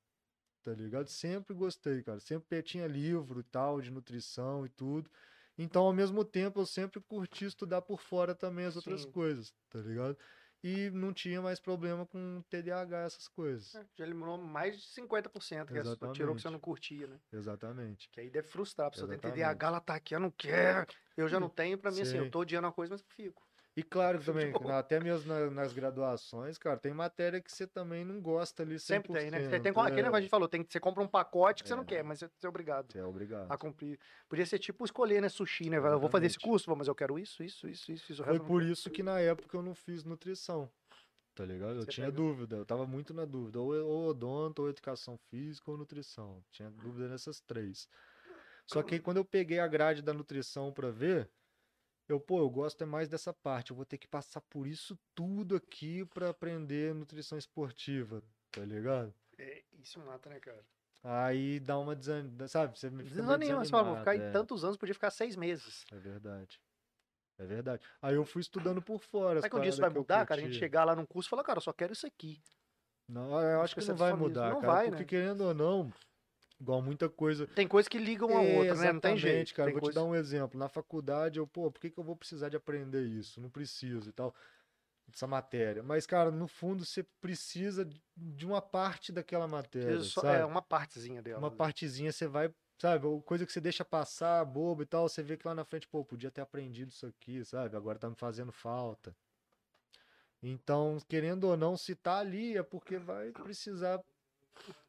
Tá ligado? Sempre gostei, cara. Sempre tinha livro e tal de nutrição e tudo. Então, ao mesmo tempo, eu sempre curti estudar por fora também as outras Sim. coisas, tá ligado? E não tinha mais problema com TDAH, essas coisas. É, Já eliminou mais de 50%, que é- tirou que você Exatamente. não curtia, né? Exatamente. Que aí deve frustrar. A pessoa tem Exatamente. TDAH, ela tá aqui, eu não quero. Eu já não <laughs> tenho, pra mim, assim, eu Sim. tô odiando uma coisa, mas fico. E claro também, até mesmo na- nas graduações, cara, tem matéria que você também não gosta ali 100%. Sempre tem, né? Tem, tem aquele é. negócio que a gente falou, tem, você compra um pacote que você não É. quer, mas você, é obrigado Você é obrigado. a cumprir. Podia ser tipo escolher, né? Sushi, né? Eu vou fazer esse curso, mas eu quero isso, isso, isso, isso, isso. Foi por isso que na época eu não fiz nutrição. Tá ligado? Eu Você tinha pega- dúvida, eu tava muito na dúvida. Ou, ou odonto, ou educação física, ou nutrição. Tinha dúvida nessas três. Só que aí quando eu peguei a grade da nutrição pra ver, eu, pô, eu gosto é mais dessa parte. Eu vou ter que passar por isso tudo aqui pra aprender nutrição esportiva, tá ligado? É, isso mata, né, cara? Aí dá uma desanimada, sabe? Você Desanima, você fala, vou ficar desanimado, em é. tantos anos, podia ficar seis meses. É verdade. É verdade. Aí eu fui estudando por fora. Será que um dia isso vai mudar, cara? A gente chegar lá num curso e falar, cara, eu só quero isso aqui. Não, eu acho que que não você vai só mesmo. mudar, Não cara. vai, porque né? querendo ou não, igual muita coisa. Tem coisas que ligam a outra, né? Não tem jeito. cara. Tem Vou te coisa- dar um exemplo. Na faculdade, eu, pô, por que, que eu vou precisar de aprender isso? Não preciso e tal. Essa matéria. Mas, cara, no fundo, você precisa de uma parte daquela matéria. Isso sabe? é uma partezinha dela. uma né? partezinha você vai, sabe, coisa que você deixa passar, bobo e tal, você vê que lá na frente, pô, podia ter aprendido isso aqui, sabe? Agora tá me fazendo falta. Então, querendo ou não, se tá ali é porque vai precisar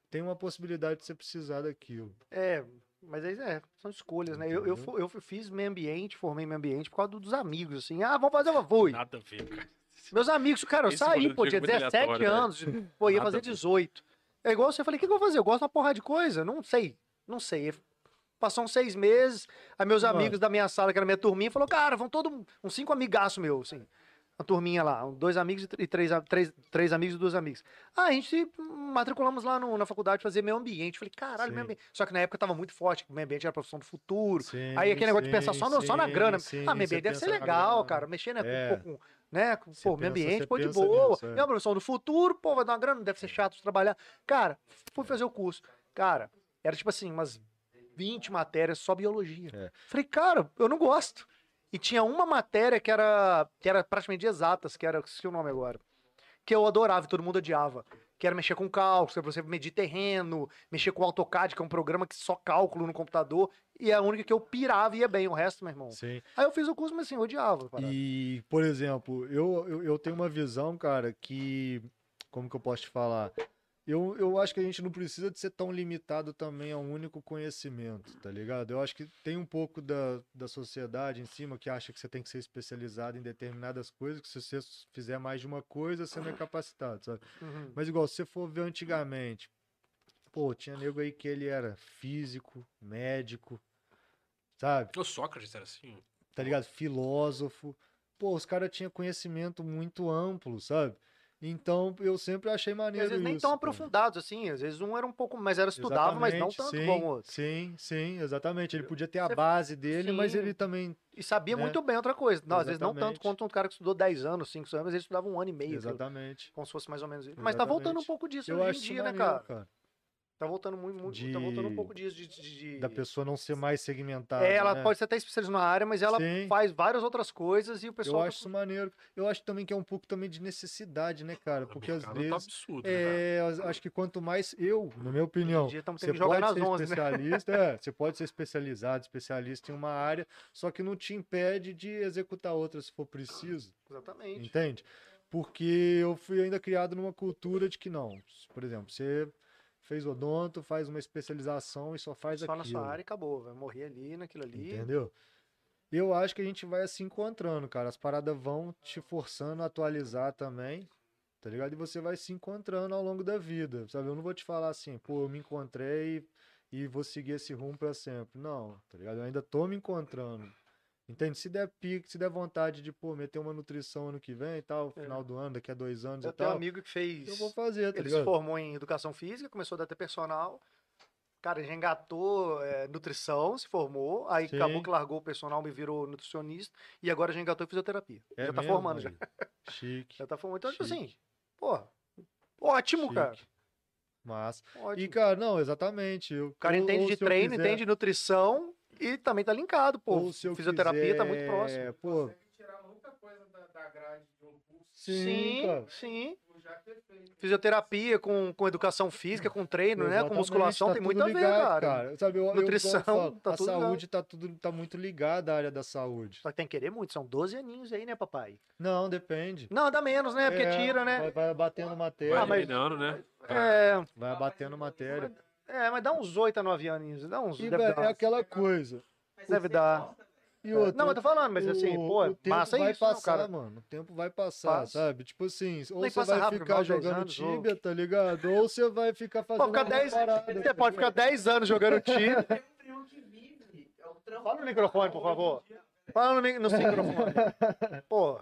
tem uma possibilidade de você precisar daquilo. É, mas aí é, são escolhas, né? Eu, eu, eu fiz meio ambiente, formei meio ambiente por causa do- dos amigos, assim. Ah, vamos fazer uma fui. Nada a ver, cara. Meus amigos, cara, eu Esse saí, pô, tinha Diego é muito 17 aleatório, né? anos, pô, ia Nada fazer a ver. 18. É igual você, eu falei, o que, que eu vou fazer? Eu gosto de uma porrada de coisa, não sei, não sei. Passou uns seis meses, aí meus Mano. amigos da minha sala, que era minha turminha, falou, cara, vão todo, uns cinco amigaços meus, assim. Uma turminha lá, dois amigos e tr- três, três, três amigos e duas amigas. Ah, a gente se matriculamos lá no- na faculdade fazer meio ambiente. Falei, caralho, meio Sim. ambiente. Só que na época tava muito forte, meio ambiente era a profissão do futuro. Sim, Aí aquele negócio de pensar só, no- só na grana. ah, meio ambiente deve ser legal, grana. cara. Mexer, né? É. Um pouco, né? Pô, meio pensa- ambiente, você pô, de boa. nisso, é. É uma profissão do futuro, pô, vai dar uma grana, deve ser chato de trabalhar. Cara, fui fazer o curso. Cara, era tipo assim, umas 20 matérias só biologia. É. Falei, cara, eu não gosto. E tinha uma matéria que era, que era praticamente de exatas, que era, esqueci o nome agora, que eu adorava e todo mundo odiava. Que era mexer com pra você medir terreno, mexer com o AutoCAD, que é um programa que só cálculo no computador. E é a única que eu pirava e ia bem, o resto, meu irmão. Sim. Aí eu fiz o curso, mas assim, eu odiava. parada. E, por exemplo, eu, eu, eu tenho uma visão, cara, que. Como que eu posso te falar? Eu, eu acho que a gente não precisa de ser tão limitado também a um único conhecimento, tá ligado? Eu acho que tem um pouco da, da sociedade em cima que acha que você tem que ser especializado em determinadas coisas, que se você fizer mais de uma coisa, você não é capacitado, sabe? Uhum. Mas igual, se você for ver antigamente, pô, tinha nego aí que ele era físico, médico, sabe? O Sócrates era assim. tá ligado? Filósofo. Pô, os caras tinham conhecimento muito amplo, sabe? Então eu sempre achei maneiro às vezes nem isso, tão cara. aprofundados, assim. Às vezes um era um pouco, mas era estudava, mas não Exatamente, tanto sim, como o outro. Sim, sim, exatamente. Ele podia ter a Você- base dele, mas sim. ele também. E sabia né? muito bem outra coisa. Não, às vezes não tanto Exatamente. quanto um cara que estudou 10 anos, 5 anos, mas ele estudava um ano e meio. Exatamente. Como se fosse mais ou menos isso. Mas tá voltando um Exatamente. pouco disso Eu hoje em dia, né, maneiro, cara? Tá voltando muito, muito De- tá voltando um pouco disso. De, de- de- Da pessoa não ser mais segmentada. É, ela né? pode ser até especialista numa área, mas ela Sim. faz várias outras coisas e o pessoal. Eu tá acho isso maneiro. Eu acho também que é um pouco também de necessidade, né, cara? Porque às tá vezes. absurdo, né, cara? É, eu acho que quanto mais eu, na minha opinião, dia você que jogar pode nas ser 11, né? especialista, é, você pode ser especializado, especialista em uma área, só que não te impede de executar outra se for preciso, Exatamente. entende? Porque eu fui ainda criado numa cultura de que não. Por exemplo, você fez odonto, faz uma especialização e só faz Só na aquilo. sua área e acabou. Vai morrer ali, naquilo ali. Entendeu? Eu acho que a gente vai se encontrando, cara. As paradas vão te forçando a atualizar também, tá ligado? E você vai se encontrando ao longo da vida, sabe? Eu não vou te falar assim, pô, eu me encontrei e vou seguir esse rumo pra sempre. Não, tá ligado? Eu ainda tô me encontrando. Entende? Se der pique, se der vontade de, pô, meter uma nutrição ano que vem e tal, É. final do ano, daqui a dois anos Eu e tenho um tal, amigo que fez. eu vou fazer, tá Ele se ligado? formou em educação física, começou a dar até personal. Cara, já engatou é, nutrição, se formou, aí Sim. acabou que largou o personal e virou nutricionista, e agora já engatou em fisioterapia. É já tá mesmo, formando já. aí. Chique. <laughs> Já tá formando. Então, tipo Chique. assim, pô, ótimo, chique. cara. Massa. Ótimo. E, cara, não, exatamente. eu- o cara entende ou de se eu treino, quiser- entende de nutrição e também tá linkado, pô. Ou se Fisioterapia tá muito quiser, próximo. Pô, Consegue tirar muita coisa da, da grade de um curso sim, cara. sim. ter feito. Fisioterapia com, com educação física, com treino, né? Com Exatamente, musculação, tá tem muito a ver, ligado, cara. Sabe, eu, Nutrição, eu falo, tá a tudo ligado. saúde tá, tudo, tá muito ligada à área da saúde. Só que tem que querer muito, são 12 aninhos aí, né, papai? Não, depende. Não, dá menos, né? Porque É, tira, né? Vai, vai batendo matéria. Vai Ah, eliminando, né? É, Vai batendo matéria. É, mas dá uns 8 a 9 aninhos. Dá uns. E, deve velho, dar. é aquela coisa. Deve dar. E outra, Não, mas tô falando, mas assim, o, pô, o tempo massa vai isso, não, passar, cara. mano. O tempo vai passar, Passa. sabe? Tipo assim, ou Nem você passa vai rápido, ficar igual 10 jogando anos, ou- tíbia, tá ligado? Ou você vai ficar fazendo Pode ficar 10, parada, você pode ficar 10 anos jogando <laughs> tiro. Tem um primo que vive. É. Fala no microfone, por favor. Fala no, no microfone. <laughs> Pô.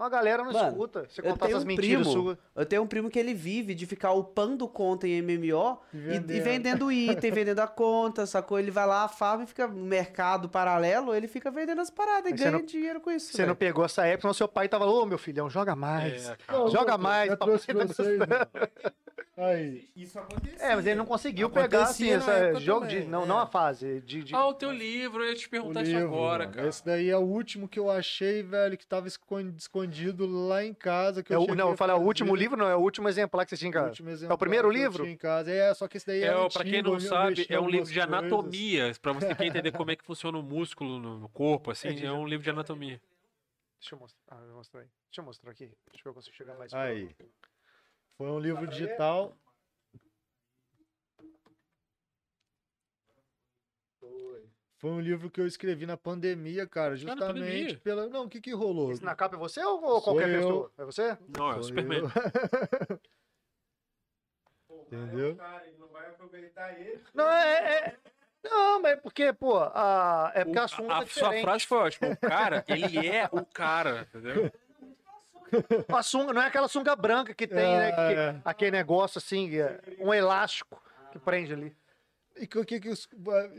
A galera não Mano, escuta. Você contar essas um mentiras primo- suas. Eu tenho um primo que ele vive de ficar upando conta em MMO E e, vendendo. e vendendo item, vendendo a conta, sacou? Ele vai lá, farma e fica no mercado paralelo, ele fica vendendo as paradas e ganha não- dinheiro com isso. Você não velho. pegou essa época, senão seu pai tava, ô meu filhão, joga mais. É. Não, Joga não, mais, papai trouxe pra <laughs> vocês. Aí. Isso aconteceu. É, mas ele não conseguiu pegar assim, época jogo também, de. Não, é. não a fase. De, de- Ah, o teu livro, eu ia te O perguntar isso livro, agora, mano. cara. Esse daí é o último que eu achei, velho, que tava escon- escondido lá em casa. Que É eu o, cheguei não, eu falei, é o último livro, não, é o último exemplar que você tinha em O casa. último É o primeiro que eu livro? tinha em casa. É, só que esse daí é, É, ó, pra antigo, quem não sabe, é um livro de coisas. anatomia. Pra você que quer entender <laughs> como é que funciona o músculo no no corpo, assim, é um livro de anatomia. Deixa eu mostrar. Ah, eu mostrar aí. Deixa eu mostrar aqui. Deixa eu ver se eu consigo chegar mais Aí. Foi um livro digital. Foi um livro que eu escrevi na pandemia, cara, na justamente pandemia? pela. Não, o que que rolou? Esse na capa é você ou, ou Sou qualquer eu. pessoa? É você? Não, é o Sou Superman. <laughs> cara Entendeu? É cara, não vai aproveitar ele. Não, é. é- Não, mas é porque, pô, a, é porque O- a sunga a tá sua frase foi ótima. O cara, ele é o cara, entendeu? <laughs> <laughs> A sunga não é aquela sunga branca que tem, né? que- É. aquele negócio assim, é, um elástico que prende ali. E que o que que os-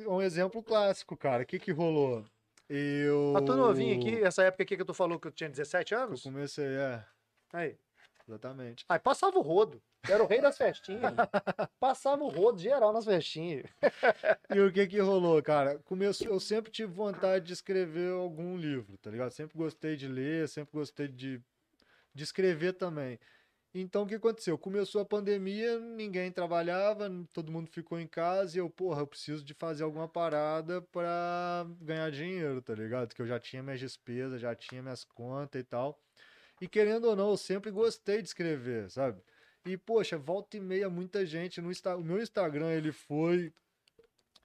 um exemplo clássico, cara. O que que rolou? Eu Mas tu novinho aqui, essa época aqui que tu falou que eu tinha 17 Eu anos? comecei, é, Aí. exatamente. Aí passava o rodo. Era o rei das festinhas. <laughs> passava o rodo geral nas festinhas. <laughs> E o que que rolou, cara? Começou, eu sempre tive vontade de escrever algum livro, tá ligado? Sempre gostei de ler, sempre gostei de, de escrever também. Então, o que aconteceu? Começou a pandemia, ninguém trabalhava, todo mundo ficou em casa e eu, porra, eu preciso de fazer alguma parada pra ganhar dinheiro, tá ligado? Que eu já tinha minhas despesas, já tinha minhas contas e tal. E querendo ou não, eu sempre gostei de escrever, sabe? E, poxa, volta e meia, muita gente no Insta... O meu Instagram, ele foi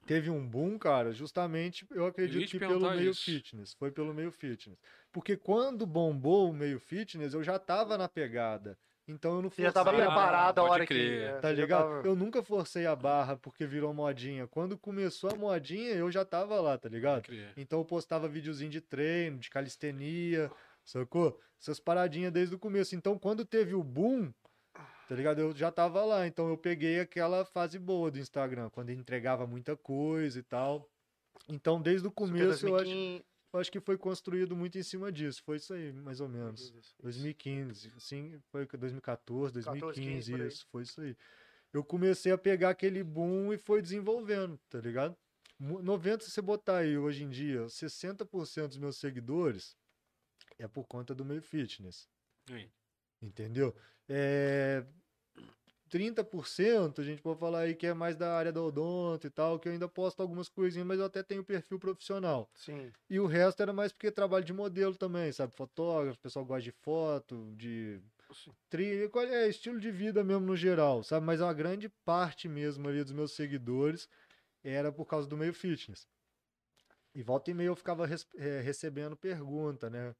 teve um boom, cara, justamente, eu acredito te que pelo meio isso. fitness. Foi pelo meio fitness. Porque quando bombou o meio fitness, eu já tava na pegada. Então eu não Você já tava forcei a preparado a hora crer. que. é, Tá ligado? tava- Eu nunca forcei a barra porque virou modinha. Quando começou a modinha, eu já tava lá, tá ligado? Então eu postava videozinho de treino, de calistenia, sacou? Essas paradinhas desde o começo. Então quando teve o boom, tá ligado? Eu já tava lá. Então eu peguei aquela fase boa do Instagram, quando entregava muita coisa e tal. Então desde o foi começo eu acho, 2015, eu acho que foi construído muito em cima disso. Foi isso aí, mais ou menos. 2015, sim, foi 2014, 2015, 15, por aí. isso, foi isso aí. Eu comecei a pegar aquele boom e foi desenvolvendo, tá ligado? Mu- 90, se você botar aí hoje em dia, 60% dos meus seguidores é por conta do meio fitness, Aí. entendeu? É... 30%, a gente pode falar aí que é mais da área da odonto e tal, que eu ainda posto algumas coisinhas, mas eu até tenho perfil profissional. Sim. E o resto era mais porque trabalho de modelo também, sabe? Fotógrafo, o pessoal gosta de foto, de trilha, qual é estilo de vida mesmo no geral, sabe? Mas uma grande parte mesmo ali dos meus seguidores era por causa do meio fitness. E volta e meia eu ficava eh, recebendo pergunta, né?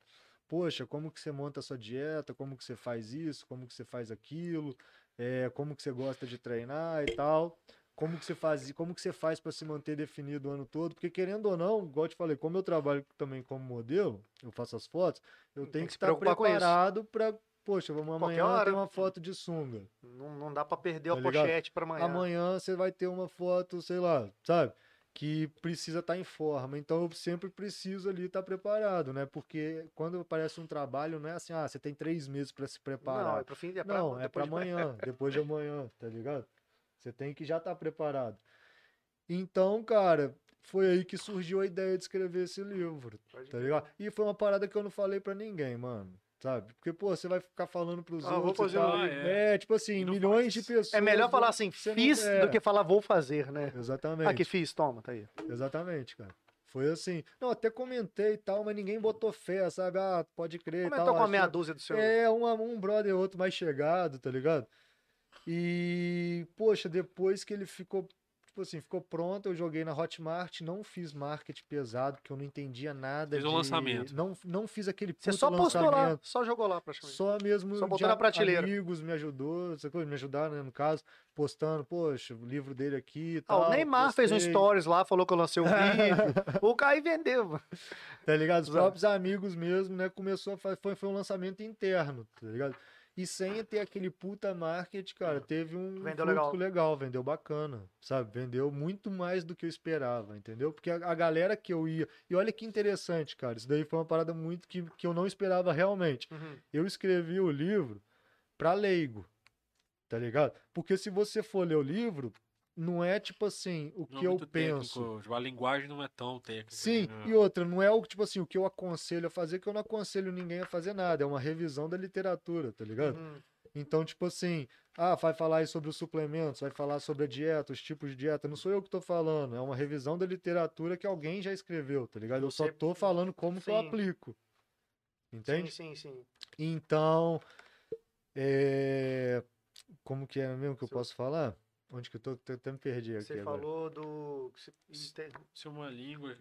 Poxa, como que você monta a sua dieta? Como que você faz isso? Como que você faz aquilo? Eh, como que você gosta de treinar e tal? Como que você faz, como que você faz para se manter definido o ano todo? Porque querendo ou não, igual eu te falei, como eu trabalho também como modelo, eu faço as fotos, eu Tem tenho que que estar isso. preparado para, poxa, vamos amanhã hora. ter uma foto de sunga. Não, não dá pra perder Tá a ligado? pochete pra amanhã. Amanhã você vai ter uma foto, sei lá, sabe? Que precisa estar em forma. Então eu sempre preciso ali estar preparado, né? Porque quando aparece um trabalho, não é assim, ah, você tem três meses para se Não, preparar. é pro fim, é pra, Não, é depois para de- amanhã, <laughs> depois de amanhã, tá ligado? Você tem que já estar preparado. Então, cara, foi aí que surgiu a ideia de escrever esse livro, Pode tá ligado? E foi uma parada que eu não falei pra ninguém, mano. Sabe? Porque, pô, você vai ficar falando pros Ah, vou outros. e fazer tal, é. é, tipo assim, não milhões faz. de pessoas. É melhor falar assim, você não- fiz, é, do que falar vou fazer, né? Exatamente. Ah, que fiz, toma, tá aí. Exatamente, cara. Foi assim. Não, até comentei e tal, mas ninguém botou fé, sabe? Ah, pode crer Comentou tal. com a meia dúzia do seu. É, um, um brother outro mais chegado, tá ligado? E, poxa, depois que ele ficou, tipo assim, ficou pronto, eu joguei na Hotmart, não fiz marketing pesado, porque eu não entendia nada Fez um de... lançamento. Não, não fiz aquele Você puta só postou lá, lançamento. só jogou lá praticamente. Só mesmo Só botou na a- prateleira. amigos me ajudou, me ajudaram, né, no caso, postando, poxa, o livro dele aqui e Ah, tal. o Neymar fez um postei. stories lá, falou que eu lancei um vídeo. <laughs> o Caio vendeu. Tá ligado? Os Exato. próprios amigos mesmo, né? Começou a fazer. Foi, foi um lançamento interno, tá ligado? E sem ter aquele puta market, cara, teve um Vendeu fluxo legal. vendeu bacana, sabe? Vendeu muito mais do que eu esperava, entendeu? Porque a, a galera que eu ia. E olha que interessante, cara. Isso daí foi uma parada muito que, que eu não esperava realmente. Uhum. Eu escrevi o livro pra leigo, tá ligado? Porque se você for ler o livro, não é tipo assim, o Não que é eu penso. técnico, A linguagem não é tão técnica. Sim, né? e outra, não é o tipo assim, o que eu aconselho a fazer, que eu não aconselho ninguém a fazer nada, é uma revisão da literatura, tá ligado? Uhum. Então, tipo assim, ah, vai falar aí sobre os suplementos, vai falar sobre a dieta, os tipos de dieta, não sou eu que tô falando, é uma revisão da literatura que alguém já escreveu, tá ligado? Eu só tô falando como que eu aplico. Entende? Sim, sim, sim. Então, é... como que é mesmo que eu posso falar? Onde que eu tô? Eu até me perdi aqui Você agora. falou do. Se é uma língua.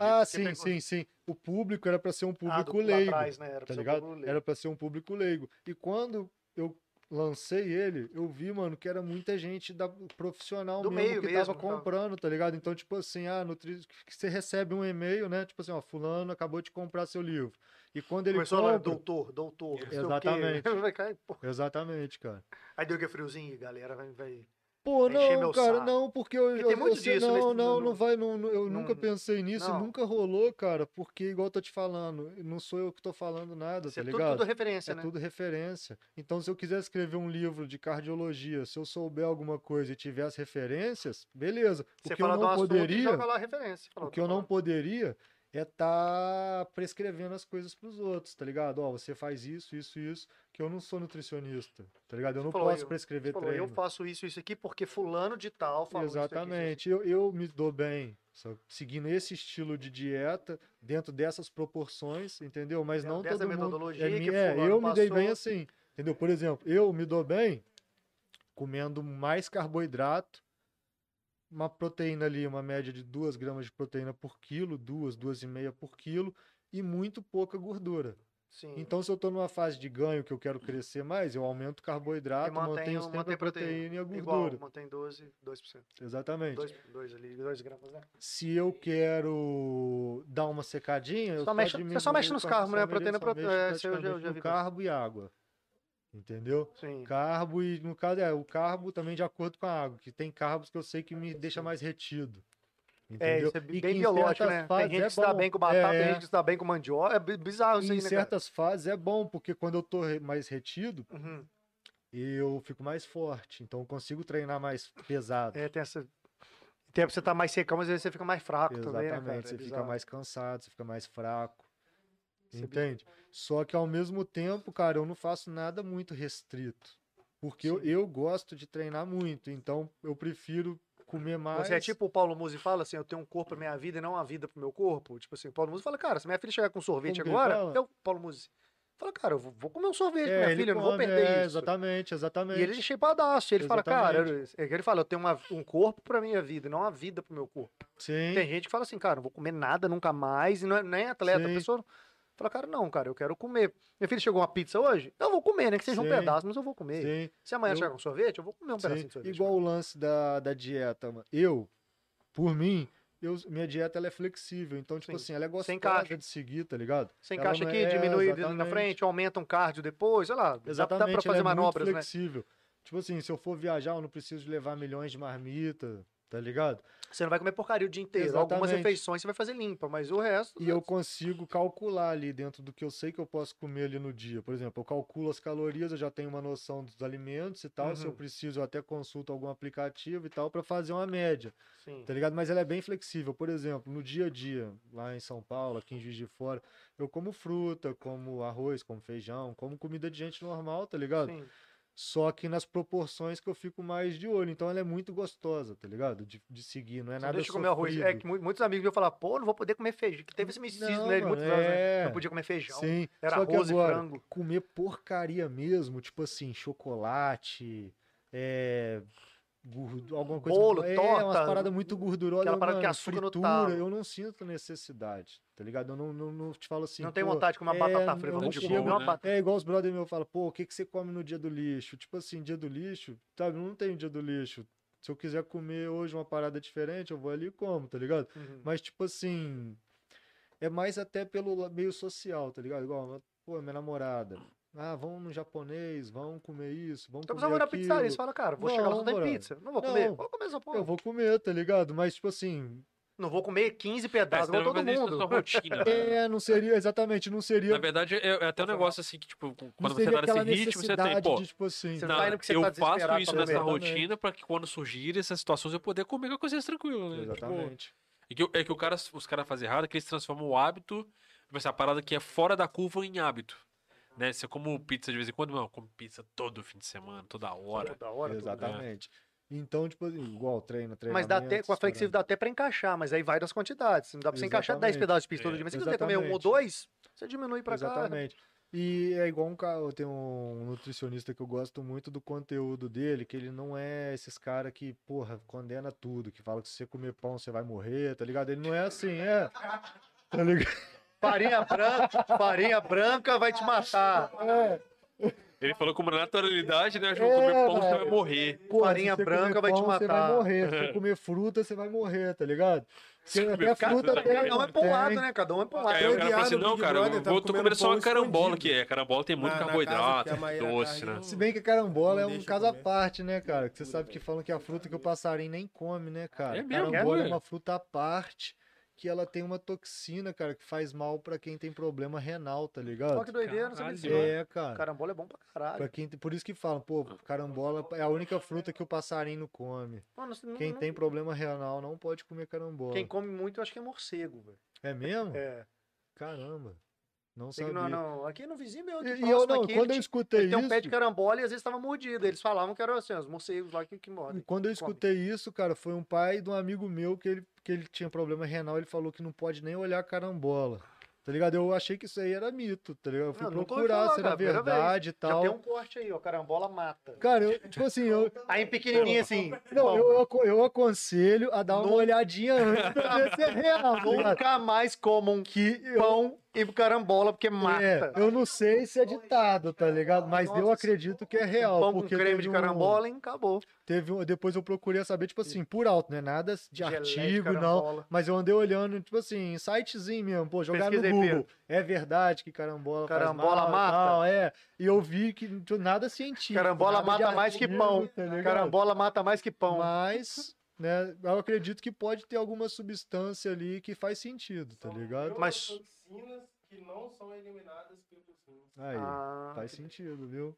Ah, sim, pegou- sim, sim. O público era para ser um Ah, público do, lá leigo. atrás, né? Era pra tá ser um ligado? público leigo. Era pra ser um público leigo. E quando eu lancei ele, eu vi, mano, que era muita gente da profissional Do mesmo meio que mesmo, tava tava. comprando, tá ligado? Então, tipo assim, ah, nutri... você recebe um e-mail, né? Tipo assim, ó, fulano acabou de comprar seu livro. E quando ele Começou lá, compra... doutor, doutor. quê. Exatamente. <laughs> Vai cair, pô. Exatamente, cara. Aí deu que friozinho, galera. Vai, vai. Pô, não, cara, saco. não, porque eu, Porque eu, eu sei- disso, não, né? não, Não- não vai, não, eu não- nunca pensei nisso, não. nunca rolou, cara, porque igual eu tô te falando, não sou eu que tô falando nada, Isso tá é tudo, ligado? tudo referência, É né? tudo referência. Então, se eu quiser escrever um livro de cardiologia, se eu souber alguma coisa e tiver as referências, beleza. O Você que eu não poderia, o que eu não poderia é estar prescrevendo as coisas pros outros, tá ligado? Ó, você faz isso, isso, isso, que eu não sou nutricionista, tá ligado? Eu não falou, posso eu- prescrever Falou, treino. eu faço isso, isso aqui porque fulano de tal falou isso aqui, isso aqui. Exatamente. Eu, eu me dou bem sabe? seguindo esse estilo de dieta, dentro dessas proporções, entendeu? Mas Dentro não dessa todo mundo... metodologia É, que mi- é, eu me dei bem assim, entendeu? Por exemplo, eu me dou bem comendo mais carboidrato, uma proteína ali, uma média de 2 gramas de proteína por quilo, duas, duas e meia por quilo, e muito pouca gordura. Sim. Então, se eu estou numa fase de ganho que eu quero crescer mais, eu aumento o carboidrato, mantenho o- sempre mantém a proteína e a Igual, gordura. mantém 12, 2%. Exatamente. 2, 2 ali, 2 gramas, né? Se eu quero dar uma secadinha, eu Só mexe- você diminuo só mexe nos carbo, né? Proteína, só prote- mexo é, eu já- praticamente já vi. carbo e água. Entendeu? Sim. Carbo e, no caso, é o carbo também de acordo com a água, que tem carbos que eu sei que me deixa mais retido. É, Entendeu? isso é bem biológico, né? Tem gente é que se dá bom. bem com batata, tem É. gente que se dá bem com mandioca. É bi- bizarro isso aí, em né, cara? certas fases é bom, porque quando eu tô mais retido, Uhum. eu fico mais forte. Então eu consigo treinar mais pesado. É, tem essa... Tem que você tá mais secão, mas às vezes você fica mais fraco também, né, Exatamente, cara? É você fica bizarro. mais cansado, você fica mais fraco. É Entende? Só que ao mesmo tempo, cara, eu não faço nada muito restrito. Porque eu, eu gosto de treinar muito, então eu prefiro comer mais. Você é tipo o Paulo Musi fala assim, eu tenho um corpo pra minha vida e não uma vida pro meu corpo. Tipo assim, o Paulo Musi fala, cara, se minha filha chegar com sorvete Como agora, eu, Paulo Musi, fala, cara, eu vou, comer um sorvete É, com minha filha, eu não vou come, perder é, isso. Exatamente, exatamente. E ele é cheipadaço, ele fala, cara, Exatamente. eu- é ele fala, eu tenho uma- um corpo pra minha vida, e não uma vida pro meu corpo. Sim. Tem gente que fala assim, cara, não vou comer nada nunca mais, e não é nem atleta, a Sim. pessoa fala, cara, não, cara, eu quero comer. Minha filha chegou uma pizza hoje, eu vou comer, né, que seja um Sim. pedaço, mas eu vou comer. Sim. Se amanhã Eu- chegar um sorvete, eu vou comer um Sim, pedacinho de sorvete. Igual o lance da, da dieta, mano. Eu, por mim, eu, minha dieta ela é flexível. Então, tipo Sim. assim, ela é Sem gostosa encaixe. de seguir, tá ligado? Você Ela encaixa não aqui, é- diminui ali na exatamente. frente, aumenta um cardio depois, sei lá, dá- dá, Exatamente. pra fazer ela é manobras, muito né? flexível. Tipo assim, se eu for viajar, eu não preciso levar milhões de marmita, tá ligado? Você não vai comer porcaria o dia inteiro. Algumas Exatamente. refeições você vai fazer limpa, mas o resto. E eu consigo calcular ali dentro do que eu sei que eu posso comer ali no dia. Por exemplo, eu calculo as calorias, eu já tenho uma noção dos alimentos e tal. Se eu Uhum. preciso, eu até consulto algum aplicativo e tal para fazer uma média. Sim. tá ligado? Mas ela é bem flexível. Por exemplo, no dia a dia, lá em São Paulo, aqui em Juiz de Fora, eu como fruta, como arroz, como feijão, como comida de gente normal, tá ligado? Sim. Só que nas proporções que eu fico mais de olho. Então ela é muito gostosa, tá ligado? De, de seguir, não é Você nada deixa eu comer arroz. É que mu- muitos amigos meus falam, pô, não vou poder comer feijão. Que teve esse misticismo, né? De muitos anos, né? é. Não podia comer feijão. Sim, Era só arroz e agora, frango. comer porcaria mesmo, tipo assim, chocolate, é, alguma coisa. Bolo, é, torta, umas paradas muito gordurosas. aquela parada que açúcar fritura, eu não sinto necessidade, tá ligado? Eu não, não, não te falo assim. não tem vontade de comer uma é, batata frita. não Vamos de boa, uma né? É igual os brothers meus falam, pô, o que, que você come no dia do lixo? Tipo assim, dia do lixo, sabe? Não tem dia do lixo. Se eu quiser comer hoje uma parada diferente, eu vou ali e como, tá ligado? Uhum. Mas, tipo assim, é mais até pelo meio social, tá ligado? Igual, pô, minha namorada. Ah, vamos no japonês, vamos comer isso, vamos Então comer você vai na pizzaria, você fala, cara, vou chegar lá, Não, só tem pizza. Não vou Não. comer. Vou comer essa porra. Eu vou comer, tá ligado? Mas, tipo assim, Não vou comer 15 É, pedaços, não vai todo mundo. sua rotina. né? é, não seria, exatamente, não seria. Na verdade, é, é até um negócio assim que, tipo, não quando você tá nesse ritmo, você tem, pô. de, tipo assim, Você Não, não tá eu tá faço isso nessa rotina pra que quando surgirem essas situações eu poder comer com consciência tranquila, né? Tipo, Exatamente. é que, é que o cara, os caras fazem errado, é que eles transformam o hábito, tipo assim, a parada que é fora da curva em hábito. Né? Você como pizza de vez em quando, não, eu como pizza todo fim de semana, toda hora. Toda hora, toda hora. Exatamente. Então, tipo, assim, igual treino, treino. Mas dá até, com a flexível dá até pra encaixar, mas aí vai das quantidades. Não dá pra você encaixar 10 Exatamente. pedaços de pizza todo É, dia. Mas se você quiser comer um ou exatamente. dois, você diminui pra cá. Exatamente. E é igual um cara, eu tenho um nutricionista que eu gosto muito do conteúdo dele, que ele não é esses caras que, porra, condena tudo, que fala que se você comer pão você vai morrer, tá ligado? Ele não é assim, é. Tá ligado? Farinha branca, farinha branca vai te matar. É, Ele falou com uma naturalidade, né? Acho que É, comer pão você vai velho. morrer. pô, Farinha branca comer vai te pão, Você matar. vai morrer. Se você <laughs> comer fruta, você vai morrer, tá ligado? Porque até fruta fruta, tem. Cada um é pra um lado, né? Cada um é pra um lado. Aí o cara fala assim, não, cara, Brother eu tá vou tô comendo só pão uma carambola, que é. Carambola tem muito carboidrato, a doce, tá né? Se bem que carambola Não é um caso à parte, né, cara? Que você sabe que falam que a fruta que o passarinho nem come, né, cara? É mesmo, Carambola é? é uma fruta à parte que ela tem uma toxina, cara, que faz mal pra quem tem problema renal, tá ligado? Olha que doideira, não não. É, cara. Carambola é bom pra Pra caralho. quem tem- por isso que falam, pô, carambola é a única fruta que o passarinho não come. Mano, não- Quem não- tem problema renal não pode comer carambola. Quem come muito, eu acho que é morcego, velho. É mesmo? É. Caramba. Não sabia. não, não. Aqui no vizinho meu, E, e eu não, aqui, quando eu escutei ele tem um isso, pé de carambola e às vezes tava mordido. Eles falavam que eram assim, os morcegos lá que, que mordem. quando eu come. escutei isso, cara, foi um pai de um amigo meu que ele, que ele tinha problema renal, ele falou que não pode nem olhar carambola. Tá ligado? Eu achei que isso aí era mito, tá ligado? Eu fui Não, procurar falar, se era cara, verdade e Já tal. tem um corte aí, ó. Carambola mata. Cara, eu, tipo assim, eu, <laughs> Aí pequenininho assim. não, eu, eu aconselho a dar uma olhadinha antes pra ver se é real, tá? <laughs> Nunca mais comam Que pão e carambola, porque é, mata. eu não sei se é ditado, tá ligado? Mas eu Nossa, acredito que é real. pão com porque creme teve de um- carambola e acabou. Teve um, depois eu procurei saber, tipo assim, por alto, não é nada de de artigo, não. carambola. Mas eu andei olhando, tipo assim, em sitezinho mesmo, pô, jogar no. Google. É verdade que carambola Carambola mal, mata? tal, é. E eu vi que nada científico. Carambola nada de mata mais que pão. tá? Carambola mata mais que pão. Mas, né, eu acredito que pode ter alguma substância ali que faz sentido, tá ligado? Mas- toxinas que não são eliminadas pelos rins. Aí, Ah, faz sentido, viu?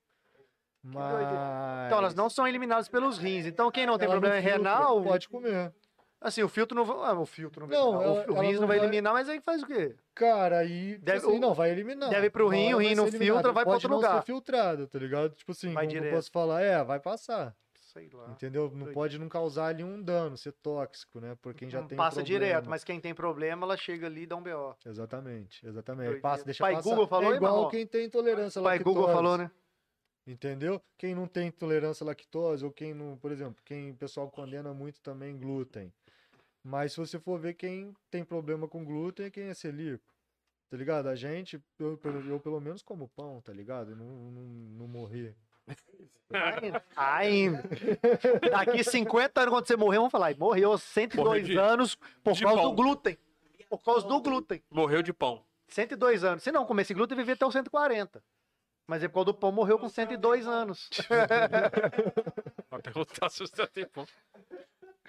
doideira. Mas... Então elas não são eliminadas pelos rins. Então quem não tem ela problema filtra, renal, Pode comer. Assim, o filtro não vai. Ah, o filtro não vai Não, eliminar. ela- o, rim não não vai eliminar, mas aí faz o quê? Cara, aí. Deve- assim, o- não, vai eliminar. deve pro Uma rim, o rim não filtra, vai pra Pode outro não lugar. ser filtrado, tá ligado? Tipo assim, Vai como eu posso falar? É, vai passar. Sei lá. Entendeu? Não pode não causar ali um dano, ser tóxico, né? Por quem já Não tem passa direto, mas quem tem problema, ela chega ali e dá um BO. Exatamente, exatamente. Doideira. Passa, deixa Pai passar. Google falou é igual Marrom? quem tem intolerância pai lactose. Google falou, né? Entendeu? Quem não tem intolerância à lactose, ou quem não, por exemplo, quem o pessoal condena muito também glúten. Mas se você for ver quem tem problema com glúten é quem é celíaco. Tá ligado? A gente, eu, pelo- eu pelo menos como pão, tá ligado? Eu Não, não, não morrer. Ainda. Ainda. Daqui 50 anos, quando você morrer, vamos falar. Morreu aos 102 Morreu de- anos por de causa pão. do glúten. Por causa do glúten. Morreu de pão. 102 anos. Se não comesse glúten, vivia até os 140. Mas é por causa do pão, morreu com 102 anos. Vai perguntar se você tem pão.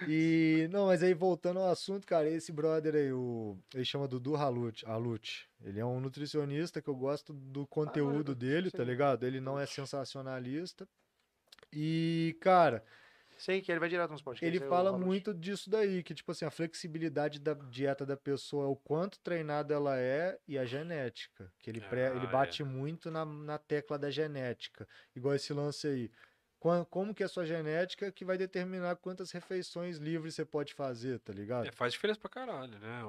E, não, mas aí voltando ao assunto, cara, esse brother aí, o, ele chama Dudu Halut, Halut. Ele é um nutricionista que eu gosto do conteúdo dele, tá ligado? Ele não é sensacionalista. E, cara, Sei que ele vai direto nos podcasts. ele o fala muito disso daí, que, tipo assim, a flexibilidade da dieta da pessoa, o quanto treinada ela é e a genética. Que ele, pré, ele Ah, bate muito na, na tecla da genética. Igual esse lance aí. Como que é a sua genética que vai determinar quantas refeições livres você pode fazer, tá ligado? É, faz diferença pra caralho, né?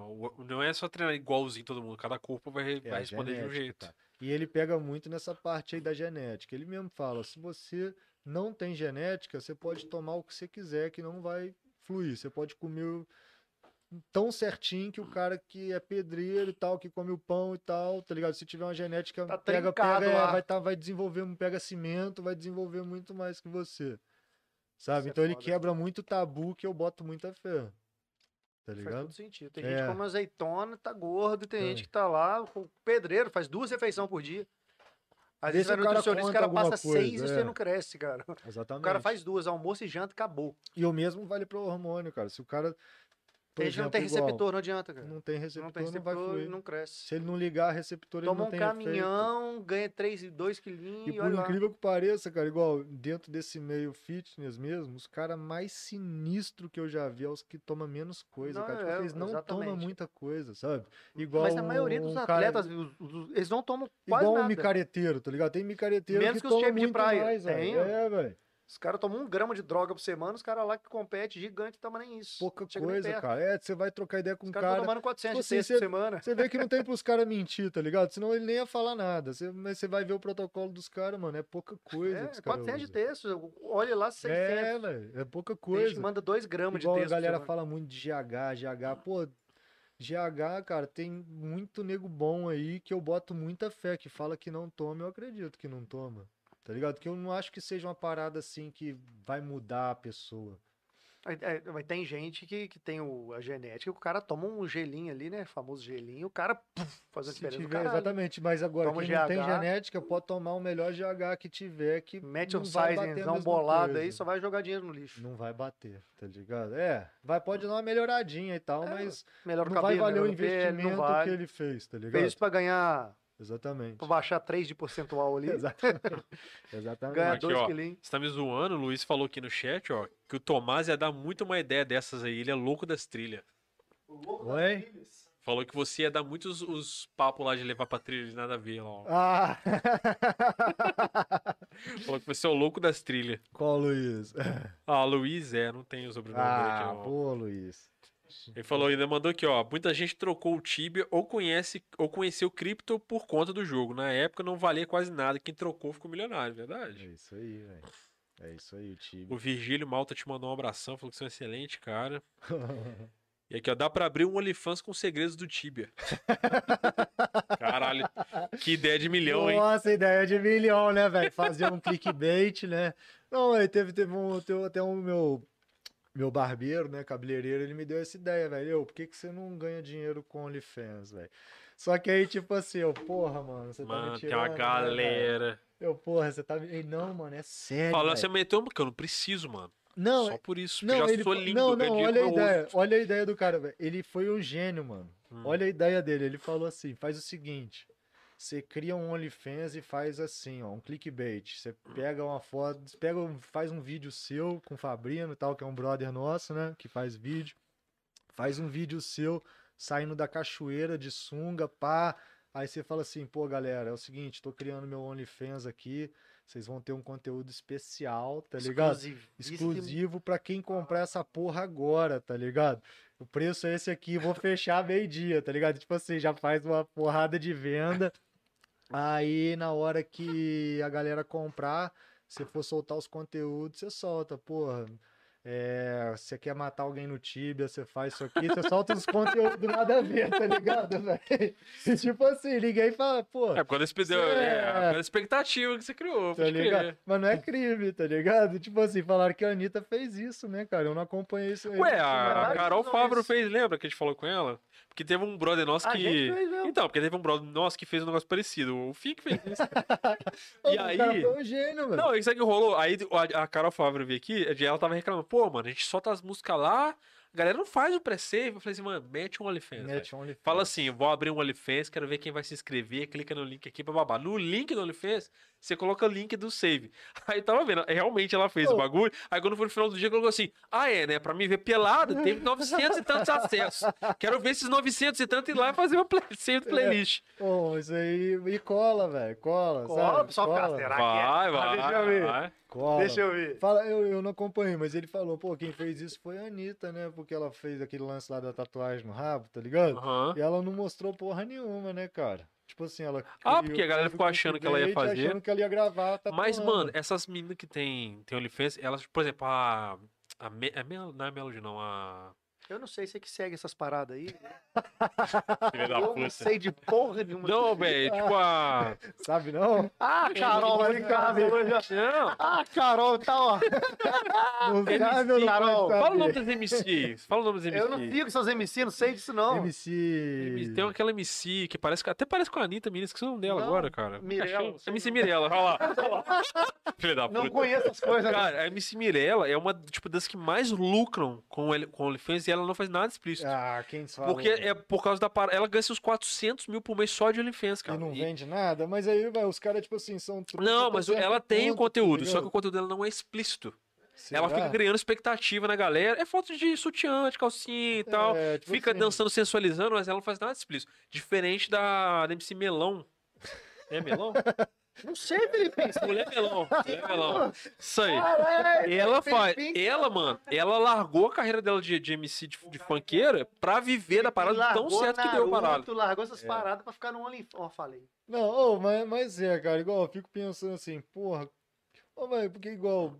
Não é só treinar igualzinho todo mundo. Cada corpo vai, É vai responder de um genética, jeito. tá? E ele pega muito nessa parte aí da genética. Ele mesmo fala: se você não tem genética, você pode tomar o que você quiser que não vai fluir. Você pode comer tão certinho que o cara que é pedreiro e tal, que come o pão e tal, tá ligado? Se tiver uma genética, Tá pega, pega, é, vai, tá, vai desenvolver, pega cimento, vai desenvolver muito mais que você. Sabe? Isso é então ele foda. quebra muito tabu que eu boto muita fé. Tá Faz ligado? todo sentido. Tem É. gente que come azeitona, tá gordo, tem É. gente que tá lá, o pedreiro, faz duas refeições por dia. Às vezes se vai nutricionista, o cara passa coisa, seis e é. você não cresce, cara. Exatamente. O cara faz duas, almoço e janta, acabou. E o mesmo vale pro hormônio, cara. Se o cara. Por a gente não tem exemplo, igual, receptor, não adianta, cara. Não tem receptor, Não tem não vai receptor, fluir. não cresce. Se ele não ligar receptor, Toma ele não um tem efeito. caminhão, ganha 3, 2 quilinhos E e, por olha lá. incrível que pareça, cara, igual dentro desse meio fitness mesmo, os caras mais sinistros que eu já vi é os que tomam menos coisa, Não, cara. Tipo, é, eles não tomam exatamente. muita coisa, sabe? Igual Mas a maioria dos um cara- atletas, os- os- eles não tomam quase Igual um nada. micareteiro, tá ligado? Tem micareteiro Menos que, que os toma champions de muito praia. mais, velho. Tem, É, velho. Os caras tomam um grama de droga por semana, os caras lá que compete gigante toma nem isso. Pouca Chega coisa, cara. É, você vai trocar ideia com Os um caras estão cara. tomando 400 de Tipo assim, texto você- por semana. Você vê que não tem <laughs> pros caras mentir, tá ligado? Senão ele nem ia falar nada. Você, mas você vai ver o protocolo dos caras, mano. É pouca coisa. É, que os caras 400 de texto. Olha lá, 600. É, velho. É pouca Tem gente coisa. manda 2 gramas Igual de a texto. por galera fala muito de GH, GH. Pô, GH, cara, tem muito nego bom aí que eu boto muita fé, que fala que não toma, eu acredito que não toma. Tá ligado? Que eu não acho que seja uma parada assim que vai mudar a pessoa. Aí- aí- Mas tem gente que, que tem o, a genética, o cara toma um gelinho ali, né? Famoso gelinho, o cara puf, faz a diferença tiver, exatamente, mas agora Toma quem não tem GH. genética pode tomar o melhor GH que tiver, que Mete um vai mesma bolado aí, coisa. só vai jogar dinheiro no lixo. Não vai bater, tá ligado? É, vai, pode dar uma melhoradinha e tal, É, mas Melhor não vai cabelo, valer o pele, investimento não vale. que ele fez, tá ligado? Fez pra ganhar, Exatamente. pra baixar 3 de percentual ali, <laughs> Exatamente. Exatamente. ganhar Aqui, 2 ó. quilinhos. Você tá me zoando, o Luiz falou aqui no chat, ó, que o Tomás ia dar muito uma ideia dessas aí. Ele é louco das trilhas. Oi? Falou que você ia dar muitos os papos lá de levar pra trilha de nada a ver lá. ó. Ah! <laughs> Falou que você é o louco das trilhas. Qual, Luiz? Ah, Luiz é, não tem o sobrenome dele aqui. Ah, boa, Luiz. Ele falou, ainda mandou aqui, ó. Muita gente trocou o Tibia ou conhece ou conheceu o Crypto por conta do jogo. Na época não valia quase nada. Quem trocou ficou milionário, É verdade. isso aí, velho. É isso aí, o time. O Virgílio Malta te mandou um abração, falou que você é um excelente cara. E aqui, ó, dá pra abrir um OnlyFans com segredos do Tibia. <laughs> Caralho, que ideia de milhão, hein? Nossa, ideia de milhão, né, velho? Fazer um clickbait, né? Não, aí teve, teve um, teve até um meu, meu barbeiro, né, cabeleireiro, ele me deu essa ideia, velho. Eu, por que, que você não ganha dinheiro com OnlyFans, velho? Só que aí, tipo assim, eu, porra, mano, você tá Mano, me tem tirando. uma né, galera. eu, porra, você tá me. Não, mano, é sério. Velho. você meteu, porque eu não preciso, mano. Não, Só por isso, não, já ele, sou lindo, não, não, olha a ideia, olha a ideia do cara, velho. Ele foi um gênio, mano. Hum. Olha a ideia dele. Ele falou assim: faz o seguinte. Você cria um OnlyFans e faz assim, ó, um clickbait. Você pega uma foto, pega, faz um vídeo seu com o Fabrino e tal, que é um brother nosso, né? Que faz vídeo. faz um vídeo seu saindo da cachoeira de sunga, pá. Aí você fala assim, pô, galera, é o seguinte, tô criando meu OnlyFans aqui, vocês vão ter um conteúdo especial, tá ligado? Exclusivíssimo. Exclusivo pra quem comprar essa porra agora, tá ligado? O preço é esse aqui, vou fechar meio-dia, tá ligado? Tipo assim, já faz uma porrada de venda. Aí, na hora que a galera comprar, você for soltar os conteúdos, você solta, porra. É, você quer matar alguém no Tibia, você faz isso aqui, você solta os conteúdos nada a ver, tá ligado, <laughs> velho? E tipo assim, ninguém fala, pô, É, quando esse deu, É. é, a expectativa que você criou. tá ligado? crer. Mas não é crime, tá ligado? Tipo assim, falaram que a Anitta fez isso, né, cara? Eu não acompanhei isso aí. Ué, não a, a Carol Favro fez, lembra que a gente falou com ela? Porque teve um brother nosso A que. fez. Então, porque teve um brother nosso que fez um negócio parecido. O que fez isso. Ô, <laughs> E o aí- cara foi um gênio, velho. Não, isso aí que rolou. Aí a, a Carol Favre veio aqui, ela tava reclamando, pô, mano, a gente solta as músicas lá, a galera não faz o pré-save. Eu falei assim, mano, mete um OnlyFans. Mete OnlyFans. Fala assim, vou abrir um OnlyFans, quero ver quem vai se inscrever, clica no link aqui pra babá. No link do OnlyFans, você coloca o link do save. <laughs> Aí tava vendo, realmente ela fez o Ô. bagulho. Aí quando foi no final do dia, colocou assim: Ah, é, né? Pra me ver pelado, teve <laughs> 900 e tantos acessos. Quero ver esses 900 e tantos e ir lá e fazer uma play, save playlist. Ô, isso aí. E cola, velho. Cola. Cola, sabe? pessoal, cara, será que é? Vai, Ah, vai. deixa eu ver. vai. Cola. Deixa eu ver. Fala, eu, eu não acompanhei, mas ele falou, pô, quem fez isso foi a Anitta, né? Porque ela fez aquele lance lá da tatuagem no rabo, tá ligado? Aham. E ela não mostrou porra nenhuma, né, cara? Tipo assim, ela. Ah, porque a galera ficou achando que ela ia fazer. Achando que ela ia gravar, Mas, tatuando. mano, essas meninas que tem, tem OnlyFans, elas, por exemplo, a. a Me, é Mel- não é Melody, não, a. Eu não sei, você que segue essas paradas aí. Filha da Eu não puta. sei de porra nenhuma. Não, velho, tipo a. <laughs> Sabe não? Ah, Carol, vai em casa hoje. Não, Ah, Carol, tá, ó. <laughs> Não MC, sabe, não Carol, fala o nome das MCs. Fala o nome das MCs. Eu não sigo seus MC, não sei disso, não. MC. Tem aquela MC que parece, até parece com a Anitta, menina, esqueci o nome dela Não, agora, cara. Mirella, MC não. Mirella, olha lá. Filha da Não puta. conheço as coisas. Cara, a MC Mirella é uma tipo, das que mais lucram com o com o OnlyFans e ela não faz nada explícito. Ah, quem fala? Porque é por causa da parada.Ela ganha seus 400 mil por mês só de OnlyFans, E cara. não E- vende nada, mas aí, os caras, tipo assim, são. Não, mas ela tem o conteúdo, só que o conteúdo dela não é explícito. Ela Será? fica criando expectativa na galera. É foto de sutiã, de calcinha e tal. É, tipo fica assim, dançando, sensualizando, mas ela não faz nada explícito. Diferente da, da MC Melão. É melão? <laughs> Não sei, Felipe. Mulher melão. Mulher melão. Isso aí. Caralho, Ela faz. Ela, mano, ela largou a carreira dela de, de MC de, de funkeira pra viver da parada tão certo que deu a parada. largou essas É. paradas pra ficar no OnlyFans. Ó, falei. Não, ô, mas, mas é, cara, igual, eu fico pensando assim, porra, ô, velho, porque igual,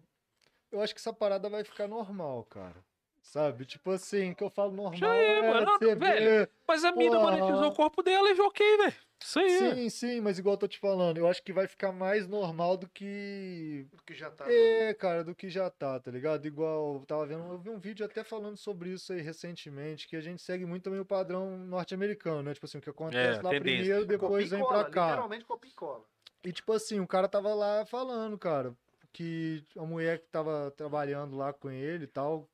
eu acho que essa parada vai ficar normal, cara. Sabe? Tipo assim, que eu falo normal. Já é, é mano, velho. Mas a mina monetizou o corpo dela e ok, velho. Isso aí. Sim, sim, mas igual eu tô te falando, eu acho que vai ficar mais normal do que. Que já tá. É, cara, do que já tá, tá ligado? Igual, eu tava vendo, eu vi um vídeo até falando sobre isso aí recentemente, que a gente segue muito também o padrão norte-americano, né? Tipo assim, o que acontece É, lá tendência. primeiro, depois Copia vem cola, pra cá. Literalmente copia e cola. E tipo assim, o cara tava lá falando, cara, que a mulher que tava trabalhando lá com ele e tal,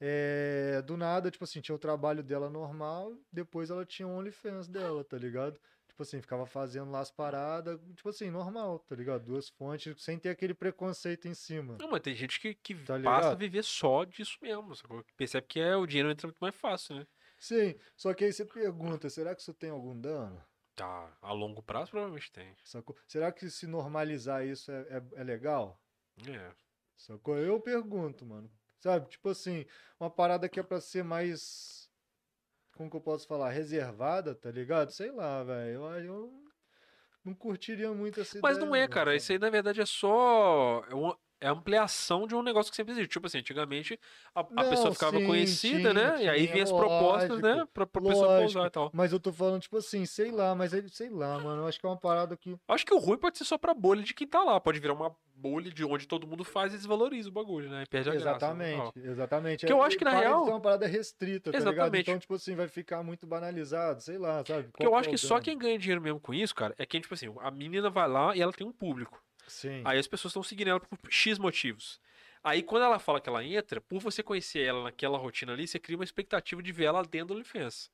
é, do nada, tipo assim, tinha o trabalho dela normal, depois ela tinha o OnlyFans dela, tá ligado? Tipo assim, ficava fazendo lá as paradas, tipo assim, normal, tá ligado? Duas fontes, sem ter aquele preconceito em cima. Não, mas tem gente que, que Tá passa a viver só disso mesmo. sacou? Percebe que é, o dinheiro entra muito mais fácil, né? Sim, só que aí você pergunta, será que isso tem algum dano? Tá, a longo prazo provavelmente tem. Sacou? Será que se normalizar isso é, é, é legal? É. Sacou? Eu pergunto, mano. Sabe? Tipo assim, uma parada que é pra ser mais. Como que eu posso falar? Reservada, tá ligado? Sei lá, velho. Eu, eu não curtiria muito essa Mas ideia. não é, cara. sabe? Isso aí, na verdade, é só. É uma é a ampliação de um negócio que sempre existe. Tipo assim, antigamente a, a Não, pessoa ficava sim, conhecida, sim, né? e aí sim, vinha as propostas, né? lógico, Pra, pra pessoa lógico. pousar e tal. Mas eu tô falando, tipo assim, sei lá, mas ele, sei lá, mano. Eu acho que é uma parada que. Acho que o ruim pode ser só pra bolha de quem tá lá. Pode virar uma bolha de onde todo mundo faz e desvaloriza o bagulho, né? E perde a graça. Exatamente, exatamente. Que eu acho que, na real- ser uma parada restrita, tá ligado? Exatamente. Então, tipo assim, vai ficar muito banalizado, sei lá, sabe? Porque eu acho é que só quem ganha dinheiro mesmo com isso, cara, é quem, tipo assim, a menina vai lá e ela tem um público. Sim. Aí as pessoas estão seguindo ela por X motivos. Aí quando ela fala que ela entra, por você conhecer ela naquela rotina ali, você cria uma expectativa de ver ela dentro do OnlyFans.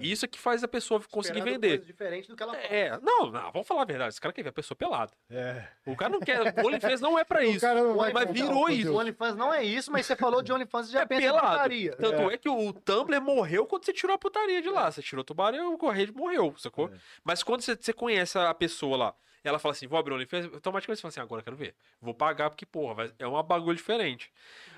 E Isso é que faz a pessoa conseguir Esperando vender. coisas diferentes do que ela fala. É, não, não, vamos falar a verdade. Esse cara quer ver a pessoa pelada. É. O cara não quer. O OnlyFans não é pra O isso. cara não vai mas virou o isso. O OnlyFans não é isso, mas você falou de OnlyFans e já É pensa em pelado. putaria. Tanto é. que o Tumblr morreu quando você tirou a putaria de lá. Você tirou o tubarão, o rede morreu, sacou? É. Mas quando você, você conhece a pessoa lá, ela fala assim, vou abrir o OnlyFans, automaticamente você fala assim, agora eu quero ver. Vou pagar porque, porra, vai- é uma bagulho diferente.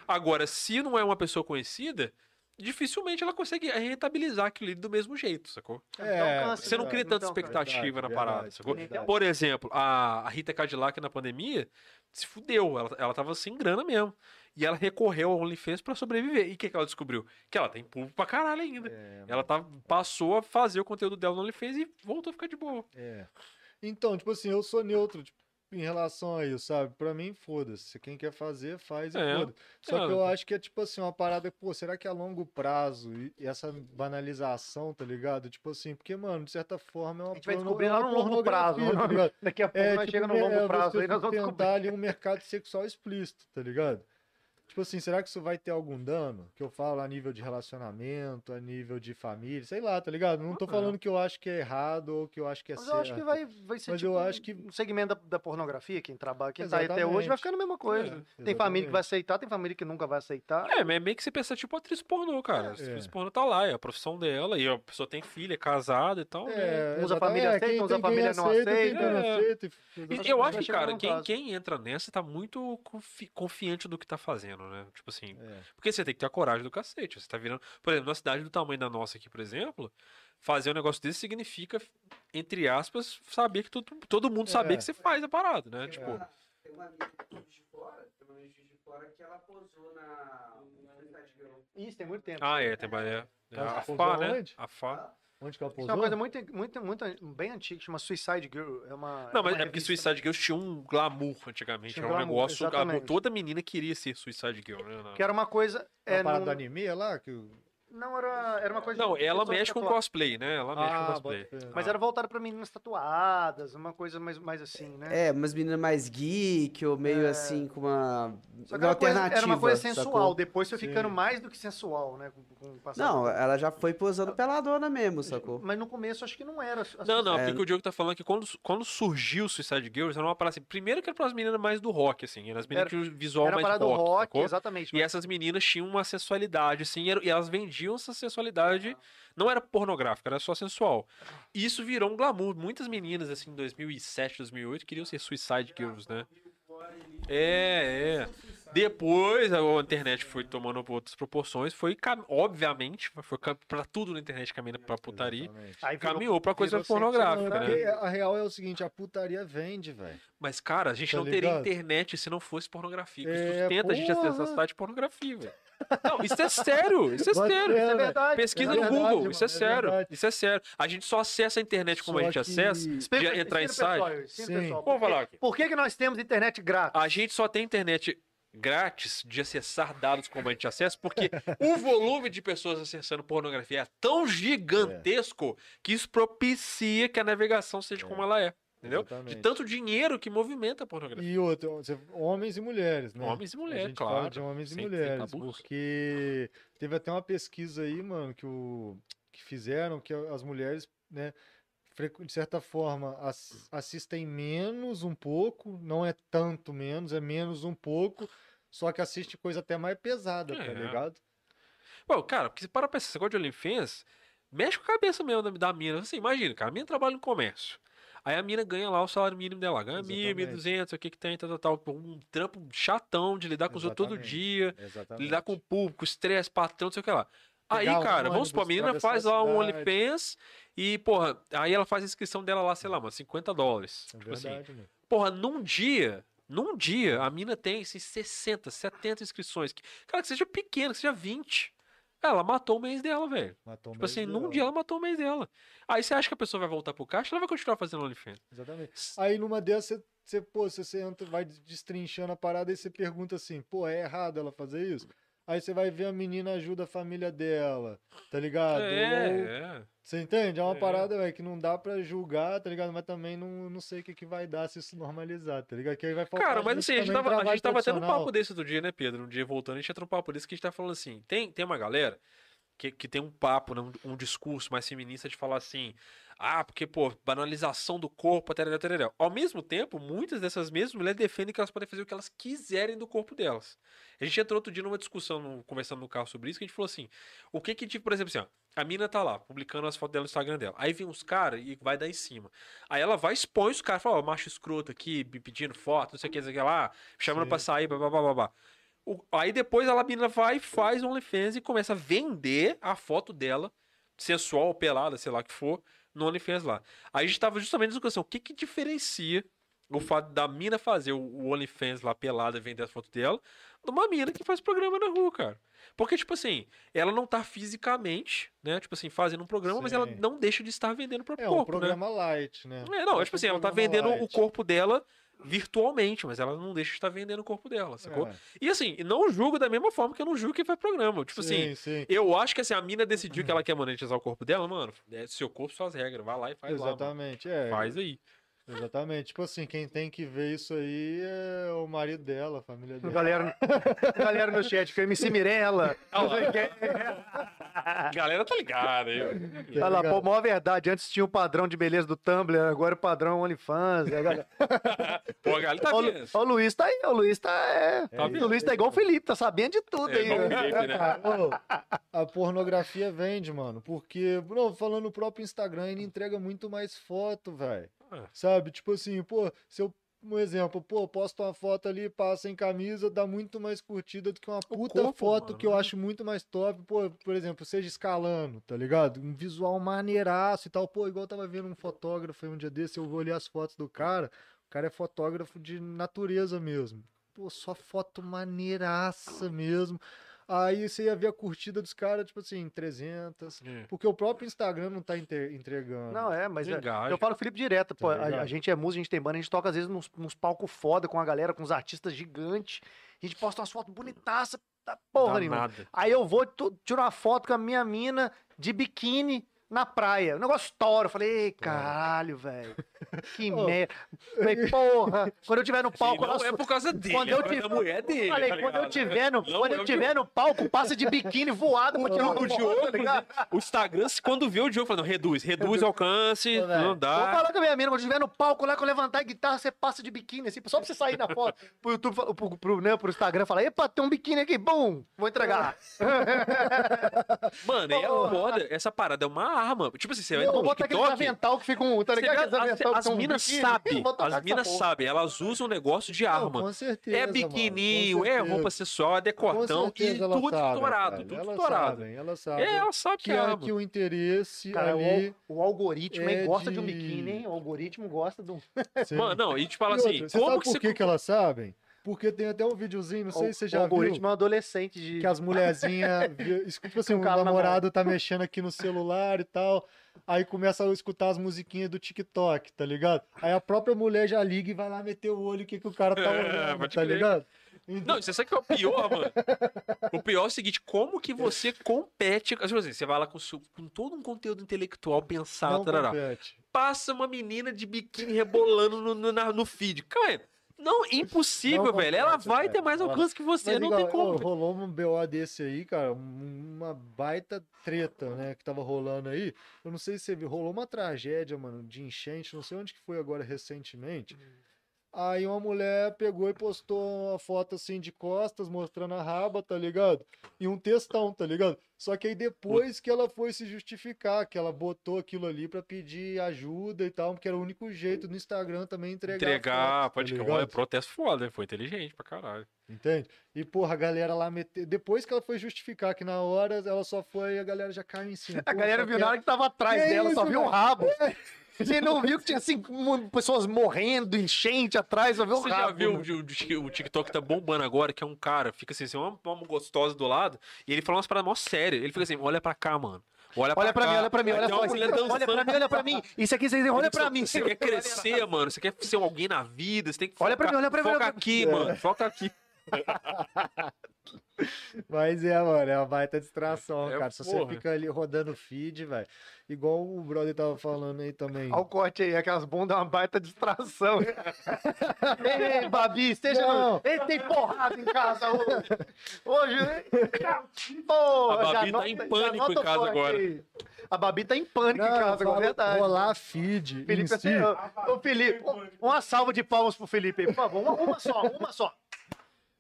Agora, se não é uma pessoa conhecida, dificilmente ela consegue rentabilizar aquilo ali do mesmo jeito, sacou? É, Então, cansa, Você não cria tanta expectativa verdade, na parada, verdade, sacou? verdade. Por exemplo, a, Rita Cadillac na pandemia se fudeu. Ela, ela tava sem grana mesmo. E ela recorreu ao OnlyFans pra sobreviver. E o que, que ela descobriu? Que ela tem público pra caralho ainda. É, Ela tá, passou a fazer o conteúdo dela no OnlyFans e voltou a ficar de boa. É. Então, tipo assim, eu sou neutro tipo, em relação a isso, sabe? Pra mim, foda-se. Quem quer fazer, faz e É. foda Só É. que eu acho que é tipo assim, uma parada, pô, será que a longo prazo e e essa banalização, tá ligado? Tipo assim, porque, mano, de certa forma é uma A gente vai descobrir é lá no longo prazo. tá? <laughs> Daqui a pouco É, nós tipo, chega no é, longo prazo aí, nós vamos tentar ali um mercado sexual explícito, tá ligado? Tipo assim, será que isso vai ter algum dano? Que eu falo a nível de relacionamento, a nível de família, sei lá, tá ligado? Não tô falando que eu acho que é errado ou que eu acho que é Mas certo. eu acho que vai, vai ser Mas tipo eu acho que- um segmento da, da pornografia, quem trabalha, quem tá aí até Exatamente. hoje vai ficar a mesma coisa. Tem família que vai aceitar, tem família que nunca vai aceitar. É, mas é meio que você pensa tipo atriz pornô, cara. A atriz É. pornô tá lá, é a profissão dela, e a pessoa tem filha, é casada e tal. né? É, Uns a exatamente. família É, aceita, quem uns a família não aceita, aceita. não É. aceita, E Exatamente, eu acho que, cara, quem, quem entra nessa tá muito confi- confiante do que tá fazendo, né? Tipo assim, É. porque você tem que ter a coragem do cacete. Você tá virando. Por exemplo, numa cidade do tamanho da nossa aqui, por exemplo, fazer um negócio desse significa, entre aspas, saber que todo, todo mundo saber É. que você faz a parada, né? Tem Tipo, uma- Tem uma amiga de Fora, tem uma amiga de Fora que ela posou na. Isso, tem muito tempo. ah, é, tem é, é, a posou Fá, né? A Fá. Onde que ela Isso é pousou? uma coisa muito, muito, muito bem antiga, chama Suicide Girl. É uma, Não, é mas uma é porque revista- Suicide Girls tinha um glamour antigamente. Tinha Era um glamour, negócio. toda menina queria ser Suicide Girl, né? Que era uma coisa. É É, a parada do num- anime lá? Que... não, era, era uma coisa. Não, ela mexe com cosplay, né? Ela mexe com Ah, cosplay. bota fé. Mas Ah. era voltada pra meninas tatuadas, uma coisa mais, mais assim, né? É, umas meninas mais geek, ou meio É. assim, com uma, Só que uma era, uma coisa, alternativa. era uma coisa sensual, sacou? depois foi ficando Sim. mais do que sensual, né? Com, com Não, ela já foi posando peladona mesmo, sacou? Mas no começo acho que não era. Não, não, É. porque o Diogo tá falando que quando, quando surgiu o Suicide Girls, era uma parada assim. Primeiro que era pras meninas mais do rock, assim. Eram as meninas Era- que o visual Era mais parada do rock, rock, sacou? exatamente. E essas meninas tinham uma sensualidade, assim, era- e elas vendiam essa sensualidade. Não era pornográfica, era só sensual. E isso virou um glamour. Muitas meninas, assim, em 2007, 2008, queriam ser Suicide Girls, né? É, é. Depois a internet foi tomando outras proporções, foi, obviamente, foi pra tudo na internet caminhando pra putaria. Aí Caminhou pra coisa pornográfica, né? a real é o seguinte, a putaria vende, velho. Mas, cara, a gente Tá não teria ligado? internet se não fosse pornografia. Isso É, sustenta a gente acessar porra. a cidade de pornografia, velho. Não, isso é sério, isso é sério. Isso é verdade. Pesquisa É no verdade, Google, mano, isso é é sério. verdade. Isso é sério. A gente só acessa a internet como a Só gente que- acessa. Explica- de entrar em site. Sim. Vamos Por que- falar aqui. Por que, que nós temos internet grátis? A gente só tem internet grátis de acessar dados como a gente acessa, porque o <laughs> volume de pessoas acessando pornografia é tão gigantesco que isso propicia que a navegação seja É. como ela é. Entendeu? Exatamente. De tanto dinheiro que movimenta a pornografia. E outro, você- homens e mulheres, né? Homens e mulheres, claro. fala de homens Sem- e mulheres, porque teve até uma pesquisa aí, mano, que, o, que fizeram que as mulheres, né, de certa forma, ass- assistem menos um pouco, não é tanto menos, é menos um pouco, só que assiste coisa até mais pesada, tá É. ligado? Pô, cara, porque você para pra pensar, você gosta de OnlyFans, mexe com a cabeça mesmo da, da mina. Assim, imagina, cara, a mina trabalha no comércio. Aí a mina ganha lá o salário mínimo dela, ganha mil, mil Exatamente. duzentos, o que que tem, tal, tal, tal. Um trampo chatão de lidar com os outros todo Exatamente. dia, Exatamente. lidar com o público, estresse, patrão, não sei o que lá. Aí, um cara, vamos supor, a menina faz lá um. OnlyFans e, porra, aí ela faz a inscrição dela lá, sei lá, mano, 50 dólares. É tipo assim, verdade, mano. Porra, num dia, num dia, a mina tem assim, 60, 70 inscrições. Que- Cara, que seja pequena, que seja 20. Ela matou o mês dela, velho. Matou o Tipo mês assim, num dela. dia ela matou o mês dela. Aí você acha que a pessoa vai voltar pro caixa, ela vai continuar fazendo OnlyFans. Exatamente. Aí numa dessas, você, você, pô, você entra, vai destrinchando a parada e você pergunta assim, pô, é errado ela fazer isso? Aí você vai ver a menina ajuda a família dela, tá ligado? Ou- É, é. Você entende? É uma É. parada, velho, que não dá pra julgar, tá ligado? Mas também não, não sei o que, que vai dar se isso normalizar, tá ligado? Que aí vai Cara, mas assim, a gente tava, a gente tava tendo um papo desse outro dia, né, Pedro? Um dia voltando, a gente ter um papo desse que a gente tá falando assim. Tem, tem uma galera que, que tem um papo, né, um, um discurso mais feminista de falar assim. Ah, porque, pô, banalização do corpo, tarará, tarará. Ao mesmo tempo, muitas dessas mesmas mulheres defendem que elas podem fazer o que elas quiserem do corpo delas. A gente entrou outro dia numa discussão, conversando no carro sobre isso, que a gente falou assim: o que que, tipo, por exemplo, assim, ó, a mina tá lá, publicando as fotos dela no Instagram dela. Aí vem uns caras e vai dar em cima. Aí ela vai, expõe os caras, fala, ó, macho escroto aqui, pedindo foto, não sei o que, não sei o que lá, chamando Sim. pra sair, blá, blá, blá, blá, blá. O- aí depois a menina vai, faz um OnlyFans e começa a vender a foto dela, sensual ou pelada, sei lá o que for, no OnlyFans lá. Aí a gente tava justamente na discussão, o que que diferencia o fato da mina fazer o, o OnlyFans lá pelada, vender as fotos dela, de uma mina que faz programa na rua, cara. Porque, tipo assim, ela não tá fisicamente, né, tipo assim, fazendo um programa, mas ela Sim. não deixa de estar vendendo o próprio É um corpo, né? programa light, né? É, não, É tipo um assim, ela tá vendendo o light. corpo dela virtualmente, mas ela não deixa de estar vendendo o corpo dela, sacou? É. E assim, não julgo da mesma forma que eu não julgo quem faz programa. Tipo assim, sim, sim. eu acho que assim, a mina decidiu que <clears throat> ela quer monetizar o corpo dela, mano, é seu corpo, suas regras, vai lá e faz lá. Exatamente, é. Faz aí. Exatamente. Tipo assim, quem tem que ver isso aí é o marido dela, a família dela. Galera, galera no chat, que é MC Mirella. A galera tá ligada aí. Olha lá, pô, maior verdade. Antes tinha o padrão de beleza do Tumblr, agora o padrão OnlyFans. A galera- <laughs> Pô, a galera tá Ó, o Lu- vendo. ó, o Luiz tá aí, ó, o Luiz tá. É, Tá o Luiz tá igual o Felipe, tá sabendo de tudo É, aí. igual o? Felipe, né? Ô, a pornografia vende, mano. Porque, não, falando no próprio Instagram, ele entrega muito mais foto, velho. Ah. Sabe? Tipo assim, pô, se eu. Um exemplo, pô, posto uma foto ali, passa em camisa, dá muito mais curtida do que uma puta corpo, foto mano, que eu né? acho muito mais top. Pô, por exemplo, seja escalando, tá ligado? Um visual maneiraço e tal. Pô, igual eu tava vendo um fotógrafo aí um dia desse, eu vou olhar as fotos do cara. O cara é fotógrafo de natureza mesmo. Pô, só foto maneiraça mesmo. Aí você ia ver a curtida dos caras, tipo assim, 300. É. Porque o próprio Instagram não tá entregando. Não, é, mas é, eu falo Felipe direto, pô, a, a gente é músico, a gente tem banda, a gente toca às vezes nos, nos palcos foda com a galera, com os artistas gigantes. A gente posta umas fotos bonitaças, tá porra nada. Aí eu vou, tu- tiro uma foto com a minha mina de biquíni na praia. O negócio estoura. Eu falei, ei, caralho, velho. <laughs> Que merda. Falei, <laughs> porra. Quando eu tiver no palco, não elas- é por causa dele, quando é eu te- da mulher dele. Falei, tá quando eu tiver no, Não quando é eu o tiver no palco, passa de biquíni voado pra tirar O Diogo, tá ligado? O Instagram, quando vê o Diogo, fala, reduz, reduz o alcance, não Vou dá. falar com a minha mina, quando eu estiver no palco lá, que eu levantar a guitarra, você passa de biquíni, assim, só pra você sair na foto. Pro YouTube, pro, pro, né, pro Instagram, falar, epa, tem um biquíni aqui, bum, vou entregar. <laughs> Mano, é foda. Essa parada é uma arma. Tipo assim, você vou no botar aquele TikTok, avental que fica um, tá ligado? vê, as, as um minas sabem, as minas sabem, elas usam o negócio de Não, arma. com certeza. É biquininho, é roupa sexual, é decotão e elas tudo sabem, estourado, tudo elas estourado. Sabem, elas sabem. É, ela sabe que, é é, arma. que o interesse Cara, ali. o, o algoritmo hein, é gosta de... um de- biquíni, hein? O algoritmo gosta do... Sim. Mano, não, e te fala assim, outra, você como sabe que por que elas sabem? Porque tem até um videozinho, não sei o, se você o já viu. algoritmo é um adolescente de... Que as mulherzinhas, vi- tipo assim, <laughs> Um o cara namorado tá mexendo aqui no celular e tal, aí começa a escutar as musiquinhas do TikTok, tá ligado? Aí a própria mulher já liga e vai lá meter o olho o que, que o cara tá <laughs> É, olhando, pode tá crer. ligado? Não, você sabe que é o pior, mano? O pior é o seguinte, como que você compete... Tipo assim, você vai lá com, seu- com todo um conteúdo intelectual pensado, não tarará. compete. passa uma menina de biquíni rebolando no, no, na- no feed. Calma aí. Não, impossível, Não velho. Ela vai ter mais alcance que você. Mas não igual, tem como. rolou um BO desse aí, cara, um- uma baita treta, né, que tava rolando aí. Eu não sei se você viu, rolou uma tragédia, mano, de enchente, não sei onde que foi agora recentemente. Aí uma mulher pegou e postou uma foto assim de costas, mostrando a raba, tá ligado? E um textão, tá ligado? Só que aí depois que ela foi se justificar, que ela botou aquilo ali pra pedir ajuda e tal, porque era o único jeito no Instagram também entregar. Entregar, foto, pode tá que é protesto foda, foi inteligente pra caralho. Entende? E, porra, a galera lá meteu. Depois que ela foi justificar que na hora ela só foi, a galera já caiu em cima. A Pô, galera só viu que na hora que tava atrás Que dela, só isso, viu o rabo. Você não viu que tinha cinco pessoas morrendo, enchente atrás, viu o Você rabo. já viu né? o, o- TikTok tá bombando agora, que é um cara, fica assim, assim uma, uma gostosa do lado, e ele fala umas paradas mó sérias. Ele fica assim, olha pra cá, mano. Olha pra, Olha pra mim, olha pra mim, olha só. Olha pra mim, olha pra mim. Isso aqui, vocês olha pra mim. Você quer crescer, mano. Você quer ser alguém na vida. Você tem que Olha pra focar- mim, olha pra mim, Foca olha pra mim. aqui, É. mano. Foca aqui. <laughs> Mas é, mano, é uma baita distração, É, cara. Se porra. você fica ali rodando feed, velho. Igual o brother tava falando aí também. Olha o corte aí, aquelas bundas é uma baita distração. <laughs> ei, ei, Babi, esteja. Não. Ei, tem porrada em casa hoje. Hoje. Porra, A Babi já tá em pânico em o casa agora. aí. A Babi tá em pânico Não, em casa, agora, falo é verdade. rolar feed Felipe, em si. assim, ô, ô, Felipe, uma salva de palmas pro Felipe aí, por favor. Uma, uma só, uma só.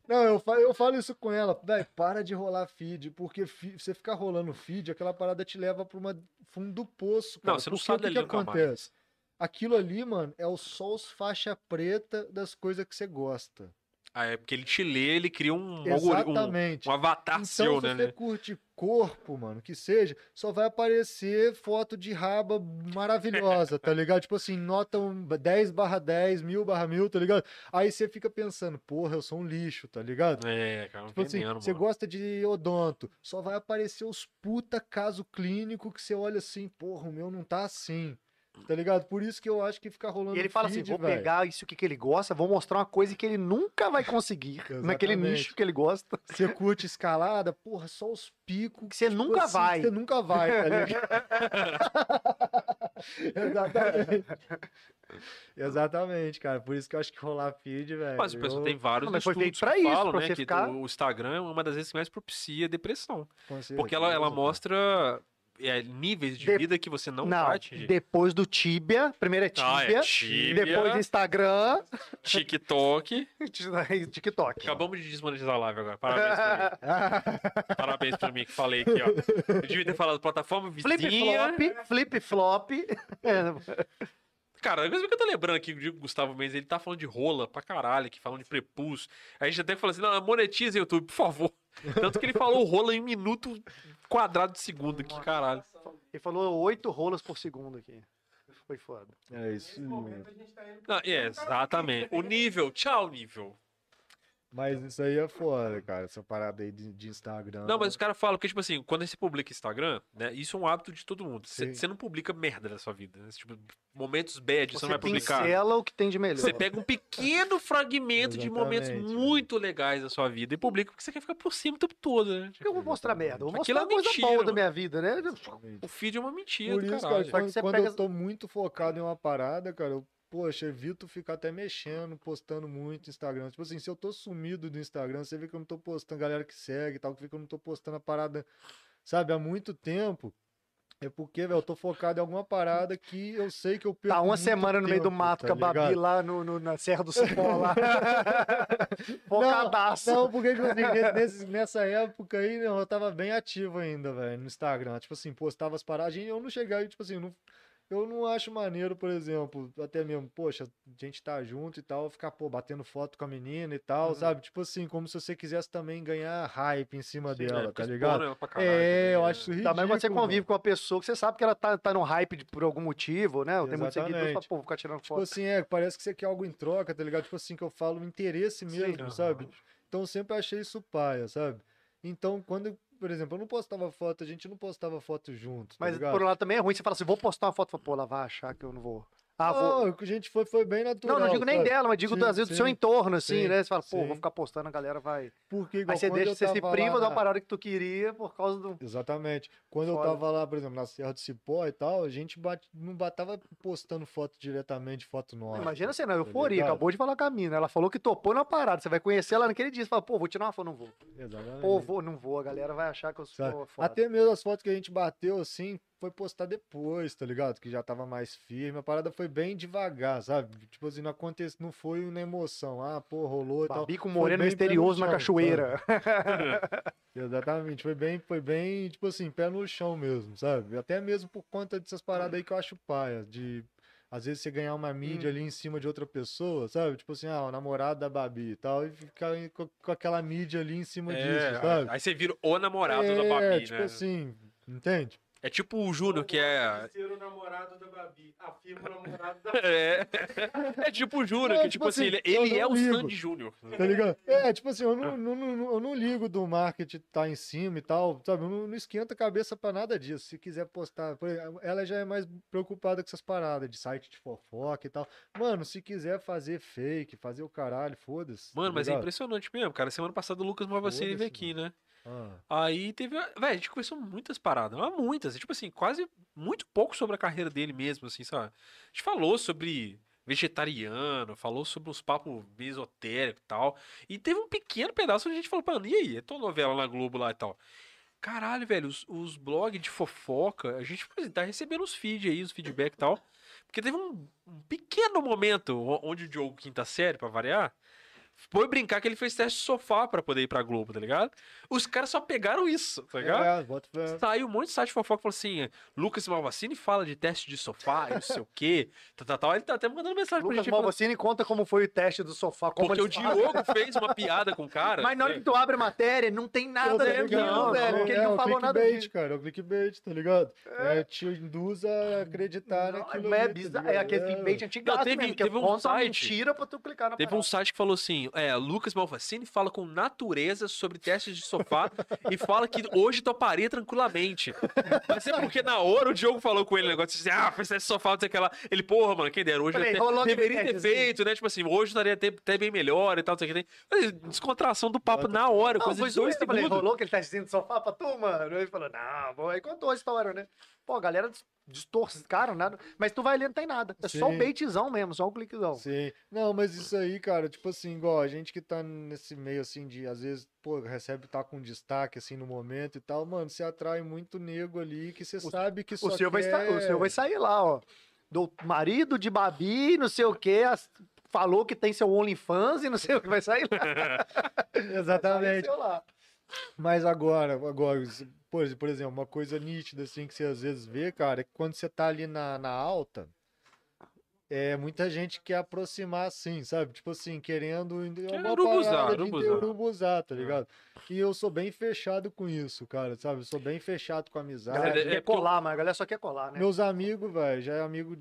Não, eu falo, eu falo isso com ela, velho, para de rolar feed, porque você ficar rolando feed, aquela parada te leva pra uma fundo do poço, cara. Não, você não Porque sai o que, que nunca mais. acontece? Aquilo ali, mano, é o só os faixa preta das coisas que você gosta. Ah, é porque ele te lê, ele cria um, algori- um, Exatamente. um avatar Então, seu, se né? você né? curte corpo, mano, que seja, só vai aparecer foto de raba maravilhosa, tá <laughs> ligado? Tipo assim, nota um 10 barra 10, mil barra mil, tá ligado? Aí você fica pensando, porra, eu sou um lixo, tá ligado? É, cara, Tipo assim, você gosta de odonto, só vai aparecer os puta caso clínico que você olha assim, porra, o meu não tá assim. Tá ligado? Por isso que eu acho que fica rolando E ele fala feed, assim: vou velho. pegar isso que, que ele gosta, vou mostrar uma coisa que ele nunca vai conseguir. <laughs> naquele nicho que ele gosta. Você curte escalada, porra, só os picos. Que você tipo nunca assim, vai. Você nunca vai, tá ligado? <laughs> Exatamente. Exatamente, cara. Por isso que eu acho que rolar feed, velho. Mas o pessoal eu- tem vários Não, mas foi estudos feito pra que isso, falam, pra né, você que ficar- o Instagram é uma das vezes que mais propicia depressão. Porque ela, ela mostra é, níveis de De- vida que você não, Não, depois do Tibia, primeiro é Ah, Tibia, é Tibia. depois Instagram, <laughs> TikTok. <laughs> TikTok. Acabamos de desmonetizar a live agora. Parabéns pra mim. <laughs> Parabéns pra mim que falei aqui, ó. Eu devia ter falado plataforma Flip vizinha. flop, flip flop. É, Cara, a coisa que eu tô lembrando aqui, o Diego Gustavo Mendes, ele tá falando de rola pra caralho, aqui, falando de prepulso. A gente até falou assim, não, monetiza YouTube, por favor. Tanto que ele falou rola em um minuto quadrado de segundo aqui, caralho. Ele falou oito rolas por segundo aqui. Foi foda. É isso. Não, é, exatamente. O nível, tchau, nível. Mas isso aí é foda, cara. Essa parada aí de, de Instagram. Não, mas os caras falam que, tipo assim, quando você publica Instagram, né? Isso é um hábito de todo mundo. Você você não publica merda da sua vida, né? Tipo, momentos bad, você, Você não vai publicar. pincela o que tem de melhor. Você pega um pequeno fragmento de momentos muito legais da sua vida e publica porque você quer ficar por cima o tempo todo, né? Por que eu vou mostrar merda? Eu vou Aquilo mostrar é coisa mentira, boa da minha vida, né? O feed é uma mentira Por isso, cara, caralho. Só que quando, você quando pega- eu tô muito focado em uma parada, cara, eu, poxa, evito ficar até mexendo, postando muito no Instagram. Tipo assim, se eu tô sumido do Instagram, você vê que eu não tô postando galera que segue e tal, que vê que eu não tô postando a parada, sabe, há muito tempo. É porque, velho, eu tô focado em alguma parada que eu sei que eu perco Tá uma semana no meio do mato tá com a Babi ligado? lá no, no- na Serra do Cipó lá. <laughs> Focadaço. Não, porque, tipo assim, ne- nesse- nessa época aí, não, eu tava bem ativo ainda, velho, no Instagram. Tipo assim, postava as paradas. e Eu não chegava, tipo assim, não, eu não acho maneiro, por exemplo, até mesmo, poxa, a gente tá junto e tal, ficar, pô, batendo foto com a menina e tal, Uhum. sabe? Tipo assim, como se você quisesse também ganhar hype em cima É, dela, porque tá ligado? ela pra caralho, É, eu né? acho isso ridículo. Também quando você convive mano. com uma pessoa que você sabe que ela tá, tá no hype de- por algum motivo, né? Tem muitos seguidores, fala, Exatamente. pô, vou ficar tirando Tipo foto. assim, é, parece que você quer algo em troca, tá ligado? Tipo assim, que eu falo interesse mesmo, Aham. sabe? Então eu sempre achei isso paia, sabe? Então, quando, por exemplo, eu não postava foto, a gente não postava foto junto, tá Mas ligado? por lado também é ruim, você fala assim, vou postar uma foto, fala, pô, ela vai achar que eu não vou. Ah, vou... Não, o que a gente foi, foi bem natural. Não, não digo nem sabe? dela, mas digo Sim, às vezes do seu entorno, assim, Sim, né? Você fala, pô, sim. vou ficar postando, a galera vai. Porque igual Aí você deixa, você se priva lá na- parada que tu queria por causa do. Exatamente. Quando Foda. eu tava lá, por exemplo, na Serra do Cipó e tal, a gente bate, não batava postando foto diretamente, foto nossa. Imagina você, não, tá euforia, ligado? acabou de falar com a mina. Ela falou que topou na parada. Você vai conhecer ela naquele dia. Você fala, pô, vou tirar uma foto, não vou. Exatamente. Pô, vou, não vou. A galera vai achar que eu sou. Até mesmo as fotos que a gente bateu, assim, foi postar depois, tá ligado? Que já tava mais firme. A parada foi bem devagar, sabe? Tipo assim, não aconteceu, não foi na emoção. Ah, pô, rolou e tal. Foi moreno misterioso na cachoeira. <laughs> Exatamente, foi bem, foi bem, tipo assim, pé no chão mesmo, sabe? Até mesmo por conta dessas paradas aí que eu acho paia, de às vezes você ganhar uma mídia Hum. ali em cima de outra pessoa, sabe? Tipo assim, ah, o namorado da Babi e tal, e ficar com, aquela mídia ali em cima É, disso, sabe? aí você vira o namorado da é, Babi, tipo né? assim, entende? É tipo o Júnior, que é. Ser o namorado da Babi. Afirma o namorado da <laughs> É, é tipo o Júnior, Não, que tipo tipo assim, assim, ele, ele é o ligo. Sandy Júnior. Tá ligado? É, tipo assim, eu não, não, não- eu não ligo do marketing tá em cima e tal, sabe? Eu não, não esquenta a cabeça pra nada disso. Se quiser postar, por exemplo, ela já é mais preocupada com essas paradas de site de fofoca e tal. Mano, se quiser fazer fake, fazer o caralho, foda-se. Mano, tá mas é impressionante mesmo, cara. Semana passada o Lucas Malvacini veio aqui, né? Ah, Aí teve. Velho, a gente conversou muitas paradas, mas muitas. Tipo assim, quase muito pouco sobre a carreira dele mesmo, assim, sabe? A gente falou sobre vegetariano, falou sobre uns papos esotéricos e tal. E teve um pequeno pedaço onde a gente falou, mano, e aí? É tua novela na Globo lá e tal. Caralho, velho, os, os blogs de fofoca, a gente pô, tá recebendo os feeds aí, os feedback e tal. Porque teve um, um pequeno momento onde o Diogo Quinta Série, pra variar, foi brincar que ele fez teste de sofá pra poder ir pra Globo, tá ligado? Os caras só pegaram isso, tá ligado? é. Saiu um monte de site de fofoca falou assim: Lucas Malvacini fala de teste de sofá não sei o quê. Tal, tal, tal. Ele tá até mandando mensagem pra Lucas gente. falando- Malvacini conta como foi o teste do sofá. Como Porque o fazem. Diogo fez uma piada com o cara. Mas na hora que tu abre a matéria, não tem nada Tá daquilo, velho. Porque ele não é o falou nada clickbait, disso. cara, é o clickbait, tá ligado? É, te induz a acreditar Não, naquilo é ali, tá bizarro. É aquele clickbait antigaço Não, teve- mesmo, que teve um site- mentira pra tu clicar na Teve um parada. site que falou assim: é, Lucas Malvacini fala com natureza sobre testes de sofá e fala que hoje toparia tranquilamente. Mas é porque na hora o Diogo falou com ele o negócio assim: ah, fez teste de sofá, não sei o que lá. Ele, porra, mano, quem dera, hoje Falei, até- deveria ter feito, né? Tipo assim, hoje estaria até, até bem melhor e tal, não sei o que tem. Mas, Descontração do papo na hora, Não, coisa foi de dois. Eu falei, rolou aquele testezinho de sofá pra tu, mano? Ele falou, não, bom, aí contou a história, né? Pô, a galera dis- distorceram nada. Mas tu vai ler, não tem nada. É só o Sim. baitzão mesmo, só o cliquezão. Sim. Não, mas isso aí, cara, tipo assim, igual a gente que tá nesse meio assim de, às vezes, pô, recebe, tá com destaque assim no momento e tal, mano, você atrai muito nego ali que você sabe que só O seu, vai quer... estar, o seu vai sair lá, ó. Do marido de Babi, não sei o quê, as- falou que tem seu OnlyFans e não sei o que vai sair lá. <laughs> Exatamente. Vai lá. Mas agora, agora, por, por exemplo, uma coisa nítida assim que você às vezes vê, cara, é que quando você tá ali na, na alta, é muita gente quer aproximar assim, sabe? Tipo assim, querendo é uma urubuzar, parada de urubuzar. urubuzar, tá ligado? E eu sou bem fechado com isso, cara, sabe? Eu sou bem fechado com a A amizade. galera é- quer é porque eu- colar, mas a galera só quer colar, né? Meus amigos, velho, já é amigo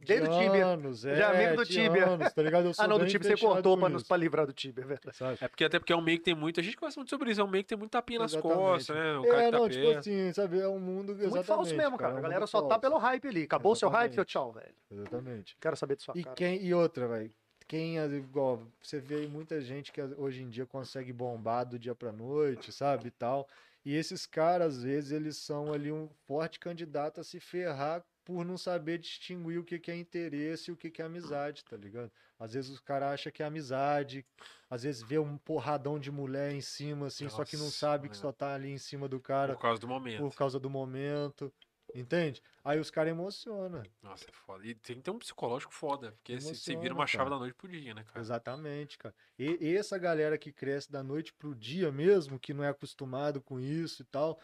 de Desde o Tibia. anos, é, Já é amigo do de Tibia. anos, tá ligado? Eu <laughs> sou Ah, não, do Tibia você cortou pra, nos, pra livrar do Tibia, é verdade. sabe? É porque até porque é um meio que tem muito. A gente conversa muito sobre isso, é um meio que tem muito tapinha nas Exatamente. costas, né? O cara É, que tá não, tipo perto. assim, sabe? É um mundo Muito falso mesmo, cara. é um A galera mundo só tá falso. pelo hype ali. Acabou o seu hype, Exatamente. tchau, velho. Exatamente. Quero saber de sua E, cara. quem, e outra, velho. Quem, é igual, você vê aí muita gente que hoje em dia consegue bombar do dia pra noite, sabe, e tal. E esses caras, às vezes, eles são ali um forte candidato a se ferrar por não saber distinguir o que que é interesse e o que que é amizade, tá ligado? Às vezes os caras acham que é amizade, às vezes vê um porradão de mulher em cima, assim, só que não Nossa, sabe que é. só tá ali em cima do cara Por causa do momento. por causa do momento, entende? Aí os caras emocionam. Nossa, é foda. E tem que ter um psicológico foda, porque se- você vira Emociona, uma chave cara. da noite pro dia, né, cara? Exatamente, cara. E essa galera que cresce da noite pro dia mesmo, que não é acostumado com isso e tal,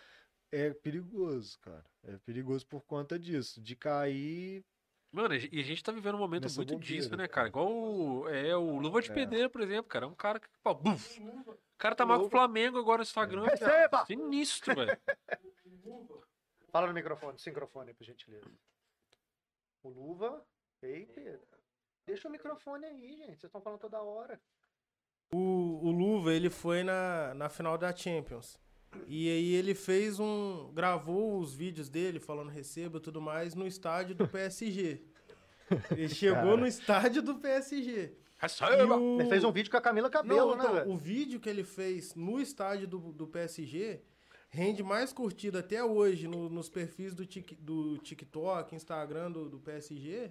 é perigoso, cara. É perigoso por conta disso, de cair. Mano, e a gente tá vivendo um momento Nessa muito bobeira, disso, né, cara. Igual o, é, o Luva de É. Pedreiro, por exemplo, cara. É um cara que, pô, buf, o cara tá mal com o Flamengo agora no Instagram. Receba! cara. Sinistro, velho. <laughs> Fala no microfone, sincrofone, por gentileza. O Luva. Ei, Pedro. Deixa o microfone aí, gente. Vocês estão falando toda hora. O, o Luva, ele foi na, na final da Champions. E aí ele fez um. gravou os vídeos dele falando receba e tudo mais no estádio do PSG. <laughs> Ele chegou no estádio do PSG. Receba! o- Ele fez um vídeo com a Camila Cabelo, Não, né, então, velho? o vídeo que ele fez no estádio do, do PSG rende mais curtida até hoje no- nos perfis do, Tik- do TikTok, Instagram do, do PSG,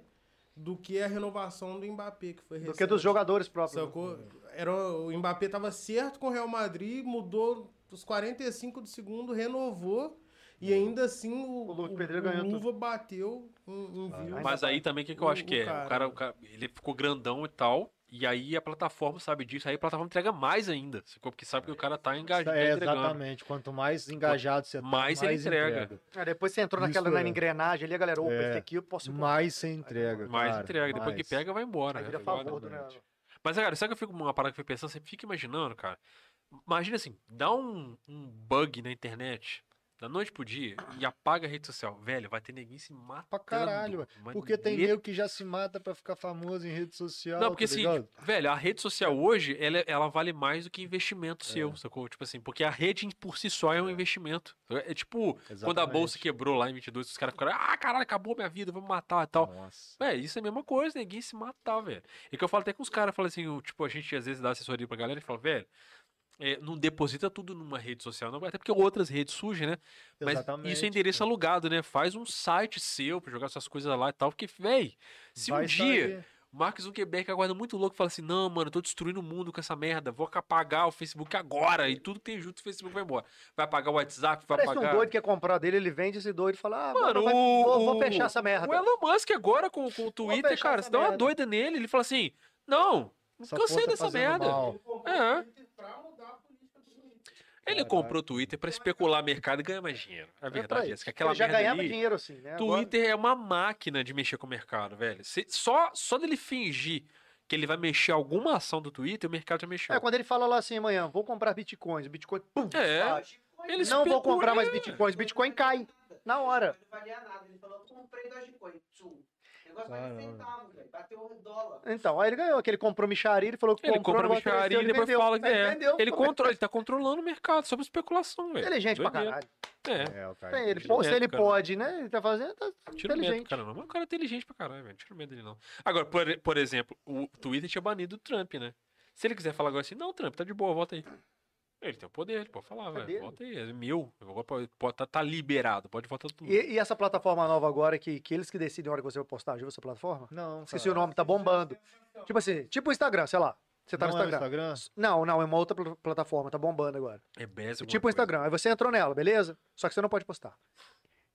do que a renovação do Mbappé, que foi Do recente. que dos jogadores próprios. Sacou? Era, o Mbappé tava certo com o Real Madrid, mudou os 45 do segundo, renovou. E ainda assim o, O o- Pedreiro o ganhou Luva bateu em, em views. Mas aí também o que, que eu o- acho que o é? O cara. cara, o cara- ele ficou grandão e tal. E aí a plataforma sabe disso, aí a plataforma entrega mais ainda. Porque sabe que o cara tá engajado, tá É, entregando. exatamente. Quanto mais engajado você tá, mais ele entrega. Ah, depois você entrou Isso naquela na é. engrenagem ali, a galera, opa, É. esse aqui eu posso... Mais você entrega. Mais cara, entrega. Depois mais. que pega, vai embora. Aí né? vira embora. favor né? Mas, cara, sabe que eu fico uma parada que eu fico pensando? Você fica imaginando, cara. Imagina assim, dá um, um bug na internet, da noite pro dia, e apaga a rede social. Velho, vai ter ninguém se matando. Pra caralho, velho. Porque tem nego nego que já se mata pra ficar famoso em rede social. Não, porque tá assim, ligado? velho, a rede social hoje, ela, ela vale mais do que investimento seu, sacou? Tipo assim, porque a rede por si só é um investimento. É tipo, quando a Exatamente. bolsa quebrou lá em 22, os caras ficaram, ah, caralho, acabou minha vida, vamos matar e tal. Nossa. Véi, isso é a mesma coisa, ninguém se matar, velho. E que eu falo até com os caras, falo assim, tipo, a gente às vezes dá assessoria pra galera e fala, velho, é, não deposita tudo numa rede social, não, até porque outras redes surgem, né? Mas Exatamente. isso é endereço alugado, né? Faz um site seu pra jogar suas coisas lá e tal, porque, véi, se um Vai dia sair. o Mark Zuckerberg aguarda muito louco e fala assim: não, mano, eu tô destruindo o mundo com essa merda, vou apagar o Facebook agora e tudo que tem junto o Facebook vai embora. Vai apagar o WhatsApp, vai Parece apagar. um doido que quer comprar dele, ele vende esse doido e fala, ah, Mano, vai- o, vou, vou fechar essa merda. O Elon Musk agora com, com o Twitter, cara, você dá uma doida nele, ele fala assim: não, Essa cansei tá dessa merda. mal. É. Pra mudar a política do Twitter. Ele Caraca. comprou o Twitter pra especular mercado e ganhar mais dinheiro. A É verdade é essa. Aquela ele já ganhava ali, dinheiro assim, né? Agora- Twitter é uma máquina de mexer com o mercado, velho. Cê- só, só dele fingir que ele vai mexer alguma ação do Twitter, o mercado já mexeu. É, quando ele fala lá assim, amanhã, vou comprar bitcoins, o bitcoin, pum, É, Ah, ele não vou comprar mais bitcoins, bitcoin cai, na hora. Não valia nada. Ele falou, comprei Dogecoin. Tchum. O negócio Caramba. valia centavo, velho. Bateu o dólar. Então, aí ele ganhou, que ele comprou micharia, ele falou que Ele comprou, negócio micharia e ele depois vendeu. fala que é. vendeu. Ele, controla, ele tá controlando o mercado sobre especulação, velho. Inteligente pra Doideira. caralho. É, É, o cara. Ele, pô, o se medo, ele cara. pode, né? Ele tá fazendo, tá tira o medo, inteligente. cara. Mas o cara é inteligente pra caralho, velho. Tira o medo dele, não. Agora, por, por exemplo, o Twitter tinha banido o Trump, né? Se ele quiser falar agora assim, não, Trump, tá de boa, volta aí. Ele tem o poder, ele pode falar, velho. dele. Volta aí, é meu. Agora pode, pode, tá, tá liberado, pode votar tudo. E, e essa plataforma nova agora, que, que eles que decidem a hora que você vai postar, já essa plataforma? Não, Esqueci o nome, tá bombando. Tipo assim, tipo o Instagram, sei lá. Você tá não no é Instagram. Instagram? Não, não, é uma outra pl- plataforma, tá bombando agora. É alguma tipo o. Instagram. Aí você entrou nela, beleza? Só que você não pode postar.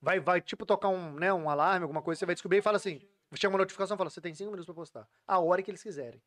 Vai, vai tipo tocar um, né, um alarme, alguma coisa, você vai descobrir e fala assim. Chega uma notificação e fala, você tem cinco minutos pra postar. A hora que eles quiserem.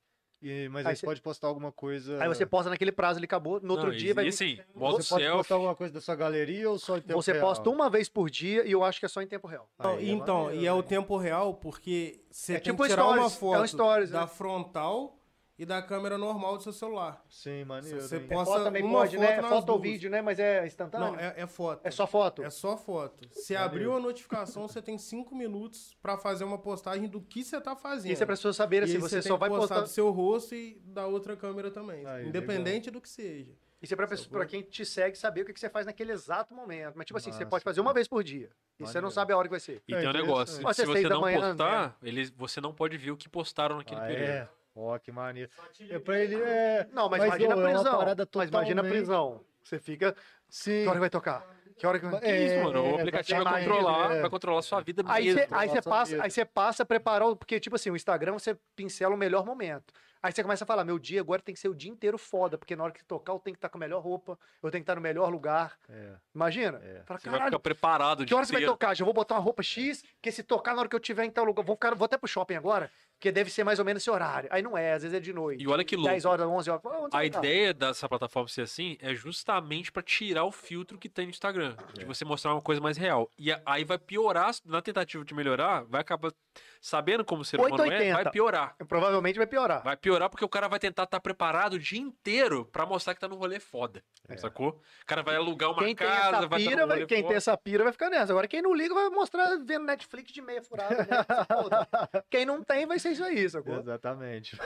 E- mas Aí aí você- você pode postar alguma coisa. Aí você posta naquele prazo, ele acabou. No outro Não, dia e, vai. E modo Você pode selfie. postar alguma coisa da sua galeria ou só em tempo Você real? posta uma vez por dia e eu acho que é só em tempo real. Não, Aí é então, maneiro, e é o né? tempo real, porque você É tem tipo que tirar uma stories, é um foto stories, da né? frontal e da câmera normal do seu celular. Sim, maneiro. Você hein? posta Foto também uma pode, né? foto nas Foto ou vídeo, né? Mas é instantâneo. Não, é, é foto. É só foto. É só foto. Se abriu a notificação, você tem cinco minutos pra fazer uma postagem do que você tá fazendo. Isso é para as pessoas saberem E assim, você tem só vai postar postar. do seu rosto e da outra câmera também. Aí, independente do que seja. Isso é pra, pessoa, pra quem te segue saber o que, que você faz naquele exato momento. Mas, tipo assim, você Massa, pode fazer uma vez por dia. E você não sabe a hora que vai ser. E É tem um negócio, interessante. se você não manhã, postar, eles, você não pode ver o que postaram naquele Ah, período. é. Ó, que maneiro. É pra ele é. Não, mas, Mas, imagina a é uma prisão. parada mas imagina a prisão. Você fica. Sim. Que hora que vai tocar? Que hora que vai. Que isso, É, mano. O é, aplicativo vai exatamente, controlar, é. vai controlar a sua vida Aí mesmo. você, aí, você passa, vida. aí você passa a preparar, o- porque, tipo assim, o Instagram você pincela o melhor momento. Aí você começa a falar, meu dia agora tem que ser o dia inteiro foda, porque na hora que tocar eu tenho que estar com a melhor roupa, eu tenho que estar no melhor lugar. É. Imagina? É. Fala, Você vai caralho, ficar preparado de que hora você vai tocar? Já vou botar uma roupa X, que se tocar na hora que eu tiver em tal lugar, vou, ficar, vou até pro shopping agora, porque deve ser mais ou menos esse horário. Aí não é, às vezes é de noite. E olha que louco. 10 horas, 11 horas. A tá? ideia dessa plataforma ser assim é justamente pra tirar o filtro que tem no Instagram, É. de você mostrar uma coisa mais real. E aí vai piorar, na tentativa de melhorar, vai acabar sabendo como o ser humano é, 880. vai piorar. Provavelmente vai piorar. Vai piorar porque o cara vai tentar estar preparado o dia inteiro pra mostrar que tá num rolê foda. Sacou? O cara vai alugar uma Quem tem casa, vai estar pira, rolê quem foda. tem essa pira vai ficar nessa. Agora, quem não liga vai mostrar vendo Netflix de meia furada. Né? <laughs> Quem não tem vai ser isso aí, sacou? <laughs> Exatamente.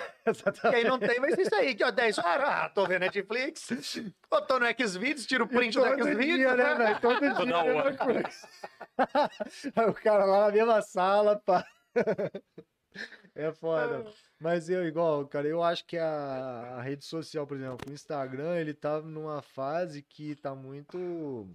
Quem não tem vai ser isso aí. Que, ó, 10 horas, ah, tô vendo Netflix. Ou tô no Xvideos, tiro o print do Todo Xvideos. dia, né, velho? Todo <laughs> dia. Né, hora. Aí o cara lá na mesma sala, pá. <laughs> É foda. Mas eu, igual, cara, eu acho que a, <laughs> a rede social, por exemplo, o Instagram, ele tá numa fase que tá muito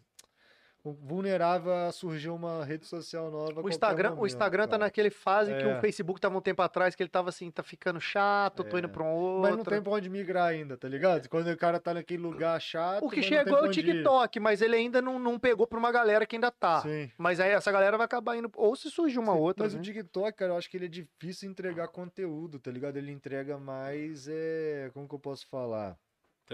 vulnerável a surgir uma rede social nova. O Instagram, o momento, Instagram tá naquele fase que É. o Facebook tava um tempo atrás, que ele tava assim, tá ficando chato, tô É. indo pra um outro. Mas não tem pra onde migrar ainda, tá ligado? Quando o cara tá naquele lugar chato. O que chegou é o. TikTok, mas ele ainda não, não pegou pra uma galera que ainda tá. Sim. Mas aí essa galera vai acabar indo. Ou se surgir uma outra. Mas né? o TikTok, cara, eu acho que ele é difícil entregar conteúdo, tá ligado? Ele entrega mais, é... como que eu posso falar?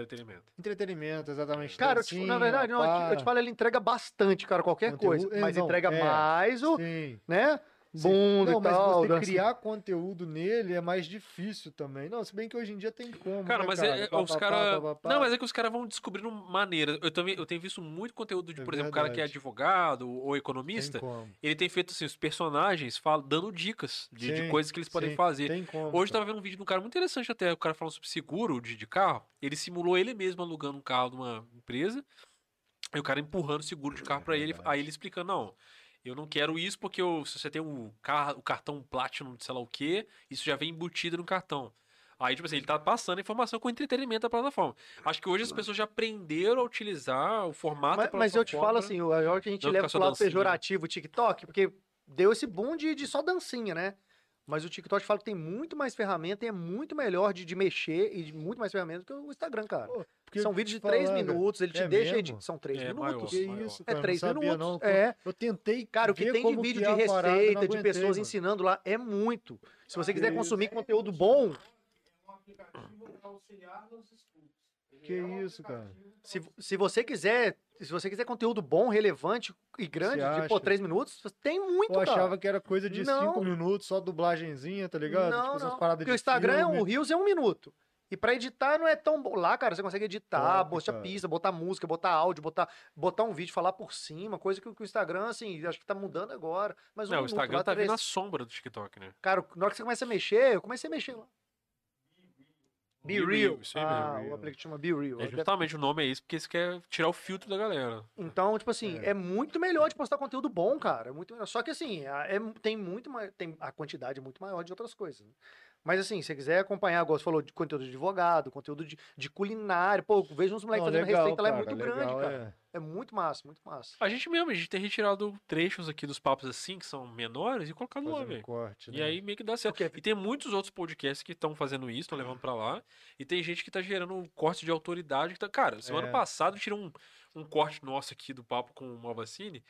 Entretenimento. Entretenimento, exatamente. Cara, eu te- na verdade, não, eu te- falo, ele entrega bastante, cara, qualquer Conteúdo- coisa. é, Mas não, entrega é, mais o, Sim. né? Bunda Não, e mas tal. você dança. criar conteúdo nele é mais difícil também. Não, se bem que hoje em dia tem como. Cara, né, mas cara? é, é, Pá, os pá, caras. Não, mas é que os caras vão descobrindo maneiras. Eu, também, eu tenho visto muito conteúdo de, É por exemplo, o cara que é verdade. advogado ou Tem economista. como. Ele tem feito assim, os personagens falam, dando dicas de, de Sim, coisas que eles podem sim, fazer. Tem como. Hoje eu cara. tava vendo um vídeo de um cara muito interessante até, o cara falando sobre seguro de, de carro. Ele simulou ele mesmo alugando um carro de uma empresa. E o cara empurrando o seguro de carro pra ele. Aí ele explicando, não, eu não quero isso porque eu- se você tem o, car o cartão Platinum de sei lá o quê, isso já vem embutido no cartão. Aí, tipo assim, ele tá passando informação com entretenimento da plataforma. Acho que hoje as pessoas já aprenderam a utilizar o formato Mas, mas eu te falo assim, o que a gente não leva pro lado dancinha. pejorativo o TikTok, porque deu esse boom de, de só dancinha, né? Mas o TikTok fala que tem muito mais ferramenta e é muito melhor de, de mexer e de muito mais ferramenta que o Instagram, cara. Pô, porque São vídeos de três minutos, ele te é deixa. mesmo? edi- São três É, minutos. maior. Isso, É cara, três não sabia, minutos. não. É. Eu tentei. Cara, o que tem de vídeo de é parada, receita, de pessoas mano. ensinando lá, é muito. Se você quiser consumir conteúdo bom, É um Que é um isso, cara. se, se você quiser. Se você quiser conteúdo bom, relevante e grande, Você de pô, acha? três minutos, tem muito, Eu cara. achava que era coisa de Não. cinco minutos, só dublagenzinha, tá ligado? Não, tipo, essas não. paradas Porque de o Instagram, é filme. o Reels é um minuto. E pra editar não é tão bom. Lá, cara, você consegue editar, Top, botar cara. pista, botar música, botar áudio, botar, botar um vídeo, falar por cima, coisa que, que o Instagram, assim, acho que tá mudando agora. Mas um Não, o Instagram tá vindo na sombra do TikTok, né? Cara, na hora que você começa a mexer, eu comecei a mexer lá. Be Be Real. Real, isso aí ah, mesmo. o aplicativo chama Be Real. É justamente o nome é isso, porque eles querem tirar o filtro da galera. Então, tipo assim, É. é. muito melhor de postar conteúdo bom, cara. É muito melhor. Só que assim, é- tem muito mais. Tem, a quantidade é muito maior de outras coisas. né? Mas assim, se você quiser acompanhar, igual você falou, de conteúdo de advogado, conteúdo de, de culinária, pô, vejo uns moleques fazendo legal, receita lá, é cara, muito grande, legal, cara. é. É. muito massa, muito massa. A gente mesmo, a gente tem retirado trechos aqui dos papos assim, que são menores, e colocado lá, velho. corte, E né? aí meio que dá certo. Porque- E tem muitos outros podcasts que estão fazendo isso, estão levando pra lá. E tem gente que tá gerando um corte de autoridade. Que tá... Cara, semana É. passada eu tirei um, um corte nosso aqui do papo com o Malvacine,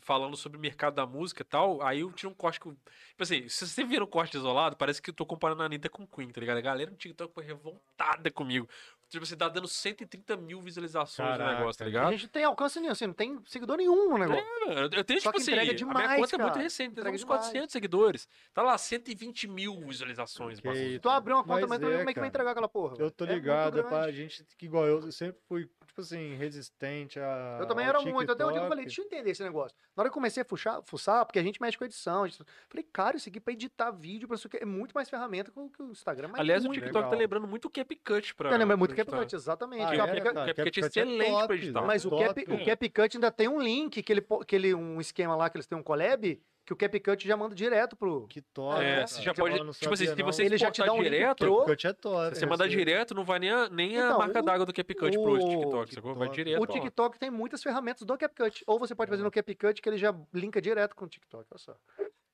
falando sobre o mercado da música e tal. Aí eu tirei um corte que. Tipo assim, se você vir um corte isolado, parece que eu tô comparando a Anitta com o Queen, tá ligado? A galera no TikTok foi revoltada comigo. Tipo, você tá dando 130 mil visualizações no Caraca. negócio, tá A ligado? gente tem alcance nenhum, assim, não tem seguidor nenhum no negócio. É, eu- eu tenho, Só tipo que assim, entrega a minha demais, conta é muito cara. recente, tem uns demais. 400 seguidores. Tá lá, 120 mil visualizações. Isso. Tu abriu uma conta, Mas mas, é, como é que vai cara. entregar aquela porra? Eu tô É ligado, é pra grande. gente que igual eu sempre fui, tipo assim, resistente a. Eu também ao era muito. Até o dia que eu falei, deixa eu entender esse negócio. Na hora que eu comecei a fuçar, fuçar porque a gente mexe com edição. a gente- Falei, cara, isso aqui pra editar vídeo, pra isso aqui é muito mais ferramenta que o, Instagram. Mas Aliás, o. TikTok tá legal. lembrando muito o CapCut pra. Tá, lembra muito. CapCut, exatamente. Ah, é, o aplica- cara, CapCut é CapCut excelente pra top, editar. Mas o, Cap, o. CapCut ainda tem um link, que ele, que ele, um esquema lá que eles têm um collab, que o CapCut já manda direto pro. Que top. É, você já Eu pode. Tipo assim, se você Ele já te dá um link direto, pro- CapCut é top. se você mandar direto, não vai nem a, nem a Então, marca o- d'água do CapCut pro o- TikTok, que sacou? Vai direto. O. TikTok tem muitas ferramentas do CapCut. Ou você pode fazer no CapCut que ele já linka direto com o TikTok. Olha só.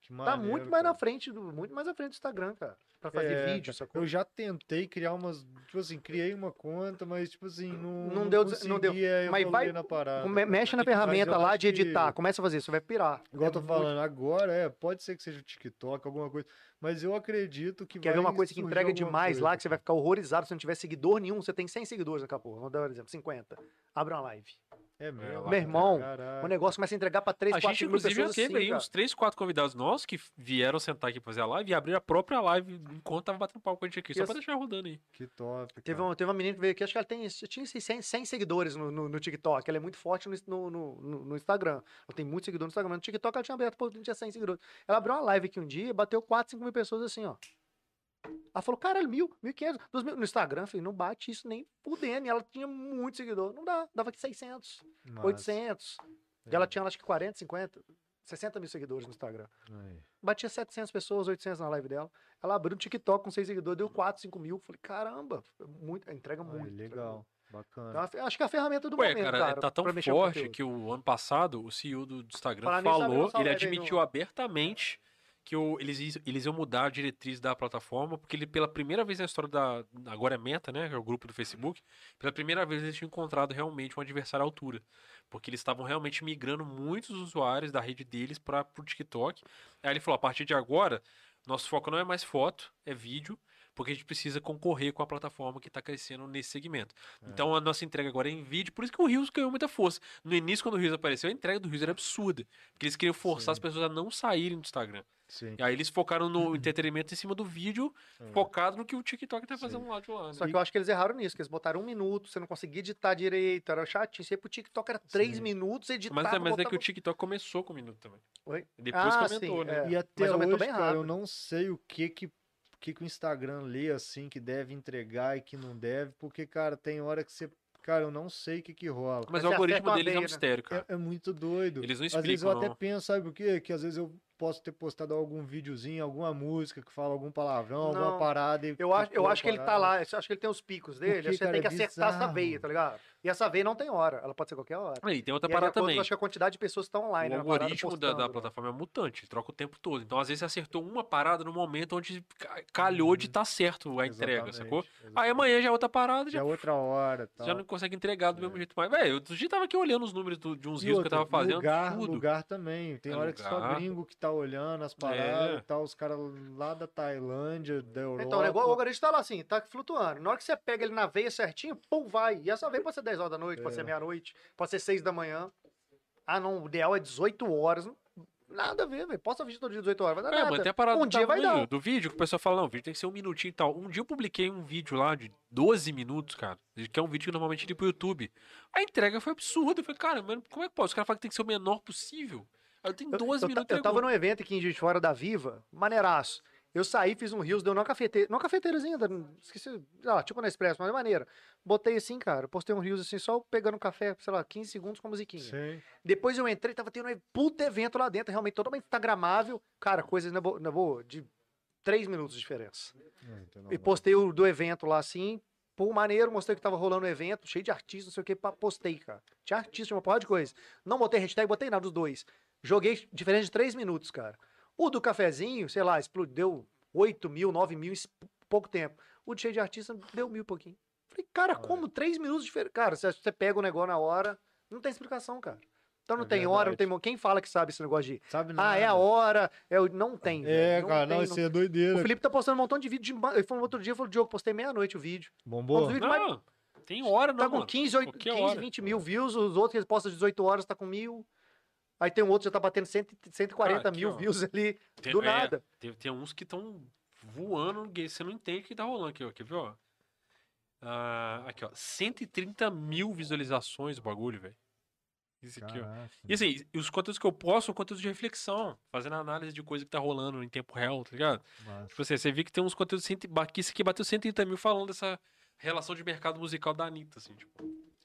Que Tá muito mais na cara. frente do, muito mais à frente do Instagram, cara. Pra fazer É, vídeo, sacou? Eu já tentei criar umas. Tipo assim, criei uma conta, mas, tipo assim, não. Não deu des- não deu. Mas vai- na parada. Mexe na ferramenta lá de que- editar. Começa a fazer isso, vai pirar. Igual É eu tô muito- falando, agora é, pode ser que seja o TikTok, alguma coisa, mas eu acredito que Quer ver uma coisa que entrega demais coisa, lá, que você vai ficar horrorizado se não tiver seguidor nenhum? Você tem 100 seguidores naquela porra. Vou dar um exemplo, 50. Abre uma live. É mesmo. lá, Meu irmão, Caralho. O negócio começa a entregar pra 3, A 4 gente, mil inclusive, pessoas teve assim, aí cara. uns 3, 4 convidados nossos que vieram sentar aqui pra fazer a live e abriram a própria live enquanto tava batendo papo com a gente aqui. Só Isso. pra deixar rodando aí. Que top. Teve, cara. uma, teve uma menina que veio aqui, acho que ela tem, tinha esses 100, 100 seguidores no, no, no TikTok. Ela é muito forte no, no, no- no- no Instagram. Ela tem muito seguidor no Instagram. No TikTok ela tinha aberto, pô, tinha 100 seguidores. Ela abriu uma live aqui um dia, bateu 4, 5 mil pessoas assim, ó. Ela falou, caralho, mil, mil e quinhentos, dois mil. No Instagram, eu falei, não bate isso nem fudendo. E ela tinha muito seguidor. Não dá, dava aqui 600, Massa. 800. E ela tinha, acho que 40, 50, 60 mil seguidores no Instagram. Aí. Batia 700 pessoas, 800 na live dela. Ela abriu um TikTok com 6 seguidores, deu 4, 5 mil. Falei, caramba, muito, entrega Aí, muito. entrega legal. muito. Bacana. Então, fe- acho que é a ferramenta do Ué, momento, cara, cara. tá tão forte que o ano passado o CEO do Instagram Falar falou, ele aí admitiu abertamente que o- eles, eles iam mudar a diretriz da plataforma, porque ele, pela primeira vez na história da. Agora é Meta, né? Que é o grupo do Facebook. Pela primeira vez eles tinham encontrado realmente um adversário à altura. Porque eles estavam realmente migrando muitos usuários da rede deles para o TikTok. Aí ele falou: a partir de agora, nosso foco não é mais foto, é vídeo. Porque a gente precisa concorrer com a plataforma que está crescendo nesse segmento. Então a nossa entrega agora é em vídeo, por isso que o Rios ganhou muita força. No início, quando o Rios apareceu, a entrega do Rios era absurda. Porque eles queriam forçar as pessoas a não saírem do Instagram. Sim. E aí eles focaram no <clears throat> entretenimento em cima do vídeo, É. focado no que o TikTok tá fazendo lá de lá. Né? Só que eu acho que eles erraram nisso, que eles botaram um minuto, você não conseguia editar direito, era chatinho. Você ia pro TikTok, era três Sim. minutos, editar. Mas, é- mas é que o TikTok começou com o minuto também. Oi? Depois Ah, que sim, aumentou, né? é. E até mas aumentou hoje, bem cara, eu rápido. não sei o que que, que que o Instagram lê assim, que deve entregar e que não deve, porque, cara, tem hora que você. Cara, eu não sei o que que rola. Mas Você o algoritmo deles é um né? mistério, cara. É, é muito doido. Eles não Às vezes explicam, eu até não. penso, sabe o quê? Que às vezes eu, posso ter postado algum videozinho, alguma música que fala algum palavrão, Não. alguma parada. e Eu acho, eu acho que ele tá lá, eu acho que ele tem os picos dele, Porque, você cara, tem que é acertar essa veia, tá ligado? E essa veia não tem hora, ela pode ser qualquer hora. Aí tem outra E é parada também. Acho que a quantidade de pessoas que estão online, O né, algoritmo da, postando, da né? plataforma é mutante, troca o tempo todo. Então, às vezes, você acertou uma parada no momento onde ca- calhou de estar certo a entrega, Exatamente, sacou? exatamente. Aí amanhã já é outra parada, já, Já é outra hora. Tal. já não consegue entregar do mesmo jeito mais. Velho, outro dia tava aqui olhando os números do- de uns E rios que eu tava fazendo. Lugar, tudo. lugar também. Tem É hora que só lugar. gringo que tá olhando as paradas É. e tal. Os caras lá da Tailândia, da Europa. Então, o negócio, o algoritmo tá lá assim, tá flutuando. Na hora que você pega ele na veia certinho, pum, vai. E essa veia pode ser 10 horas da noite, pode É. ser meia-noite, pode ser 6 da manhã. Ah, não, o ideal é 18 horas. Nada a ver, velho. Posta vídeo todo dia 18 horas, vai dar É, nada. tem a parada Um do dia vai dar. do vídeo que o pessoal fala, não, o vídeo tem que ser um minutinho e tal. Um dia eu publiquei um vídeo lá de 12 minutos, cara, que é um vídeo que normalmente iria pro YouTube. A entrega foi absurda. Eu falei, cara, mas como é que pode? Os caras falam que tem que ser o menor possível. Eu tenho Eu- 12 eu, minutos. ta- eu tava num evento aqui em Juiz Fora da Viva, maneiraço. Eu saí, fiz um rios, deu numa cafeteira, numa cafeteirazinha, esqueci, ah, tipo na Expresso, mas é maneira. Botei assim, cara, postei um rios assim, só pegando um café, sei lá, 15 segundos com a musiquinha. Sim. Depois eu entrei, tava tendo um puta evento lá dentro, realmente totalmente instagramável. Cara, coisas, na boa, na boa, de 3 minutos de diferença. Não, então não E postei o do evento lá assim, pô, maneiro, mostrei que tava rolando o evento, cheio de artistas, não sei o que, postei, cara. Tinha artista, tinha uma porrada de coisa. Não botei hashtag, botei nada dos dois. Joguei diferente de 3 minutos, cara. O do cafezinho, sei lá, explodiu 8 mil, 9 mil em pouco tempo. O de cheio de artista deu mil e pouquinho. Falei, cara, como 3 minutos de diferença? Cara, se você pega o negócio na hora, não tem explicação, cara. Então não É tem hora, não verdade. tem. Quem fala que sabe esse negócio de. Sabe Ah, é a hora. É o... Não tem. É, velho, cara, tem, não, isso é doideira. O Felipe tá postando um montão de vídeo de. Ele falou outro dia, falou, Diogo, postei meia-noite o vídeo. Bombou? Mais- Não, tem hora, não, Tá com mano. 15, 8, Qualquer 15 hora. 20 mil views, os outros que ele posta 18 horas tá com mil. Aí tem um outro que já tá batendo 100, 140 Ah, aqui, mil ó. views ali, Tem- do é, nada. Tem, tem uns que estão voando, que você não entende o que tá rolando aqui, ó. Quer ver, ó? Ah, aqui, ó. 130 mil visualizações o bagulho, velho. Isso aqui, ó. Caraca. E assim, os conteúdos que eu posto são conteúdos de reflexão, fazendo análise de coisa que tá rolando em tempo real, tá ligado? Massa. Tipo assim, você vê que tem uns conteúdos, cento, e- que isso aqui bateu 130 mil falando dessa relação de mercado musical da Anitta, assim, tipo.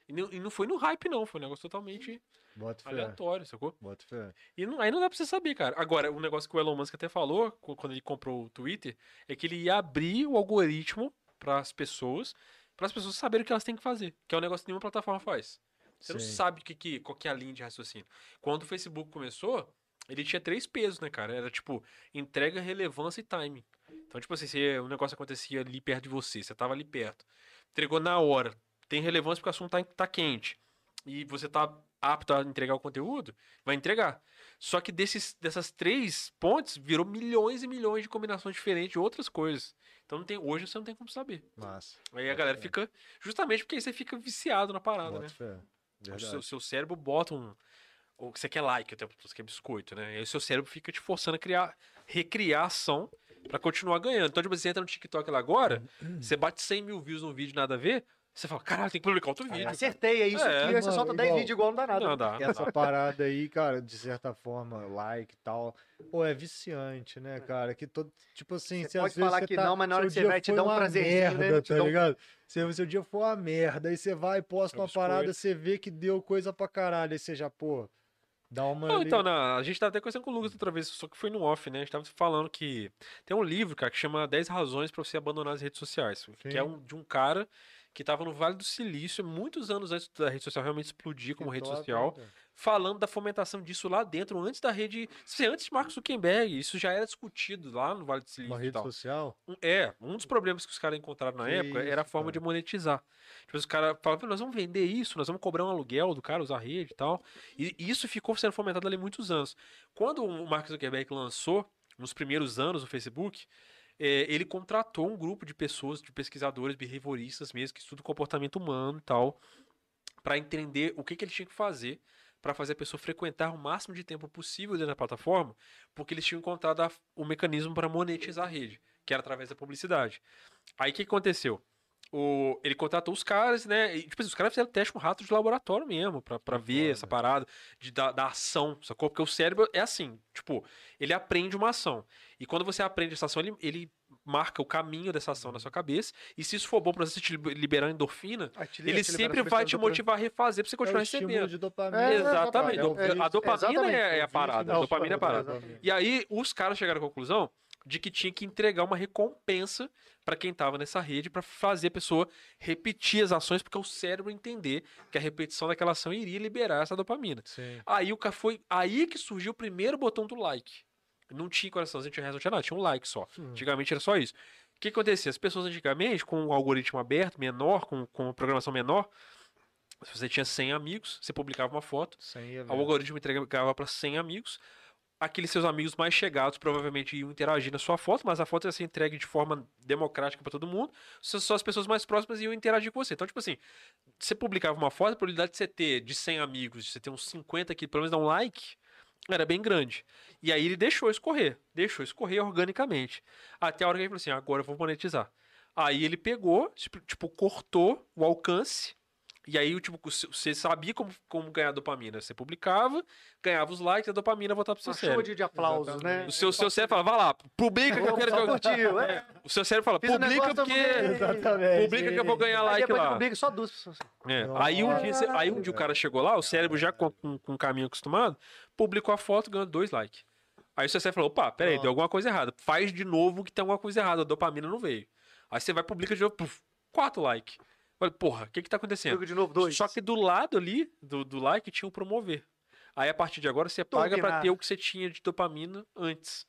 E não, e não foi no hype, não, foi um negócio totalmente Bota fé. aleatório, sacou? Bota fé. E não- aí não dá pra você saber, cara. Agora, um negócio que o Elon Musk até falou, qu- quando ele comprou o Twitter, é que ele ia abrir o algoritmo pras pessoas, para as pessoas saberem o que elas têm que fazer, que é um negócio que nenhuma plataforma faz. Você não Sim. sabe que, que, qual que é a linha de raciocínio. Quando o Facebook começou, ele tinha três pesos, né, cara? Era tipo entrega, relevância e timing. Então, tipo assim, se o negócio acontecia ali perto de você, você tava ali perto, entregou na hora, tem relevância porque o assunto tá, tá quente, e você tá apto a entregar o conteúdo, vai entregar. Só que desses, dessas três pontes, virou milhões e milhões de combinações diferentes de outras coisas. Então não tem, hoje você não tem como saber. Massa. Aí a galera fica. Justamente porque aí você fica viciado na parada, Bota né? fé. O seu, seu cérebro bota um. Ou você quer like, o tempo todo, você quer biscoito, né? E aí o seu cérebro fica te forçando a criar, recriar ação pra continuar ganhando. Então, tipo, você entra no TikTok lá agora, <clears throat> você bate 100 mil views num vídeo nada a ver, você fala, caralho, tem que publicar outro vídeo. Acertei, é isso É, aqui. Aí você mano, solta 10 igual- vídeos igual não dá nada. Não dá. Essa parada aí, cara, de certa forma, like e tal, pô, é viciante, né, cara? Que todo, tipo assim, Você pode falar que tá- não, mas na hora que você dia vai, te foi dá um uma prazerzinho, né? merda, Te tá um- ligado? Se o seu dia for uma merda, aí você vai e posta É um uma parada, biscoito. você vê que deu coisa pra caralho, aí você já, pô, dá uma... Não, ali- então, na- a gente tava até conversando com o Lucas outra vez, só que foi no off, né? A gente tava falando que tem um livro, cara, que chama 10 razões pra você abandonar as redes sociais. Que Sim. é um, de um cara que tava no Vale do Silício, muitos anos antes da rede social realmente explodir como rede social, falando da fomentação disso lá dentro, antes da rede. se Antes de Mark Zuckerberg, isso já era discutido lá no Vale do Silício Uma e rede tal. social? É, um dos problemas que os caras encontraram na Que época era a isso, forma cara. de monetizar. Tipo, os caras falavam, nós vamos vender isso, nós vamos cobrar um aluguel do cara, usar a rede e tal. E isso ficou sendo fomentado ali muitos anos. Quando o Mark Zuckerberg lançou, nos primeiros anos, o Facebook, eh, ele contratou um grupo de pessoas, de pesquisadores behavioristas mesmo, que estudam comportamento humano e tal, para entender o que, que ele tinha que fazer para fazer a pessoa frequentar o máximo de tempo possível dentro da plataforma, porque eles tinham encontrado o mecanismo para monetizar a rede, que era através da publicidade. Aí o que aconteceu? O, ele contratou os caras, né? E, tipo, assim, os caras fizeram teste com ratos de laboratório mesmo, pra, pra ver foda. essa parada de, da, da ação, sacou? Porque o cérebro é assim, tipo, ele aprende uma ação. E quando você aprende essa ação, ele, ele marca o caminho dessa ação na sua cabeça. E se isso for bom pra você te liber- liberar endorfina, ele sempre vai te motivar a refazer pra você É continuar o estímulo recebendo. de dopamina. É, Exatamente. É o A dopamina é, é a O parada. A é dopamina é a parada. exatamente. E aí, os caras chegaram à conclusão de que tinha que entregar uma recompensa pra quem tava nessa rede pra fazer a pessoa repetir as ações, porque o cérebro entender que a repetição daquela ação iria liberar essa dopamina. Sim. Aí o cara foi aí que surgiu o primeiro botão do like. Não tinha coraçãozinho, tinha não tinha nada, tinha um like só. Antigamente era só isso. O que acontecia? As pessoas antigamente, com um algoritmo aberto, menor, com, com programação menor, se você tinha 100 amigos, você publicava uma foto, o algoritmo entregava para 100 amigos. Aqueles seus amigos mais chegados provavelmente iam interagir na sua foto, mas a foto ia ser entregue de forma democrática para todo mundo. Só as pessoas mais próximas iam interagir com você. Então, tipo assim, você publicava uma foto, a probabilidade de você ter de 100 amigos, de você ter uns 50 que pelo menos dá um like, era bem grande. E aí ele deixou escorrer, deixou escorrer organicamente. Até a hora que ele falou assim: agora eu vou monetizar. Aí ele pegou, tipo, tipo, cortou o alcance. E aí, tipo, você sabia como, como ganhar dopamina. Você publicava, ganhava os likes, a dopamina voltava pro seu Uma chuva cérebro. de, de aplausos, né? O seu, seu cérebro fala, vai lá, publica que eu quero eu... curtiu, é. O seu cérebro fala, Fiz publica porque... Exatamente. Publica que eu vou ganhar Aí like depois lá. publica, só duas pessoas. É, Aí, um dia, você- aí um dia o cara chegou lá, o cérebro já com, com, com o caminho acostumado, publicou a foto, ganhou dois likes. Aí o seu cérebro falou, opa, peraí, deu alguma coisa errada. Faz de novo que tem alguma coisa errada, a dopamina não veio. Aí você vai publica de novo, puf, quatro likes. Falei, porra, o que que tá acontecendo? Publica de novo, dois. Só que do lado ali, do, do like, tinha o promover. Aí a partir de agora você paga Dominar. ter o que você tinha de dopamina antes.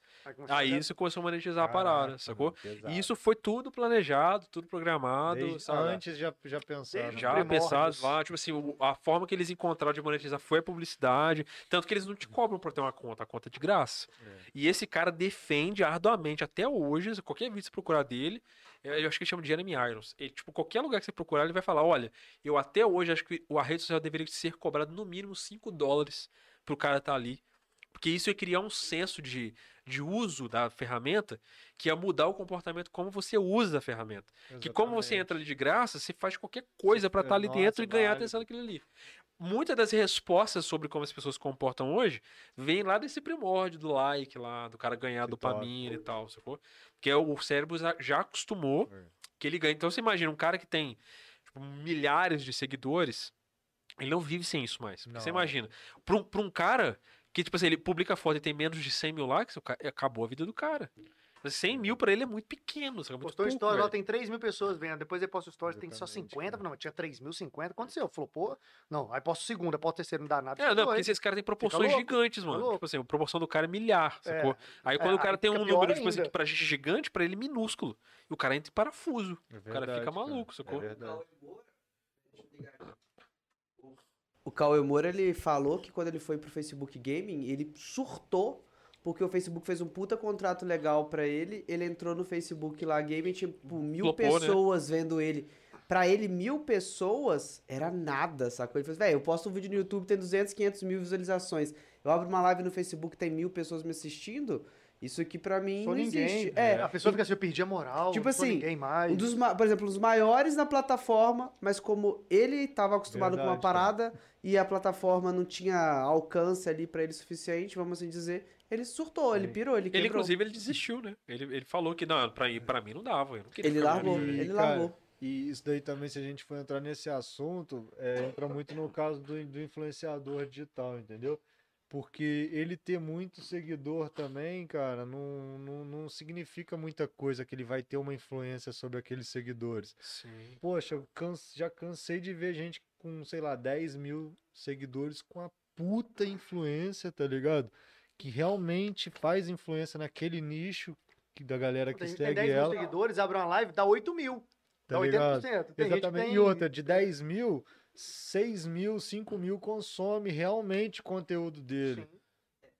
Aí você começou a monetizar a parada, Caraca, sacou? pesado. E isso foi tudo planejado, tudo programado, Desde sabe? antes já, já pensaram. Desde Já pensados lá, tipo assim, a forma que eles encontraram de monetizar foi a publicidade. Tanto que eles não te cobram pra ter uma conta, a conta é de graça. E esse cara defende arduamente até hoje, qualquer vídeo que você procurar dele, eu eu acho que ele chama de Jeremy Irons. Ele, tipo, qualquer lugar que você procurar, ele vai falar: olha, eu até hoje acho que a rede social deveria ser cobrada no mínimo 5 dólares pro cara estar ali. Porque isso ia criar um senso de, de uso da ferramenta que ia mudar o comportamento como você usa a ferramenta. Que como você Exatamente. entra ali de graça, você faz qualquer coisa pra É, estar ali nossa, dentro e ganhar válido. atenção daquilo ali. Muitas das respostas sobre como as pessoas se comportam hoje vêm lá desse primórdio do like lá, do cara ganhar TikTok. dopamina e tal, sacou? Porque o cérebro já- acostumou É. que ele ganha. Então você imagina um cara que tem tipo, milhares de seguidores, ele não vive sem isso mais. Porque Você Não. imagina, pra um, pra um cara que, tipo assim, ele publica foto e tem menos de 100 mil likes, acabou a vida do cara. Mas 100 mil pra ele é muito pequeno, sabe? É muito Postou pouco, stories, lá tem 3 mil pessoas vendo. Depois ele posta o stories, tem só Exatamente, 50. cara. Não, mas tinha 3 mil, 50. Aconteceu. Falou, pô, não. Aí posto o segundo, aí posto o terceiro, não dá nada. É, não, porque esses caras têm proporções gigantes, mano. louco. Tipo assim, a proporção do cara é milhar, É. sacou? Aí quando É, o cara tem um número, tipo assim, que pra gente é gigante, pra ele é minúsculo. E o cara entra em parafuso. É O cara fica verdade, maluco, sacou? É verdade. O Cauê Moura, ele falou que quando ele foi pro Facebook Gaming, ele surtou porque o Facebook fez um puta contrato legal pra ele. Ele entrou no Facebook lá, Gaming, tipo, mil Flopou, né? pessoas vendo ele. Pra ele, mil pessoas era nada, sacou? Ele falou, velho, eu posto um vídeo no YouTube, tem 200, 500 mil visualizações. Eu abro uma live no Facebook, tem mil pessoas me assistindo. Isso aqui pra mim Sou não ninguém. existe. É, A pessoa fica assim, eu perdi a moral. Tipo não sou assim, ninguém mais. um dos, por exemplo, os maiores na plataforma, mas como ele estava acostumado com uma Verdade, cara. parada e a plataforma não tinha alcance ali pra ele suficiente, vamos assim dizer, ele surtou, ele pirou, ele quebrou. Ele, inclusive, ele desistiu, né? Ele, ele falou que, não, pra, pra mim não dava. Eu não queria Ele ficar largou, E, ele cara, largou. E isso daí também, se a gente for entrar nesse assunto, é, entra muito no caso do, do influenciador digital, entendeu? Porque ele ter muito seguidor também, cara, não, não, não significa muita coisa que ele vai ter uma influência sobre aqueles seguidores. Sim. Poxa, eu canse- já cansei de ver gente com, sei lá, 10 mil seguidores com a puta influência, tá ligado? Que realmente faz influência naquele nicho que, da galera que Tem que tem segue 10 mil ela. seguidores, abre uma live, dá 8 mil. Tá dá ligado? 80%. Tem Exatamente. tem- E outra, de 10 mil, 6 mil, 5 mil consome realmente o conteúdo dele.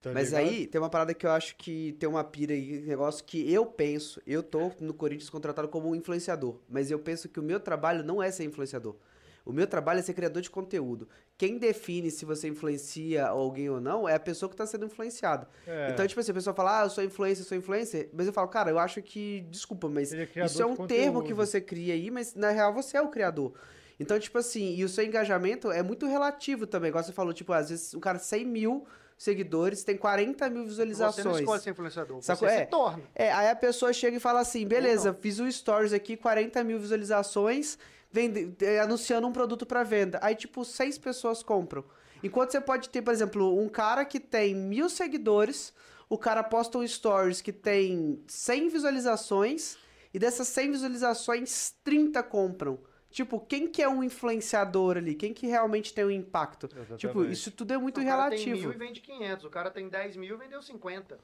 Tá Mas ligado? aí tem uma parada que eu acho que tem uma pira aí, um negócio que eu penso, eu tô no Corinthians contratado como um influenciador, mas eu penso que o meu trabalho não é ser influenciador. O meu trabalho é ser criador de conteúdo. Quem define se você influencia alguém ou não é a pessoa que está sendo influenciada. É, Então, tipo assim, a pessoa fala, ah, eu sou influencer, eu sou influencer. Mas eu falo, cara, eu acho que, desculpa, mas é isso é um termo que você cria aí, mas na real você é o criador. Então, tipo assim, e o seu engajamento é muito relativo também. Igual você falou, tipo, às vezes um cara 100 mil seguidores tem 40 mil Você não visualizações. escolhe ser influenciador, você É. se torna. É, aí a pessoa chega e fala assim, beleza, fiz um stories aqui, 40 mil visualizações, vende, eh, anunciando um produto pra venda. Aí, tipo, seis pessoas compram. Enquanto você pode ter, por exemplo, um cara que tem mil seguidores, o cara posta um stories que tem 100 visualizações, e dessas 100 visualizações, 30 compram. Tipo, quem que é um influenciador ali? Quem que realmente tem um impacto? Tipo, Exatamente. isso tudo é muito o cara tem relativo. mil e vende 500, o cara tem 10 mil e vendeu 50.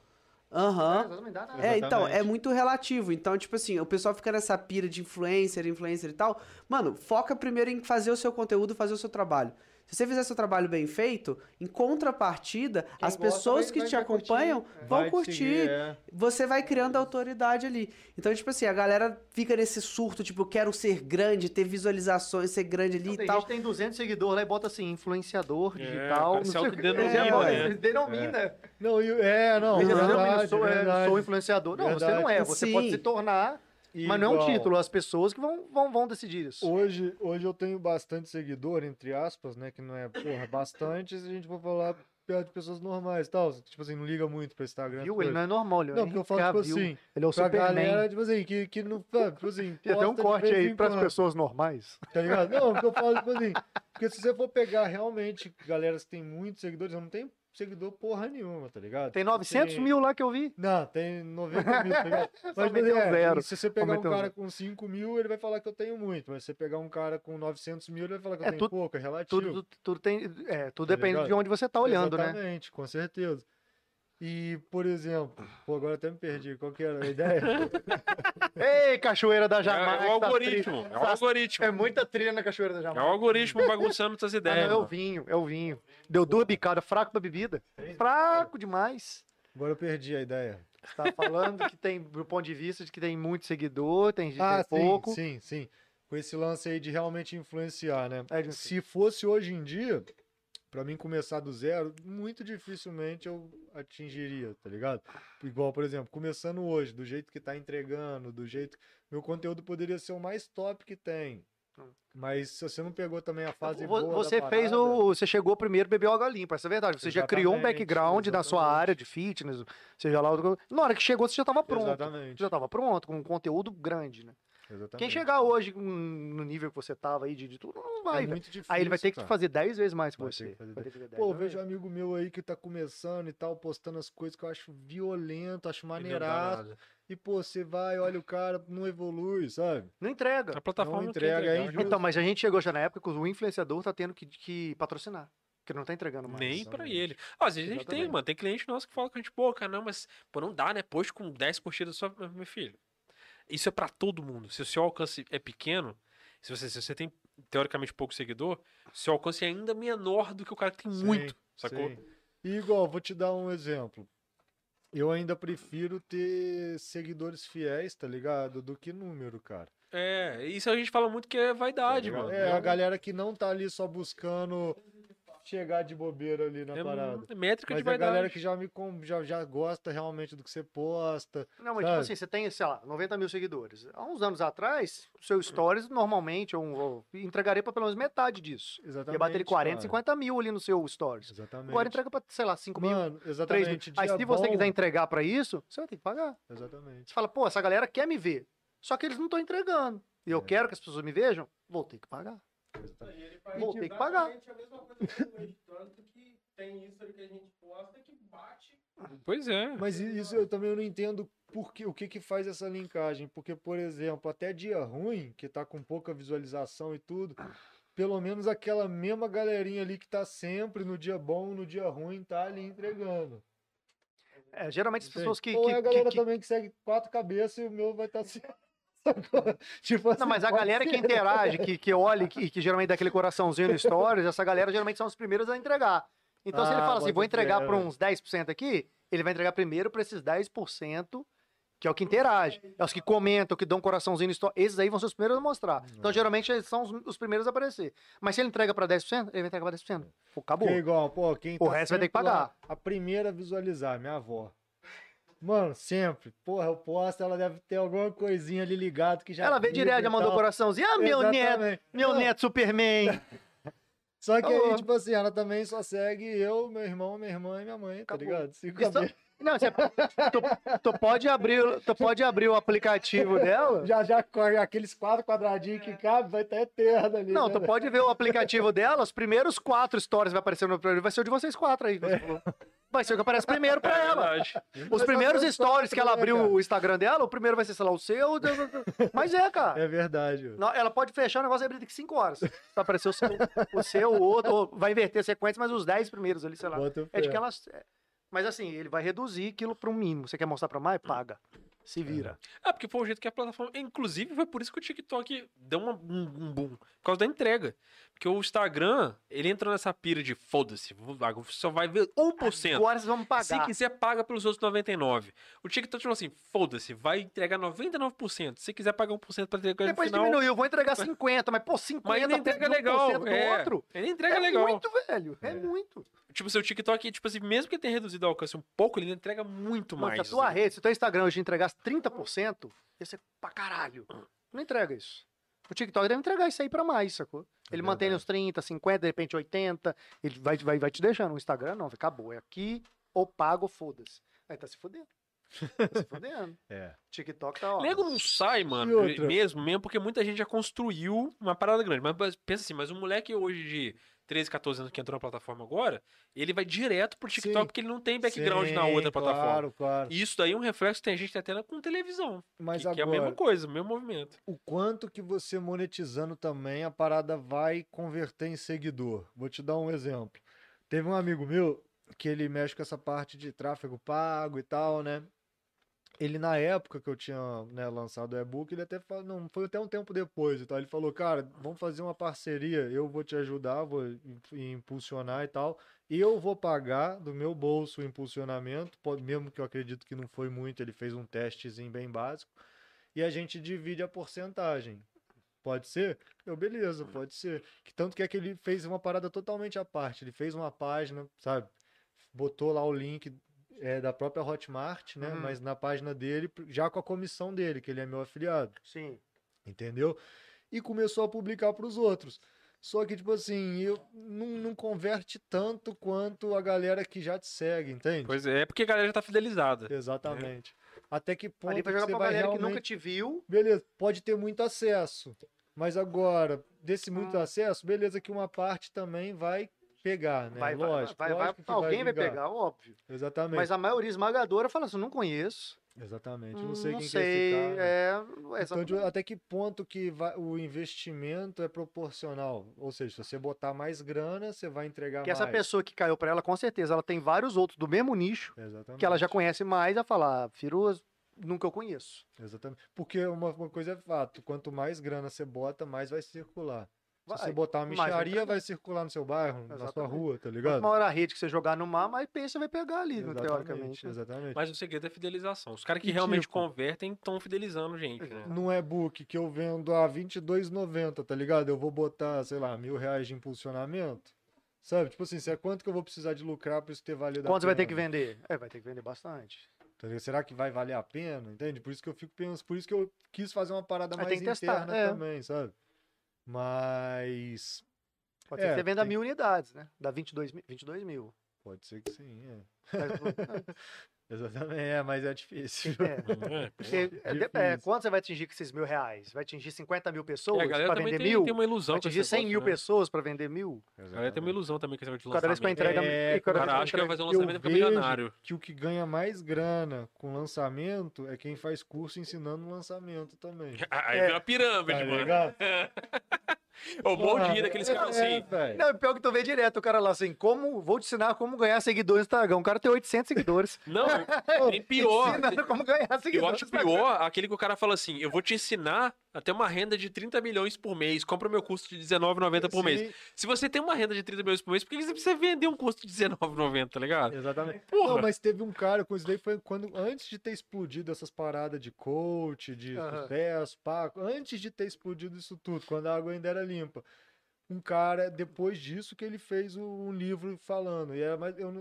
Aham. É, nada. É, então, é muito relativo. Então, tipo assim, o pessoal fica nessa pira de influencer, influencer e tal. Mano, foca primeiro em fazer o seu conteúdo, fazer o seu trabalho. Se você fizer seu trabalho bem feito, em contrapartida, Quem as pessoas que te vai curtir, acompanham é. vão Vai curtir. seguir, é. Você vai criando autoridade ali. Então, tipo assim, a galera fica nesse surto, tipo, eu quero ser grande, ter visualizações, ser grande ali Então, e tem tal. gente tem 200 seguidores lá e bota assim, influenciador É, digital. não se sei o que. autodenomina, É, né? Denomina. Não, e- é, não, denomina, verdade, eu sou, é, verdade. sou influenciador. Não, você não é. Você Sim. pode se tornar, mas não é um Igual, título. As pessoas que vão, vão, vão decidir isso. Hoje, hoje eu tenho bastante seguidor, entre aspas, né? Que não é, porra, bastante se a gente for falar perto de pessoas normais e tal. Tipo assim, não liga muito pra Instagram. Viu? Ele não é normal, ele Não, porque eu falo, tipo viu? assim, Ele é o Superman. galera, tipo assim, que, que não. Tipo assim, <laughs> Tem até um corte aí para as quando, pessoas normais. Tá ligado? Não, porque eu falo, tipo assim, porque se você for pegar realmente galera que tem muitos seguidores, eu não tenho seguidor porra nenhuma, tá ligado? Tem Tipo 900 assim, mil lá que eu vi. Não, tem 90 mil, tá ligado? <laughs> Mas, meteu é, zero. se você pegar um Aumentou cara zero. com 5 mil, ele vai falar que eu tenho muito. Mas se você pegar um cara com 900 mil, ele vai falar que eu É, tenho tudo- pouco, é relativo. Tudo, tudo, tem, é, tudo Tá depende ligado? de onde você tá olhando, né? Exatamente, com certeza. E, por exemplo, pô, agora até me perdi, qual que era a ideia? <laughs> Ei, Cachoeira da É, Jamaica. é o tá algoritmo. tri- É o algoritmo. É muita trilha na Cachoeira da É o Jamaica. algoritmo bagunçando Ah, ideias. não, é o vinho, é o vinho. Deu duas bicadas, fraco pra bebida. Fraco demais. Agora eu perdi a ideia. Você tá falando que tem, do ponto de vista de que tem muito seguidor, tem gente Ah, tem sim, pouco. sim, sim. Com esse lance aí de realmente influenciar, né? É, Se fosse hoje em dia, pra mim começar do zero, muito dificilmente eu atingiria, tá ligado? Igual, por exemplo, começando hoje, do jeito que tá entregando, do jeito. Meu conteúdo poderia ser o mais top que tem. Mas se você não pegou também a fase Você fez parada, o. Você chegou primeiro bebeu água limpa, essa é verdade. Você já criou um Exatamente, background na sua exatamente. área de fitness, seja lá. Na hora que chegou, você já estava pronto. Exatamente. Você já estava pronto, com um conteúdo grande, né? Exatamente. Quem chegar hoje no nível que você tava aí de, de tudo, não vai. é velho. muito difícil. aí ele vai ter que cara. fazer 10 vezes mais que Vai você. que fazer que fazer 10 Pô, vejo um amigo meu aí que tá começando e tal, postando as coisas que eu acho violento, acho E nada. E, pô, você vai, olha o cara, não evolui, sabe? Não entrega. A plataforma Não não entrega, quer é entregar. injusto. Então, mas a gente chegou já na época que o influenciador tá tendo que, que patrocinar. Porque ele não tá entregando mais. Nem pra exatamente. ele. Ó, às vezes a gente tem, Exatamente. mano. Tem cliente nosso que fala com a gente, pô, cara, não, mas pô, não dá, né? Post com 10 curtidas só, meu filho. Isso é pra todo mundo. Se o seu alcance é pequeno, se você, se você tem teoricamente pouco seguidor, seu alcance é ainda menor do que o cara que tem Sim, muito, sacou? Sim. E igual, vou te dar um exemplo. Eu ainda prefiro ter seguidores fiéis, tá ligado? Do que número, cara. É, isso a gente fala muito que é vaidade, mano. É, a galera que não tá ali só buscando chegar de bobeira ali na É parada. é métrica Mas de a vaidade. galera que já me com- já, já gosta realmente do que você posta. Não, mas Sabe? tipo assim, você tem, sei lá, 90 mil seguidores. Há uns anos atrás, o seu stories normalmente eu, eu entregaria pra pelo menos metade disso. Exatamente. Ia bater ele 40, cara. 50 mil ali no seu stories. Exatamente. Agora entrega pra, sei lá, 5 mil, Mano, 3 mil. exatamente. Aí se você bom- quiser entregar pra isso, você vai ter que pagar. Exatamente. Você fala, pô, essa galera quer me ver. Só que eles não estão entregando. E eu É. quero que as pessoas me vejam, vou ter que pagar. Vou ter que pagar. a mesma coisa que hoje, tanto que tem isso que a gente posta que bate. Pois é. Mas isso eu também não entendo por que, o que que faz essa linkagem. Porque, por exemplo, até dia ruim, que tá com pouca visualização e tudo, pelo menos aquela mesma galerinha ali que tá sempre no dia bom, no dia ruim, tá ali entregando. É, geralmente as pessoas que. Ou que- é a que- galera que- também que segue quatro cabeças e o meu vai estar assim. Sacou? <laughs> tipo assim, Não, mas a galera que ser. interage, que, que olha e que, que geralmente dá aquele coraçãozinho no <laughs> stories, essa galera geralmente são os primeiros a entregar. Então, se ele Ah, fala assim, vou entregar para uns 10% aqui, ele vai entregar primeiro para esses 10%, que é o que interage. É os que comentam, que dão um coraçãozinho no story. Esses aí vão ser os primeiros a mostrar. Então, geralmente, eles são os, os primeiros a aparecer. Mas se ele entrega para 10%, ele vai entregar para 10%. Pô, acabou. Porque é igual, pô, quem O tá resto vai ter que lá, pagar. A primeira a visualizar, minha avó. Mano, sempre. Porra, eu posto, ela deve ter alguma coisinha ali ligado que já. Ela vibra direto, já mandou coraçãozinho. Ah, meu neto, Exatamente. meu Não, neto Superman. <laughs> Só que aí, tipo assim, ela também só segue eu, meu irmão, minha irmã e minha mãe, tá Acabou. ligado? Cinco Isso-. <laughs> Não, você, tu, tu pode abrir, tu pode abrir o aplicativo <laughs> dela. Já já corre aqueles quatro quadradinhos que cabe, vai estar eterno ali. Não, né, tu velho? pode ver o aplicativo dela, os primeiros quatro stories vai aparecer no primeiro, vai ser o de vocês quatro aí. você falou. Vai ser o que aparece primeiro pra <laughs> ela. Verdade. Os primeiros stories que ela abriu o Instagram dela, o primeiro vai ser, sei lá, o seu. Mas é, cara. É verdade. Não, ela pode fechar o negócio e abrir daqui 5 horas. Vai aparecer o seu, o seu, o outro, ou vai inverter a sequência, mas os 10 primeiros ali, sei lá. Bota É de fé. que elas. é. Mas assim, ele vai reduzir aquilo para um mínimo. Você quer mostrar para mais? Paga. Se vira. Ah, porque foi o jeito que a plataforma. Inclusive, foi por isso que o TikTok deu uma- um, um boom. Por causa da entrega. Porque o Instagram, ele entrou nessa pira de foda-se. só vai ver 1%. Agora vocês vão pagar. Se quiser, paga pelos outros 99%. O TikTok falou assim: foda-se, vai entregar 99%. Se quiser pagar 1% pra entregar no Depois final. diminuiu, vou entregar 50, mas pô, 50 Mas ele entrega por 1% legal. do É, outro. ele entrega é legal. muito, velho. É, muito. Tipo, seu TikTok, tipo assim, mesmo que tenha reduzido o alcance um pouco, ele entrega muito Mano, se a mais. tua rede, se o teu Instagram hoje entregasse 30%, ia ser pra caralho. Não entrega isso. O TikTok deve entregar isso aí pra mais, sacou? Ele mantém verdade. os 30, 50, de repente 80. Ele vai, vai, vai te deixando. O Instagram não, acabou. É aqui, ou pago, foda-se. Aí tá se fudendo. Tá se <laughs> fudendo. É. TikTok tá ó. Nego não sai, mano, mesmo, mesmo porque muita gente já construiu uma parada grande. Mas pensa assim, mas um moleque hoje de 13, 14 anos que entrou na plataforma agora, ele vai direto pro TikTok Sim. porque ele não tem background na Sim, outra plataforma. Claro, claro. E isso daí é um reflexo que tem gente até com televisão. Mas que, que é a agora, mesma coisa, o mesmo movimento. o quanto que você monetizando também, a parada vai converter em seguidor. Vou te dar um exemplo. Teve um amigo meu que ele mexe com essa parte de tráfego pago e tal, né? Ele, na época que eu tinha né, lançado o e-book, ele até falou, não, foi até um tempo depois e tal. Ele falou, cara, vamos fazer uma parceria, eu vou te ajudar, vou im- impulsionar e tal. Eu vou pagar do meu bolso o impulsionamento, mesmo que eu acredito que não foi muito, ele fez um testezinho bem básico e a gente divide a porcentagem. Pode ser? Eu, beleza, pode ser. Que tanto que é que ele fez uma parada totalmente à parte. Ele fez uma página, sabe? Botou lá o link é, da própria Hotmart, né? Uhum. Mas na página dele, já com a comissão dele, que ele é meu afiliado. Sim. Entendeu? E começou a publicar para os outros. Só que, tipo assim, eu, não, não converte tanto quanto a galera que já te segue, entende? Pois é, é porque a galera já tá fidelizada. Exatamente. Até que ponto Ali que jogar você pra vai galera realmente... que nunca te viu. Beleza, pode ter muito acesso. Mas agora, desse muito Ah. acesso, beleza que uma parte também vai pegar, né? Vai, vai, lógico, vai, vai, lógico que alguém vai, vingar. pegar, óbvio. Exatamente. Mas a maioria esmagadora fala assim, não conheço. Exatamente. Não sei não quem sei, quer ficar. né? é, Então, de- até que ponto que vai- o investimento é proporcional? Ou seja, se você botar mais grana, você vai entregar que mais. essa pessoa que caiu pra ela, com certeza, ela tem vários outros do mesmo nicho, Exatamente. que ela já conhece mais, a falar, ah, Firu, nunca eu conheço. Exatamente. Porque uma, uma coisa é fato, quanto mais grana você bota, mais vai circular. Se Vai, você botar uma micharia, vai, circular no seu bairro, na sua Exatamente. rua, tá Quanto ligado? maior a rede que você jogar no mar, mais peso você vai pegar ali, né, Exatamente, teoricamente. né? exatamente. Mas o segredo é fidelização. Os caras que E realmente tipo- convertem estão fidelizando gente, né? Num e-book que eu vendo a R$22,90, tá ligado? Eu vou botar, sei lá, mil reais de impulsionamento. Sabe? Tipo assim, se é quanto que eu vou precisar de lucrar pra isso ter valido a Quanto você vai ter que vender? É, vai ter que vender bastante. Tá? Será que vai valer a pena? Entende? Por isso que eu fico pensando, por isso que eu quis fazer uma parada Aí mais tem que testar, interna é. também, sabe? Mas Pode ser É, que você venda tem- mil unidades, né? Dá 22 mil. 22 mil. pode ser que sim, é. <laughs> Exatamente, é, mas é difícil. é, É, porque, é, é, Difícil. quanto você vai atingir com esses mil reais? Vai atingir 50 mil E pessoas a galera para vender tem, mil? tem uma ilusão Vai atingir esse 100 negócio, mil né? pessoas para vender mil? A galera tem uma ilusão também com esse negócio de Cada vez que lançamento. entrega. É, cada cara que acha que vai fazer um lançamento vejo milionário. que o que ganha mais grana com lançamento é quem faz curso ensinando lançamento também. <laughs> Aí É. vem uma pirâmide, Tá mano. <laughs> <laughs> O bom Porra, dia daqueles caras é, assim. velho. Não, pior que tu vê direto o cara lá assim, como, vou te ensinar como ganhar seguidores no Instagram. O cara tem 800 seguidores. <laughs> Não, tem <laughs> pior. Ensinando como ganhar Eu seguidores. acho pior aquele que o cara fala assim: eu vou te ensinar a ter uma renda de 30 milhões por mês. Compra meu curso de R$19,90 por mês. Sim, Se você tem uma renda de 30 milhões por mês, por que você precisa vender um curso de R$19,90, tá ligado? Exatamente. Porra. Não, mas teve um cara com isso daí foi quando antes de ter explodido essas paradas de coach, de Aham. sucesso, paco, antes de ter explodido isso tudo, quando a água ainda era limpa. um cara, depois disso, que ele fez um livro falando. E é,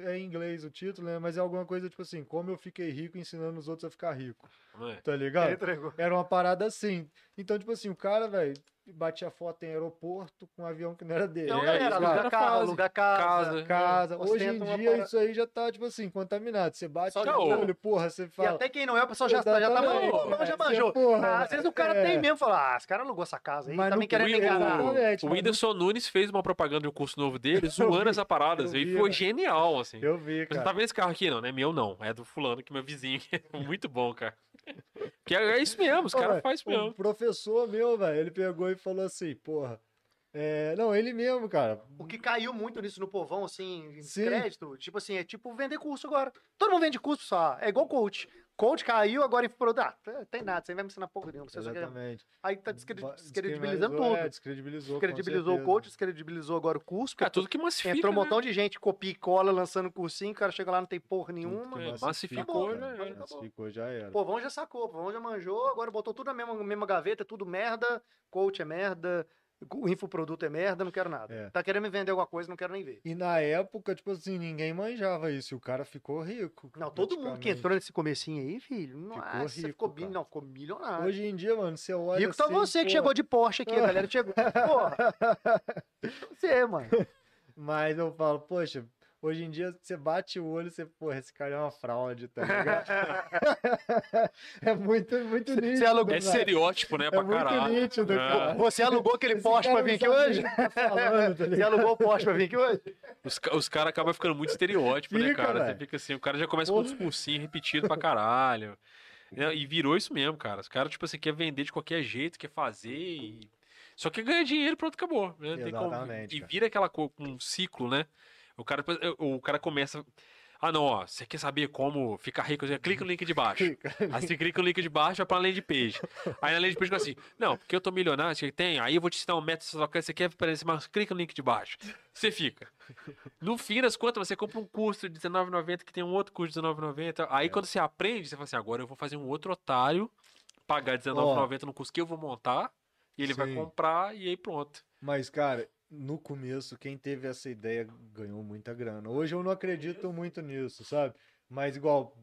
é em inglês o título, né? Mas é alguma coisa tipo assim, como eu fiquei rico ensinando os outros a ficar rico. É? Tá ligado? Era uma parada assim. Então, tipo assim, o cara, velho, batia foto em aeroporto com um avião que não era dele. Então, É, os aluga fazem. aluga casa. Casa. Casa. Hoje em dia, parada. isso aí já tá, tipo assim, contaminado. Você bate Só no olho, porra, você E fala. até quem não é, o pessoal já, tá- já tá manjou, já É, manjou. porra, Ah, às vezes o cara é. tem mesmo, fala, ah, esse cara alugou essa casa aí, Mas também querendo enganar. O Whindersson Nunes fez uma propaganda de um curso novo dele, zoando essa parada. assim, e foi né? genial, assim. Eu vi, Você não cara. tá vendo esse carro aqui, não, né? Meu não. É do fulano, que é meu vizinho. Muito bom, cara. Que é, é isso mesmo, os caras fazem isso O mesmo. professor meu, velho, ele pegou e falou assim, porra. é, Não, ele mesmo, cara. O que caiu muito nisso no povão, assim, em Sim. crédito, tipo assim, é tipo vender curso agora. Todo mundo vende curso só. É igual coach. Coach caiu, agora produto. Ah, tem nada, você vai me ensinar porra nenhuma. Quer... Exatamente. Aí tá descredibilizando tudo. É, descredibilizou. Descredibilizou o coach, descredibilizou agora o curso. Cara, porque tudo que massifica, Entrou um né? montão de gente, copia e cola, lançando cursinho, o cara chega lá, não tem porra nenhuma. É, massificou, era. Massificou, já era. O povão já sacou, o povão já manjou, agora botou tudo na mesma, mesma gaveta, tudo merda, coach é merda, o infoproduto é merda, não quero nada. É. Tá querendo me vender alguma coisa, não quero nem ver. E na época, tipo assim, ninguém manjava isso. E o cara ficou rico. Não, todo mundo que entrou nesse comecinho aí, filho, nossa, você rico, ficou, cara. não, ficou milionário. Hoje em dia, mano, você olha. Rico tá assim, você que pô, chegou de Porsche aqui, a galera <laughs> chegou. Porra. Você, mano. Mas eu falo, poxa, hoje em dia você bate o olho e você, porra, esse cara é uma fraude, tá <laughs> ligado? <laughs> é muito, muito nítido. Você alugou- É estereótipo, né? É Pra muito caralho. nítido, É. cara. Você alugou aquele Esse Porsche pra vir aqui hoje? o que tá falando, tá Você alugou o Porsche pra vir aqui hoje? Os, os caras acabam ficando muito estereótipo, né, Fica, cara? Você fica assim, o cara já começa com um Porra. discursinho repetido pra caralho. Né, E virou isso mesmo, cara. Os caras, tipo assim, quer vender de qualquer jeito, quer fazer e... Só quer ganhar dinheiro, pronto, acabou. né? Tem como- Exatamente, E vira aquela co- um ciclo, né? O cara, o cara começa... Ah, não, ó, você quer saber como ficar rico? Clica no link de baixo. Aí você clica no link de baixo, vai pra landing page. Aí na landing page fica assim, não, porque eu tô milionário, você tem, aí eu vou te ensinar um método, você quer aparecer, mas clica no link de baixo. Você fica. No fim das contas, você compra um curso de R$19,90 que tem um outro curso de R$19,90. É. Aí quando você aprende, você fala assim, agora eu vou fazer um outro otário, pagar R$19,90 no curso que eu vou montar, e ele vai Sim. comprar, e aí pronto. Mas, cara, no começo, quem teve essa ideia ganhou muita grana. Hoje eu não acredito muito nisso, sabe? Mas igual,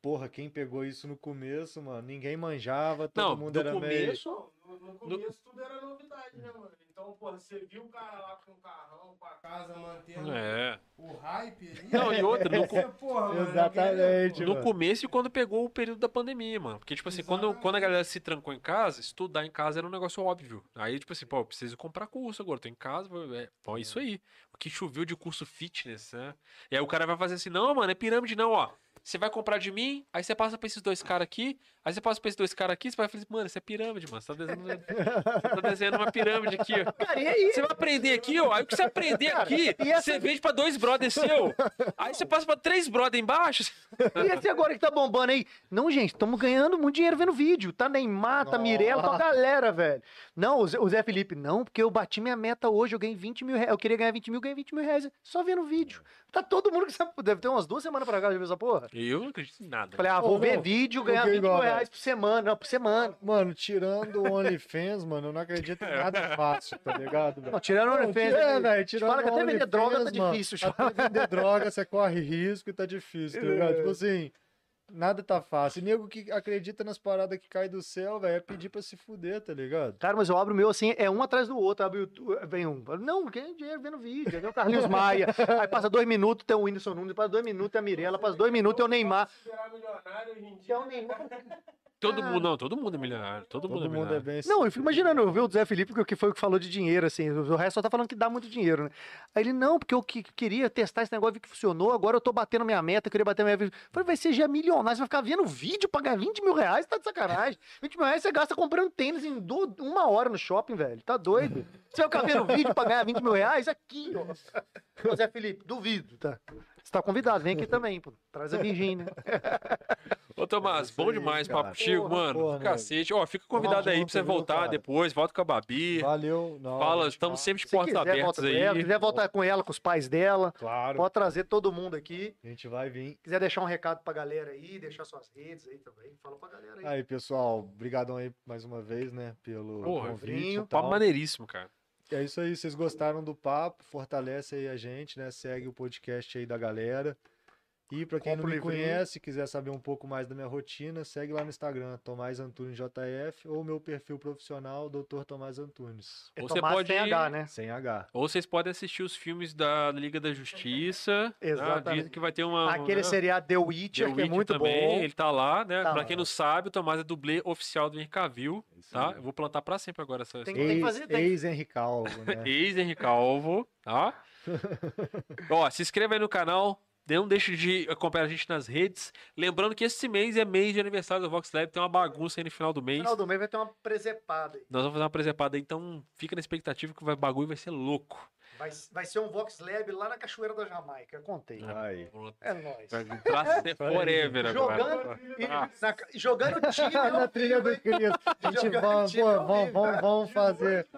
porra, quem pegou isso no começo, mano, ninguém manjava, todo Não, mundo do era meio. começo... No, no começo tudo era novidade, né, mano? Então, porra, você viu o cara lá com o carrão, com a casa, mantendo É. o hype ali. Não, e outra, no, Você, porra, mano, Exatamente, No mano. começo e quando pegou o período da pandemia, mano. Porque, tipo assim, quando, Exatamente. quando a galera se trancou em casa, estudar em casa era um negócio óbvio. Aí, tipo assim, pô, eu preciso comprar curso agora, tô em casa, é, pô, é isso aí. O que choveu de curso fitness, né? E aí o cara vai fazer assim, não, mano, é pirâmide não, ó. Você vai comprar de mim, aí você passa pra esses dois caras aqui, aí você passa pra esses dois caras aqui, você vai falar assim, mano, isso é pirâmide, mano. Você tá desenhando, você tá desenhando uma pirâmide aqui, ó. Cara, e aí? Você vai aprender aqui, ó. Aí o que você aprender aqui, e essa- você vende pra dois brothers seu. Aí você passa pra três brothers embaixo. E esse agora que tá bombando aí? Não, gente, estamos ganhando muito dinheiro vendo vídeo. Tá Neymar, tá Mirella, tá galera, velho. Não, o Zé, o Zé Felipe, não, porque eu bati minha meta hoje, eu ganhei 20 mil reais. Eu queria ganhar 20 mil, ganhei 20 mil reais. Só vendo vídeo. Tá todo mundo que sabe. Deve ter umas duas semanas pra cá de ver essa porra. Eu não acredito em nada. Falei, ah, vou Ô, ver não, vídeo, ganhar 20 mil igual, reais por semana. Não, por semana. Mano, tirando o OnlyFans, mano, eu não acredito em nada fácil, tá ligado? Não, tirando o OnlyFans. aí, velho, tirando fala que até vender droga tá OnlyFans, mano, difícil. Até vender droga, você corre risco e tá difícil, tá ligado? Tipo <laughs> assim, nada tá fácil. Nego que acredita nas paradas que cai do céu, velho, é pedir pra se fuder, tá ligado? Cara, mas eu abro o meu assim, é um atrás do outro. Abre o YouTube, vem um. Não, ganha dinheiro vendo vídeo. Vem o Carlinhos <laughs> Maia. Aí passa dois minutos, tem o Whindersson Nunes. Passa dois minutos, tem a Mirella. Passa dois minutos, tem o Neymar. Virar milionário hoje em Que dia. é o Neymar. Todo mundo, não, todo mundo é milionário. Todo, Todo mundo é mundo é milionário. bem Não, eu fico imaginando, eu vi o Zé Felipe, que- foi o que falou de dinheiro, assim. O resto só tá falando que dá muito dinheiro, né? Aí ele, não, porque eu que- queria testar esse negócio, vi que funcionou, agora eu tô batendo minha meta, eu queria bater minha meta. Falei, vai ser já milionário, você vai ficar vendo vídeo pra ganhar 20 mil reais, tá de sacanagem. <laughs> 20 mil reais você gasta comprando tênis em do- uma hora no shopping, velho. Tá doido? Você vai ficar vendo vídeo pra ganhar 20 mil reais? Aqui, ó. <laughs> Ô, Zé Felipe, duvido, tá? Você tá convidado, vem aqui também, pô. Traz a Virgínia. <laughs> Ô, Tomás, É bom aí, demais papo contigo, Porra, mano. porra, Cacete. Ó, fica convidado Tamo aí pra você voltar cara? depois, volta com a Babi. Valeu. Não, Fala, estamos sempre de Se portas quiser, abertas com ela. Se aí. quiser voltar com ela, com os pais dela, Claro, pode trazer todo mundo aqui. a gente vai vir. quiser deixar um recado pra galera aí, deixar suas redes aí também, fala pra galera aí. Aí, pessoal, brigadão aí mais uma vez, né, pelo Porra, convite vinho, Papo maneiríssimo, cara. É isso aí. Vocês gostaram do papo? Fortalece aí a gente, né? Segue o podcast aí da galera. E pra quem Compra não me livrinho. conhece, quiser saber um pouco mais da minha rotina, segue lá no Instagram, Tomás Antunes JF, ou meu perfil profissional, Dr. Tomás Antunes. É Ou você Tomás pode- sem H, né? Sem H. Ou vocês podem assistir os filmes da Liga da Justiça. né? <laughs> Exatamente. Dizem que vai ter uma. Aquele né? seriado The The Witcher, que é Witcher muito também, bom. ele tá lá, né? Tá pra lá. quem não sabe, o Tomás é dublê oficial do Henrique Cavill, Isso tá? Eu vou plantar pra sempre agora essa Tem- essa- que fazer- tem- Ex-Henry Calvo, né? <laughs> Ex-Henrique Calvo, tá? <laughs> Ó, se inscreva aí no canal. Não deixe de acompanhar a gente nas redes. Lembrando que esse mês é mês de aniversário do Vox Lab. Tem uma bagunça aí no final do No mês. final do mês vai ter uma presepada aí. Nós vamos fazer uma presepada aí, então fica na expectativa que o bagulho vai ser louco. Vai, vai ser um Vox Lab lá na Cachoeira da Jamaica, eu contei. Aí. É nóis. Vai pra ser <laughs> forever agora. Jogando, e- Ah. na- jogando time. <laughs> Na ao trilha do hein? Cristo. A gente ao vamos, vivo. vamos, vamos fazer.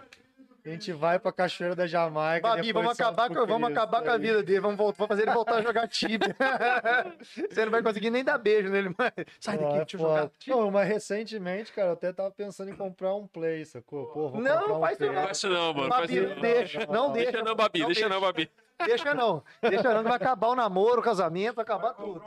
A gente vai pra Cachoeira da Jamaica. Babi, vamos acabar, com, vamos acabar com a vida dele. Vamos, voltar, vamos fazer ele voltar a jogar Tibia. <laughs> Você não vai conseguir nem dar beijo nele, mas. Sai daqui, é deixa eu jogar. Tibia. Não, mas recentemente, cara, eu até tava pensando em comprar um Play, sacou? Pô, vou Não, comprar um faz isso Play. não. Faz isso não, mano. Faz Babi, isso não. deixa, não deixa. Deixa não, Babi. Deixa não, Babi. Deixa não. Deixa não, que vai acabar o namoro, o casamento, vai acabar tudo.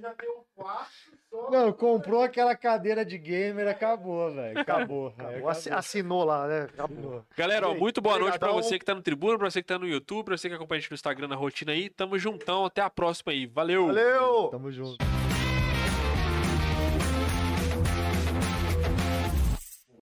Já tem um quarto só. Não, comprou aquela cadeira de gamer, acabou, velho. Acabou. Acabou, assi- Assinou lá, né? Acabou. Galera, ó, muito boa noite pra obrigadão. você que tá no Tribuna, pra você que tá no YouTube, pra você que acompanha a gente no Instagram, na rotina aí. Tamo juntão, até a próxima aí. Valeu! Valeu! Tamo junto.